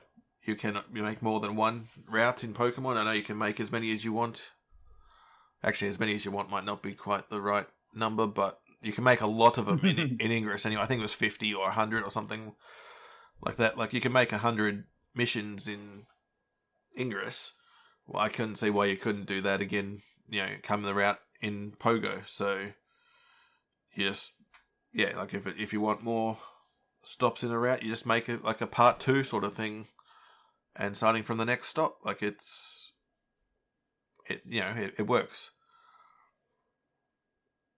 you can you make more than one route in Pokemon. I know you can make as many as you want. Actually, as many as you want might not be quite the right number, but you can make a lot of them in, in Ingress. Anyway, I think it was fifty or hundred or something like that. Like you can make hundred missions in Ingress. Well, I couldn't see why you couldn't do that again. You know, come the route in Pogo. So yes, yeah, like if it, if you want more stops in a route, you just make it like a part two sort of thing, and starting from the next stop, like it's it you know it, it works.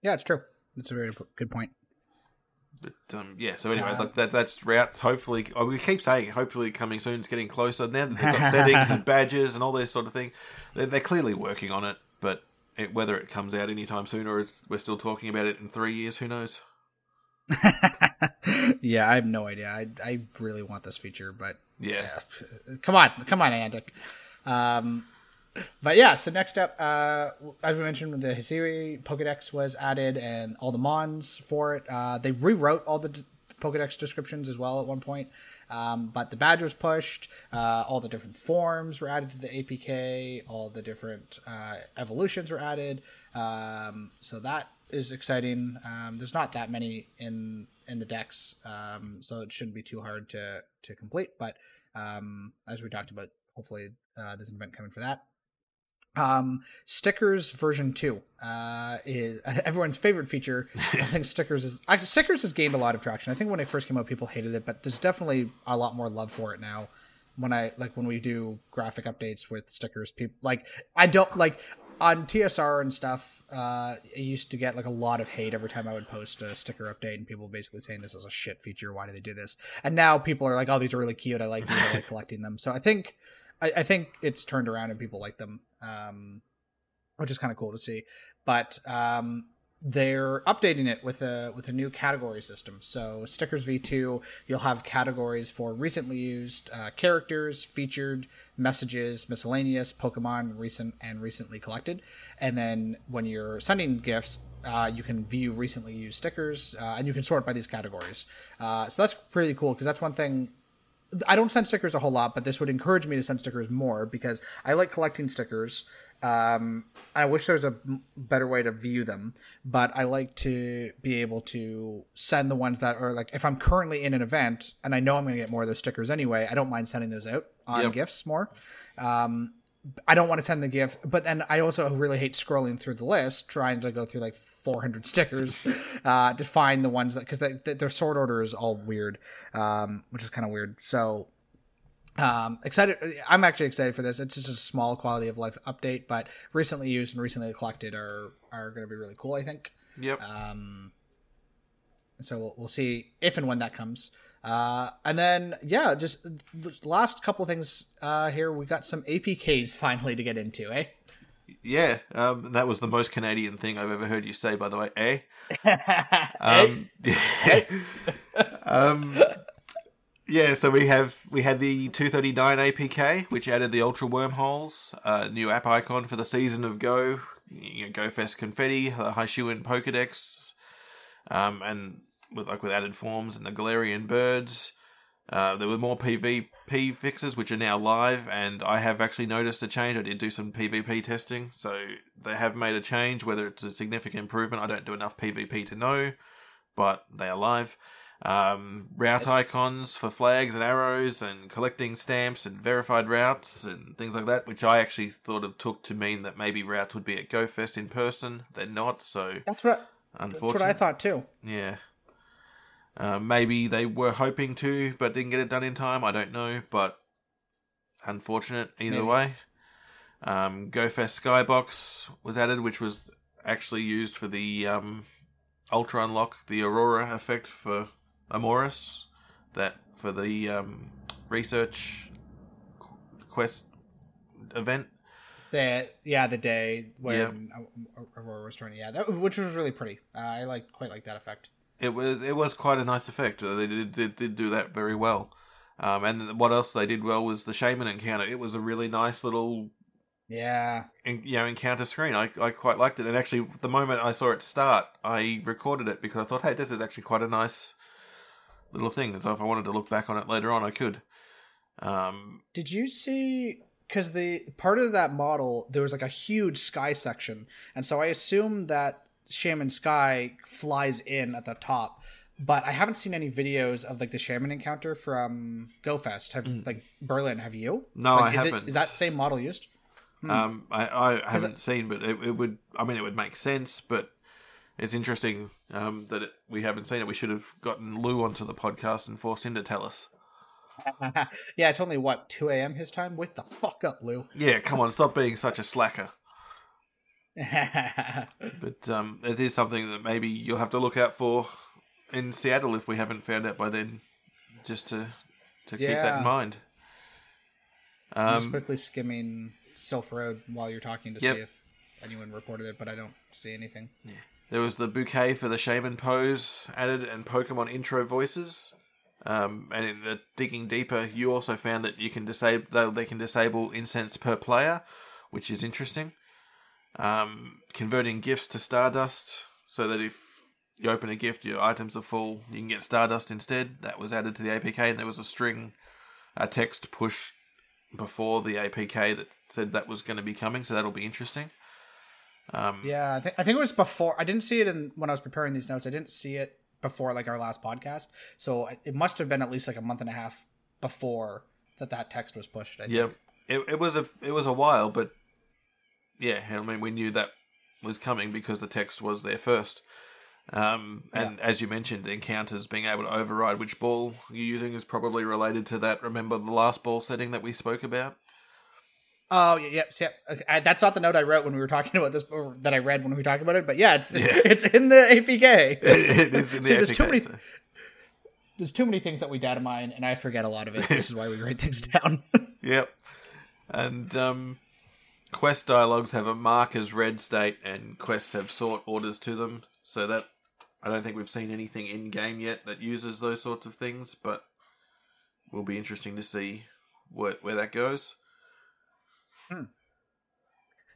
Yeah, it's true. That's a very good point. But um, yeah, so anyway, Uh, like that that's route. Hopefully, oh, we keep saying hopefully coming soon. It's getting closer now that they've got settings and badges and all this sort of thing. They're, they're clearly working on it, but it, whether it comes out anytime soon or it's, we're still talking about it in three years, who knows? yeah, I have no idea. I I really want this feature, but Yeah. yeah, come on, come on, Niantic. Um, but yeah, so next up, uh, as we mentioned, the Hisuian Pokedex was added, and all the Mons for it. Uh, they rewrote all the d- Pokedex descriptions as well at one point. Um, but the badge was pushed. Uh, all the different forms were added to the APK. All the different uh, evolutions were added. Um, so that is exciting. Um, there's not that many in in the decks, um, so it shouldn't be too hard to to complete. But um, as we talked about, hopefully uh, there's an event coming for that. Um, stickers version two uh, is everyone's favorite feature. I think stickers is actually stickers has gained a lot of traction. I think when it first came out, people hated it, but there's definitely a lot more love for it now. When I like when we do graphic updates with stickers, people like I don't like on TSR and stuff. Uh, I used to get like a lot of hate every time I would post a sticker update, and people basically saying this is a shit feature. Why do they do this? And now people are like, oh, these are really cute. I like these. I like collecting them. So I think I, I think it's turned around and people like them, um, which is kind of cool to see. But um, they're updating it with a with a new category system. So stickers v2, you'll have categories for recently used uh, characters, featured messages, miscellaneous, Pokemon, recent and recently collected. And then when you're sending gifts, uh, you can view recently used stickers, uh, and you can sort by these categories. Uh, so that's pretty cool because that's one thing I don't send stickers a whole lot, but this would encourage me to send stickers more because I like collecting stickers. Um, I wish there was a better way to view them, but I like to be able to send the ones that are like if I'm currently in an event and I know I'm going to get more of those stickers anyway. I don't mind sending those out on Yep. gifts more. Um, I don't want to send the gift, but then I also really hate scrolling through the list, trying to go through like 400 stickers uh, to find the ones that because they, their sort order is all weird, um, which is kind of weird. So Um, excited. I'm actually excited for this. It's just a small quality of life update, but recently used and recently collected are are going to be really cool. I think. Yep. Um, so we'll, we'll see if and when that comes. Uh, and then yeah, just the last couple things uh, here. We got some APKs finally to get into, eh? Yeah, um, that was the most Canadian thing I've ever heard you say. By the way, eh? um, um, yeah. So we have we had the 239 APK, which added the Ultra Wormholes, uh, new app icon for the season of Go, you know, Go Fest confetti, the Hisuian Pokedex, um, and with like with added forms and the Galarian birds. Uh, there were more PvP fixes, which are now live, and I have actually noticed a change. I did do some PvP testing, so they have made a change. Whether it's a significant improvement, I don't do enough PvP to know, but they are live. Um, route Yes. icons for flags and arrows, and collecting stamps and verified routes and things like that, which I actually thought of took to mean that maybe routes would be at GoFest in person. They're not, so That's what that's what I thought too. yeah. Uh, maybe they were hoping to, but didn't get it done in time. I don't know, but unfortunate either Maybe. way. Um, GoFest Skybox was added, which was actually used for the um, Ultra Unlock, the Aurora effect for Amoris, that for the um, research quest event. The yeah, the day when Aurora was turning, yeah, that, which was really pretty. Uh, I like quite like that effect. It was it was quite a nice effect. They did did, did do that very well. Um, and what else they did well was the Shaymin encounter. It was a really nice little Yeah, en- you know encounter screen. I I quite liked it. And actually, the moment I saw it start, I recorded it because I thought, hey, this is actually quite a nice little thing. So if I wanted to look back on it later on, I could. Um, Did you see? Because the part of that model, there was like a huge sky section, and so I assume that Shaymin Sky flies in at the top. But I haven't seen any videos of like the Shaymin encounter from GoFest. Have like Berlin? Have you? Mm. No, Like, I is haven't. is that same model used? Um, I, I haven't seen, but it, it would. I mean, it would make sense. But it's interesting um, that it, we haven't seen it. We should have gotten Lou onto the podcast and forced him to tell us. yeah, it's only what two a.m. his time. Wake the fuck up, Lou. Yeah, come on, stop being such a slacker. But um, it is something that maybe you'll have to look out for in Seattle if we haven't found out by then, just to to keep that in mind. I'm just Um, quickly skimming Silph Road while you're talking to Yep. see if anyone reported it, but I don't see anything. There was the bouquet for the Shaymin pose added and Pokemon intro voices. Um, and in the digging deeper, you also found that you can disable they can disable incense per player, which is interesting. Um, converting gifts to Stardust, so that if you open a gift, your items are full, you can get Stardust instead. That was added to the APK, and there was a string, a text push before the APK that said that was going to be coming, so that'll be interesting. Um, Yeah, I think I think it was before. I didn't see it in when I was preparing these notes. I didn't see it before like our last podcast, so it must have been at least like a month and a half before that that text was pushed. I think. Yeah, it, it was a it was a while, but yeah, I mean we knew that was coming because the text was there first. Um, and as you mentioned, encounters being able to override which ball you're using is probably related to that. Remember the last ball setting that we spoke about? Oh, yeah, yep, yep. Okay, that's not the note I wrote when we were talking about this, that I read when we were talking about it. But yeah, it's Yeah. it's in the APK. it is in the See, there's too many- so- There's too many things that we data mine, and I forget a lot of it. This is why we write things down. Yep. And um, quest dialogues have a mark as red state, and quests have sort orders to them. So that I don't think we've seen anything in game yet that uses those sorts of things, but will be interesting to see where where that goes.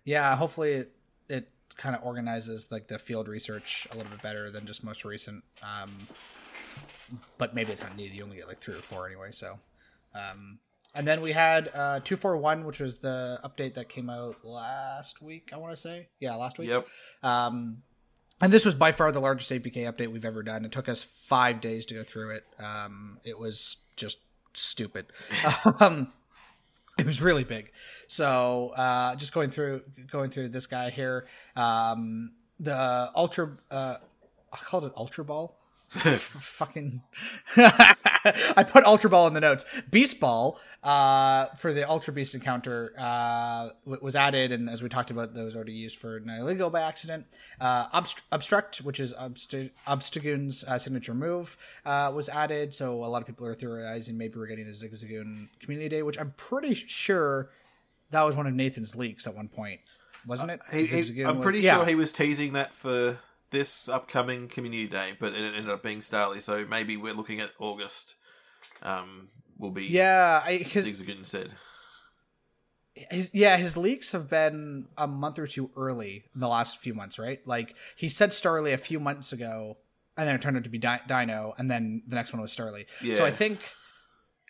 yeah, hopefully it it kind of organizes like the field research a little bit better than just most recent. Um, but maybe it's not needed. You only get like three or four anyway. So, um, and then we had uh, two four one, which was the update that came out last week. I want to say, yeah, last week. Yep. Um, and this was by far the largest APK update we've ever done. It took us five days to go through it. Um, it was just stupid. um, it was really big. So uh, just going through going through this guy here, um, the ultra. Uh, I called it Ultra Ball. fucking I put Ultra Ball in the notes. Beast Ball uh, for the Ultra Beast encounter uh, was added, and as we talked about, those already used for Nihilego by accident. Uh, Obst- Obstruct, which is Obst- Obstagoon's uh, signature move, uh, was added. So a lot of people are theorizing maybe we're getting a Zigzagoon Community Day, which I'm pretty sure that was one of Nathan's leaks at one point, wasn't it? He, he, I'm was- pretty yeah. sure he was teasing that for this upcoming Community Day, but it ended up being Starly. So maybe we're looking at August. Um, will be Yeah, I, his, Zigzagoon instead. his yeah his leaks have been a month or two early in the last few months right like he said starly a few months ago and then it turned out to be Di- Deino and then the next one was starly so i think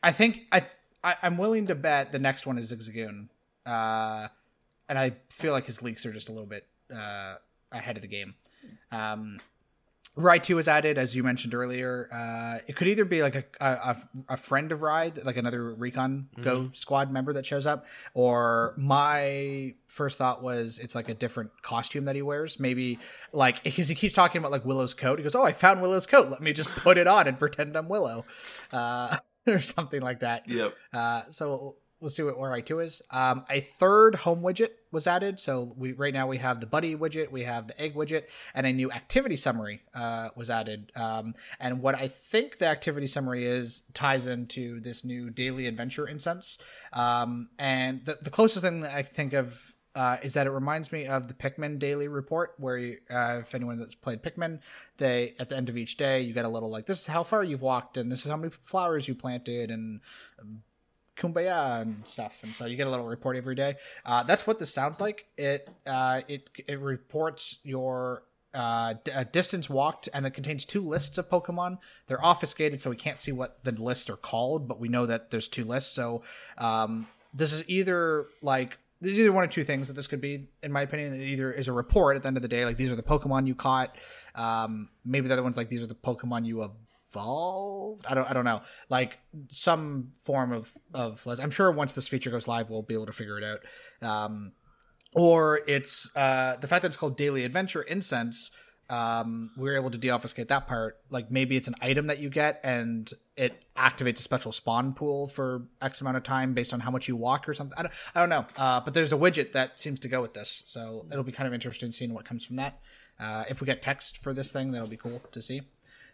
i think i, I i'm willing to bet the next one is zigzagoon uh and i feel like his leaks are just a little bit uh ahead of the game um Rhi 2 was added, as you mentioned earlier. Uh, it could either be like a, a, a friend of Rhi, like another Recon Go squad member that shows up, or my first thought was it's like a different costume that he wears. Maybe like, because he keeps talking about like Willow's coat. He goes, Oh, I found Willow's coat. Let me just put it on and pretend I'm Willow. Uh, or something like that. Yep. Uh, so we'll see what Rhi 2 is. Um, a third home widget was added. So we right now we have the buddy widget, we have the egg widget, and a new activity summary uh, was added. Um, and what I think the activity summary is ties into this new daily adventure incense. Um, and the, the closest thing that I think of uh, is that it reminds me of the Pikmin daily report, where you, uh, if anyone that's played Pikmin, they at the end of each day you get a little like this is how far you've walked, and this is how many flowers you planted, and kumbaya and stuff and so you get a little report every day. Uh, that's what this sounds like. It uh, it it reports your uh, distance walked and it contains two lists of pokemon. They're obfuscated so we can't see what the lists are called but we know that there's two lists so um, this is either like there's either one or two things that this could be in my opinion. It either is a report at the end of the day like these are the pokemon you caught um, maybe the other one's like these are the pokemon you evolved? I don't i don't know. Like some form of of i'm sure once this feature goes live we'll be able to figure it out. Um or it's uh the fact that it's called daily adventure incense um we are able to deobfuscate that part. Like maybe it's an item that you get and it activates a special spawn pool for x amount of time based on how much you walk or something. I don't, I don't know. Uh but there's a widget that seems to go with this. So it'll be kind of interesting seeing what comes from that. Uh if we get text for this thing that'll be cool to see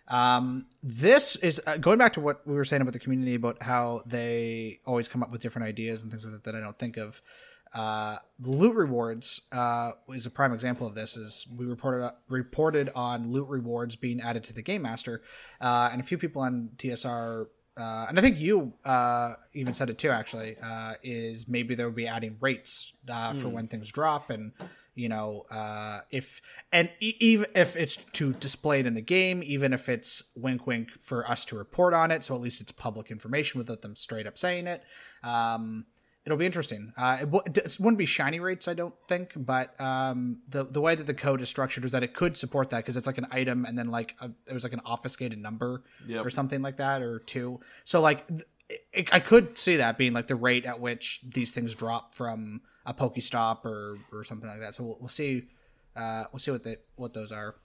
um, this is uh, going back to what we were saying about the community about how they always come up with different ideas and things like that that I don't think of. Uh, loot rewards uh, is a prime example of this. Is we reported reported on loot rewards being added to the game master, uh, and a few people on TSR. Uh, and I think you uh, even said it too. Actually, uh, is maybe they'll be adding rates uh, for when things drop, and you know uh if and even if it's to display it in the game even if it's wink wink for us to report on it so at least it's public information without them straight up saying it um it'll be interesting uh it, w- it wouldn't be shiny rates i don't think but um the the way that the code is structured is that it could support that because it's like an item and then like a, it was like an obfuscated number Yep. or something like that or two so like th- it, I could see that being like the rate at which these things drop from a Pokestop or or something like that. So we'll, we'll see. Uh, we'll see what they what those are.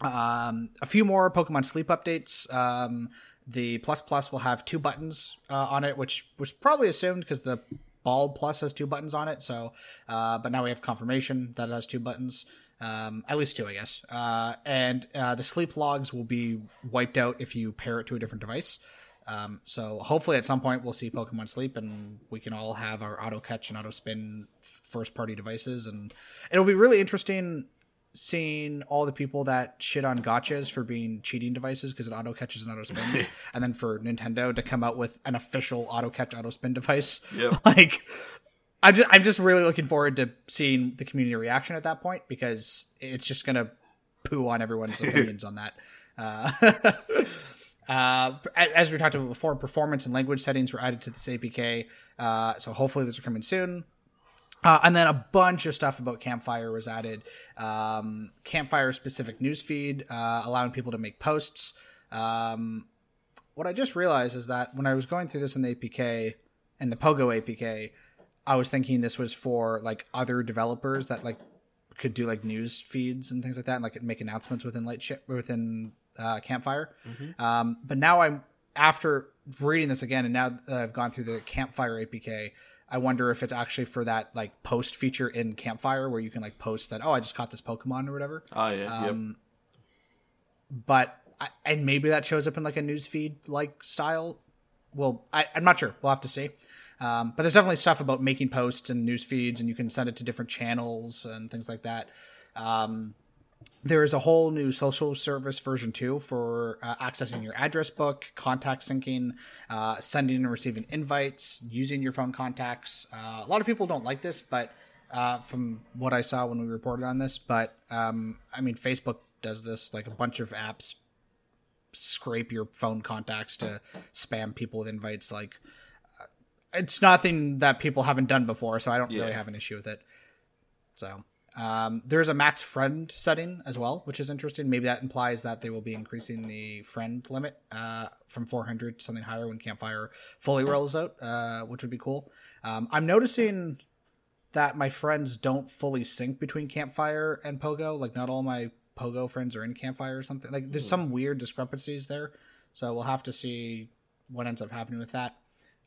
Um, a few more Pokemon Sleep updates. Um, the Plus Plus will have two buttons uh, on it, which was probably assumed because the Ball Plus has two buttons on it. So, uh, but now we have confirmation that it has two buttons. Um, at least two, I guess. Uh, and uh, the sleep logs will be wiped out if you pair it to a different device. Um, so hopefully at some point we'll see Pokemon Sleep and we can all have our auto catch and auto spin first party devices and it'll be really interesting seeing all the people that shit on Go-tchas for being cheating devices because it auto catches and auto spins and then for Nintendo to come out with an official auto catch auto spin device Yep. like I'm just I'm just really looking forward to seeing the community reaction at that point because it's just gonna poo on everyone's opinions on that. Uh, uh, as we talked about before, performance and language settings were added to this APK, uh, so hopefully those are coming soon. Uh, and then a bunch of stuff about Campfire was added. Um, Campfire specific newsfeed, uh, allowing people to make posts. Um, what I just realized is that when I was going through this in the APK and the Pogo APK, I was thinking this was for like other developers that like could do like news feeds and things like that, and like make announcements within Lightship within uh, Campfire. Um, but now I'm after reading this again, and now that I've gone through the Campfire APK, I wonder if it's actually for that like post feature in Campfire where you can like post that oh I just caught this Pokemon or whatever. Oh yeah, yep. Um, But I, and maybe that shows up in like a newsfeed like style. Well, I, I'm not sure. We'll have to see. Um, but there's definitely stuff about making posts and news feeds, and you can send it to different channels and things like that. Um, there is a whole new social service version 2 for uh, accessing your address book, contact syncing, uh, sending and receiving invites, using your phone contacts. Uh, a lot of people don't like this, but uh, from what I saw when we reported on this, but um, I mean, Facebook does this. Like a bunch of apps scrape your phone contacts to spam people with invites. Like uh, it's nothing that people haven't done before, so I don't really have an issue with it. So um, there's a max friend setting as well, which is interesting. Maybe that implies that they will be increasing the friend limit uh, from 400 to something higher when Campfire fully rolls out, uh, which would be cool. Um, I'm noticing that my friends don't fully sync between Campfire and Pogo. Like, not all my Pogo friends are in Campfire or something. Like, there's some weird discrepancies there. So we'll have to see what ends up happening with that.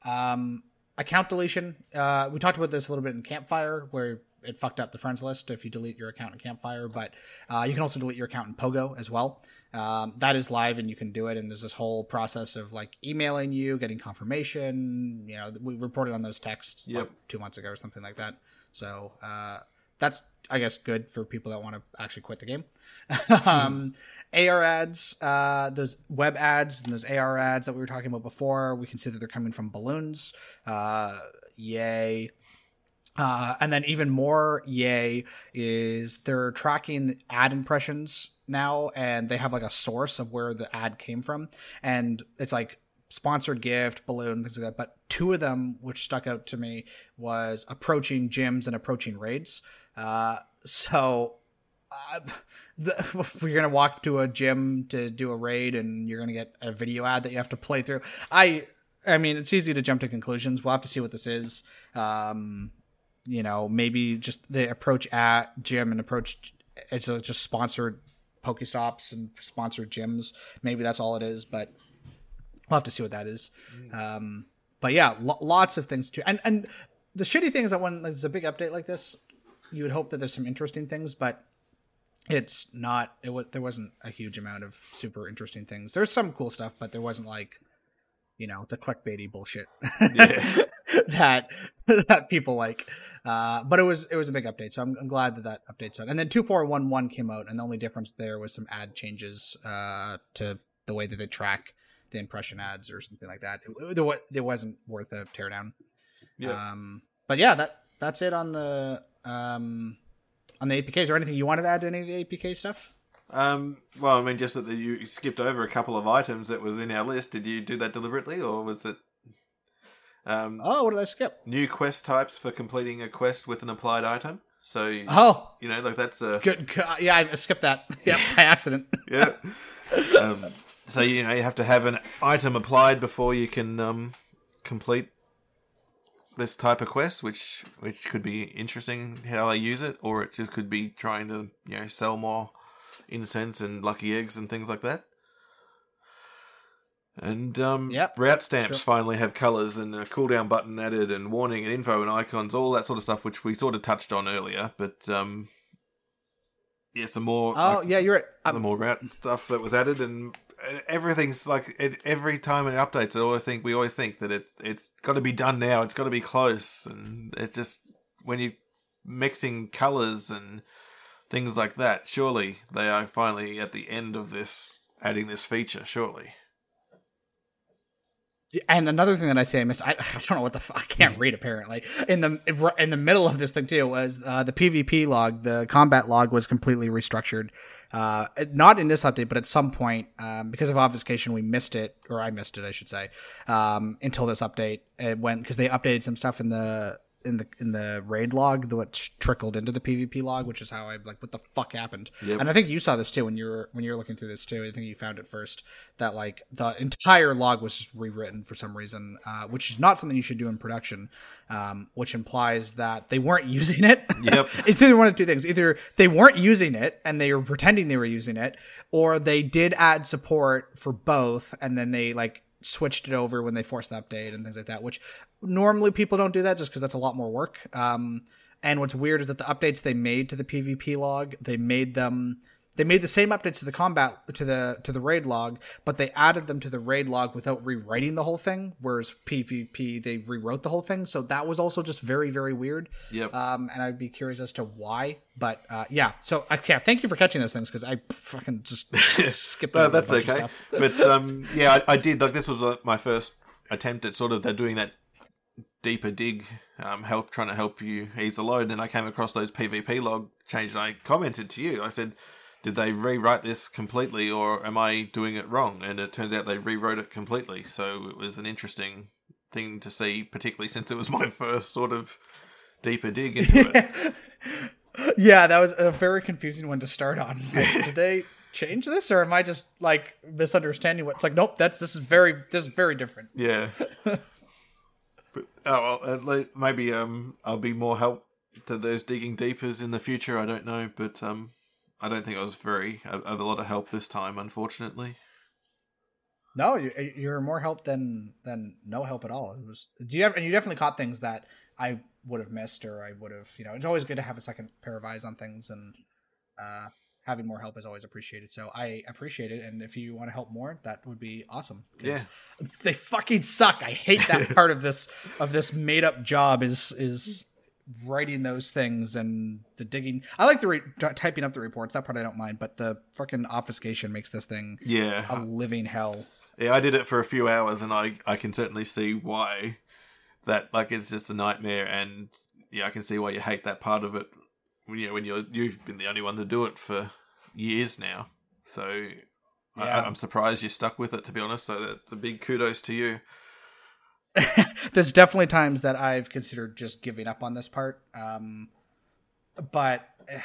Um, account deletion. Uh, we talked about this a little bit in Campfire, where it fucked up the friends list if you delete your account in Campfire, but uh, you can also delete your account in Pogo as well. Um, that is live and you can do it. And there's this whole process of like emailing you, getting confirmation. You know, we reported on those texts like, two months ago or something like that. So uh, that's, I guess, good for people that want to actually quit the game. um, AR ads, uh, those web ads and those AR ads that we were talking about before, we can see that they're coming from balloons. Uh, yay. Uh, and then even more yay is they're tracking ad impressions now and they have like a source of where the ad came from. And it's like sponsored gift balloon things like that. But two of them which stuck out to me was approaching gyms and approaching raids. Uh, so uh, the, we're gonna walk to a gym to do a raid and you're gonna get a video ad that you have to play through. I i mean it's easy to jump to conclusions. We'll have to see what this is. Um you know maybe just the approach at gym and approach it's just sponsored pokestops and sponsored gyms. Maybe that's all it is but we'll have to see what that is. Um but yeah lo- lots of things too. And and the shitty thing is that when there's a big update like this you would hope that there's some interesting things but it's not it was there wasn't a huge amount of super interesting things. There's some cool stuff but there wasn't like you know the clickbaity bullshit Yeah. that that people like. Uh but it was it was a big update so i'm, I'm glad that that update out and then 2411 came out and the only difference there was some ad changes uh to the way that they track the impression ads or something like that. It, it, it wasn't worth a teardown. Yeah. um but yeah that that's it on the um on the apks or anything you wanted to add to any of the apk stuff Um, well, I mean, just that you skipped over a couple of items that was in our list. Did you do that deliberately, or was it um, oh what did i skip new quest types for completing a quest with an applied item? So you oh you know, like that's a good good. yeah i skipped that yeah by accident yeah. Um, so you know you have to have an item applied before you can um, complete this type of quest, which which could be interesting how they use it, or it just could be trying to you know sell more incense and lucky eggs and things like that. And um, Yep, route stamps sure. finally have colors and a cooldown button added, and warning and info and icons, all that sort of stuff, which we sort of touched on earlier. But um, yeah, some more. oh like, yeah you're right the more route stuff that was added, and everything's like it, every time it updates, I always think we always think that it it's got to be done now. It's got to be close, and it just when you're mixing colors and things like that. Surely they are finally at the end of this, adding this feature. Surely, And another thing that I say I missed, I, I don't know what the f- I can't read apparently. In the in the middle of this thing too was uh, the PvP log, the combat log was completely restructured. Uh, not in this update, but at some point um, because of obfuscation, we missed it, or I missed it, I should say, um, until this update. It went because they updated some stuff in the in the in the raid log the what trickled into the PvP log, which is how I like what the fuck happened. Yep. And I think you saw this too when you were when you were looking through this too. I think you found it first that like the entire log was just rewritten for some reason, uh, which is not something you should do in production. Um, which implies that they weren't using it. Yep. it's either one of two things: either they weren't using it and they were pretending they were using it, or they did add support for both, and then they like switched it over when they forced the update and things like that, which normally people don't do that just because that's a lot more work. Um, and what's weird is that the updates they made to the PvP log, they made them they made the same updates to the combat to the to the raid log, but they added them to the raid log without rewriting the whole thing. Whereas PvP they rewrote the whole thing, so that was also just very very weird. Yep. Um, and I'd be curious as to why. But uh, yeah, so uh, yeah, thank you for catching those things because I fucking just skipped. No, that's okay. but um, yeah, I, I did like this was uh, my first attempt at sort of they're doing that deeper dig, um, help trying to help you ease the load. And I came across those PvP log changes. I commented to you. I said, "Did they rewrite this completely, or am I doing it wrong?" And it turns out they rewrote it completely. So it was an interesting thing to see, particularly since it was my first sort of deeper dig into it. Yeah, that was a very confusing one to start on. Like, did they change this, or am I just like misunderstanding what? It's like, nope, that's this is very this is very different. Yeah. but oh well, at le- maybe um I'll be more help to those digging deepers in the future. I don't know, but um I don't think I was very of of a lot of help this time, unfortunately. No, you, you're more help than than no help at all. It was. Do you have, and you definitely caught things that I would have missed, or I would have. You know, it's always good to have a second pair of eyes on things, and uh, having more help is always appreciated. So I appreciate it, and if you want to help more, that would be awesome. 'Cause they fucking suck. I hate that part of this of this made up job is is writing those things and the digging. I like the re- typing up the reports. That part I don't mind, but the fucking obfuscation makes this thing yeah a living hell. Yeah, I did it for a few hours and I I can certainly see why that like it's just a nightmare and yeah, I can see why you hate that part of it. When you know, when you're you've been the only one to do it for years now. So Yeah. I, I'm surprised you stuck with it to be honest. So that's a big kudos to you. there's definitely times that I've considered just giving up on this part. Um, but eh,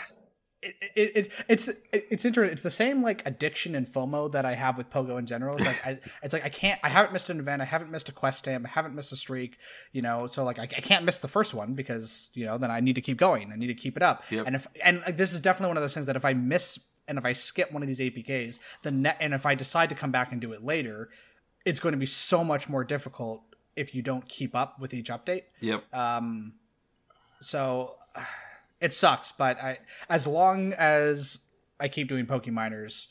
it, it, it, it's it's interesting. It's the same like addiction and FOMO that I have with Pogo in general. It's like I, it's like I can't. I haven't missed an event. I haven't missed a quest stamp. I haven't missed a streak. You know, so like I, I can't miss the first one because you know then I need to keep going. I need to keep it up. Yep. And if and like, this is definitely one of those things that if I miss and if I skip one of these APKs, the net and if I decide to come back and do it later, it's going to be so much more difficult if you don't keep up with each update. Yep. Um, so it sucks, but I as long as I keep doing Pokeminers,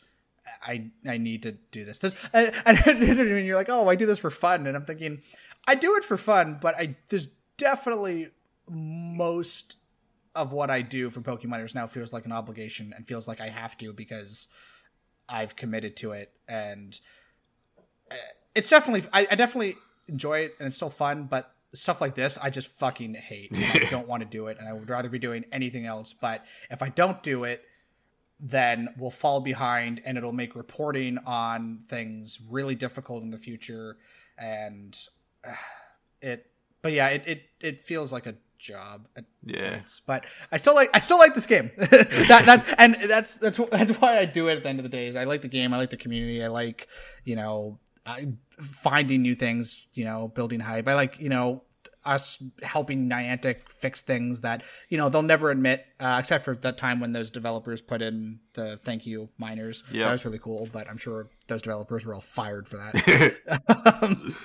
I I need to do this. This and and it's interesting you're like, oh, I do this for fun, and I'm thinking, I do it for fun, but I there's definitely most of what I do for Pokeminers now feels like an obligation and feels like I have to because I've committed to it, and uh, it's definitely I, I definitely enjoy it and it's still fun, but stuff like this I just fucking hate. I don't want to do it, and I would rather be doing anything else. But if I don't do it, then we'll fall behind, and it'll make reporting on things really difficult in the future. And uh, it, but yeah, it it it feels like a job at Yeah. points. But I still like I still like this game. that, that's and that's that's that's why I do it at the end of the day. Is I like the game. I like the community. I like you know I, finding new things. You know, building hype. I like you know us helping Niantic fix things that you know they'll never admit, uh, except for that time when those developers put in the thank you miners. Yeah. that was really cool. But I'm sure those developers were all fired for that. um,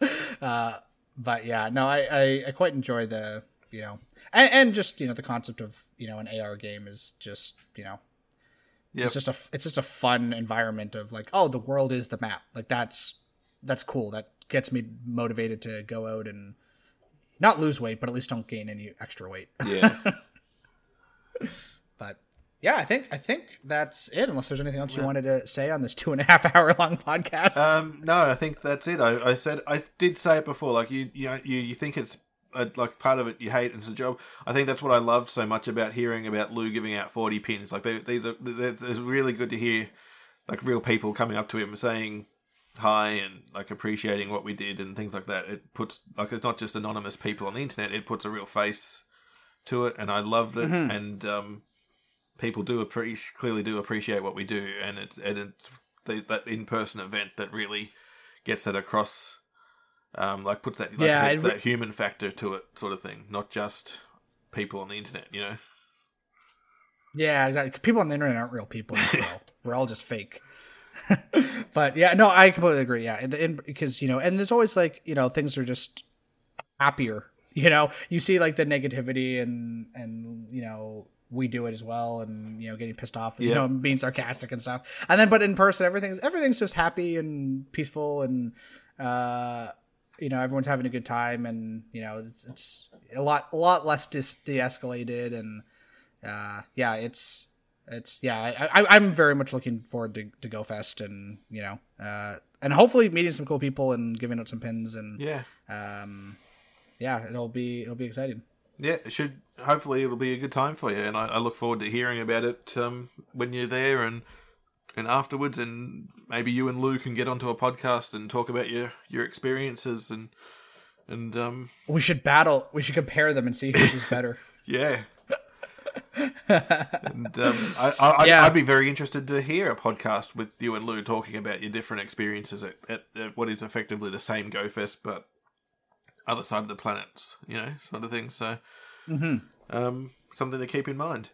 uh, but yeah, no, I, I, I quite enjoy the you know, and, and just you know the concept of you know an AR game is just you know, Yep. it's just a it's just a fun environment of like oh the world is the map like that's that's cool that gets me motivated to go out and not lose weight but at least don't gain any extra weight Yeah. but yeah I think I think that's it unless there's anything else you wanted to say on this two and a half hour long podcast. um, no, I think that's it. I, I said I did say it before. Like you, you, you, you think it's like part of it you hate and it's a job. I think that's what I loved so much about hearing about Lou giving out forty pins. Like they, these are, it's really good to hear like real people coming up to him saying, hi and like appreciating what we did and things like that. It puts like it's not just anonymous people on the internet. It puts a real face to it, and I loved it. Mhm. And um, people do appreciate clearly do appreciate what we do, and it's and it's the, that in person event that really gets that across. Um, like puts that like, Yeah, that, re- that human factor to it, sort of thing, not just people on the internet. You know. Yeah, exactly. People on the internet aren't real people. We're all, just fake. but yeah, no, I completely agree. Yeah, the, because you know, and there's always like you know things are just happier. You know, you see like the negativity and and you know we do it as well, and you know getting pissed off, you Yeah. know, being sarcastic and stuff. And then, but in person, everything's everything's just happy and peaceful, and uh, you know everyone's having a good time, and you know it's, it's a lot a lot less dis- de-escalated and uh, yeah, it's it's yeah. I, I, I'm very much looking forward to to go fest and you know uh, and hopefully meeting some cool people and giving out some pins and Yeah. um, yeah, it'll be it'll be exciting. Yeah, it should. Hopefully, it'll be a good time for you, and I, I look forward to hearing about it um, when you're there and and afterwards, and maybe you and Lou can get onto a podcast and talk about your your experiences and and um, We should battle. We should compare them and see which is better. yeah. and um, I, I, I'd, Yeah. I'd be very interested to hear a podcast with you and Lou talking about your different experiences at, at, at what is effectively the same GoFest, but other side of the planet, you know, sort of thing. So, hmm um, something to keep in mind.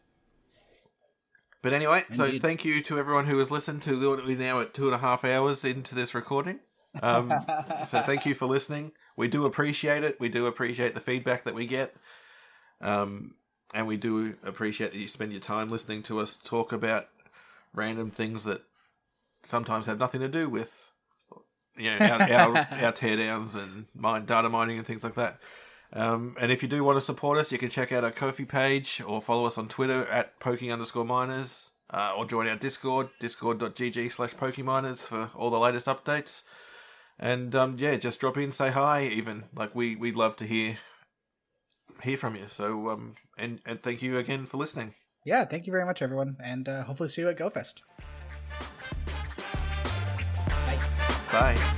But anyway, so thank you to everyone who has listened to we're now at two and a half hours into this recording. Um, so thank you for listening. We do appreciate it. We do appreciate the feedback that we get. Um, and we do appreciate that you spend your time listening to us talk about random things that sometimes have nothing to do with you know our, our, our teardowns and mine data mining and things like that. Um, and if you do want to support us, you can check out our Ko-fi page or follow us on Twitter at poking underscore miners uh, or join our Discord, discord.gg slash pokeminers for all the latest updates. And um, yeah, just drop in, say hi, even. Like, we, we'd love to hear hear from you. So, um, and, and thank you again for listening. Yeah, thank you very much, everyone, and uh, hopefully see you at GoFest. Bye.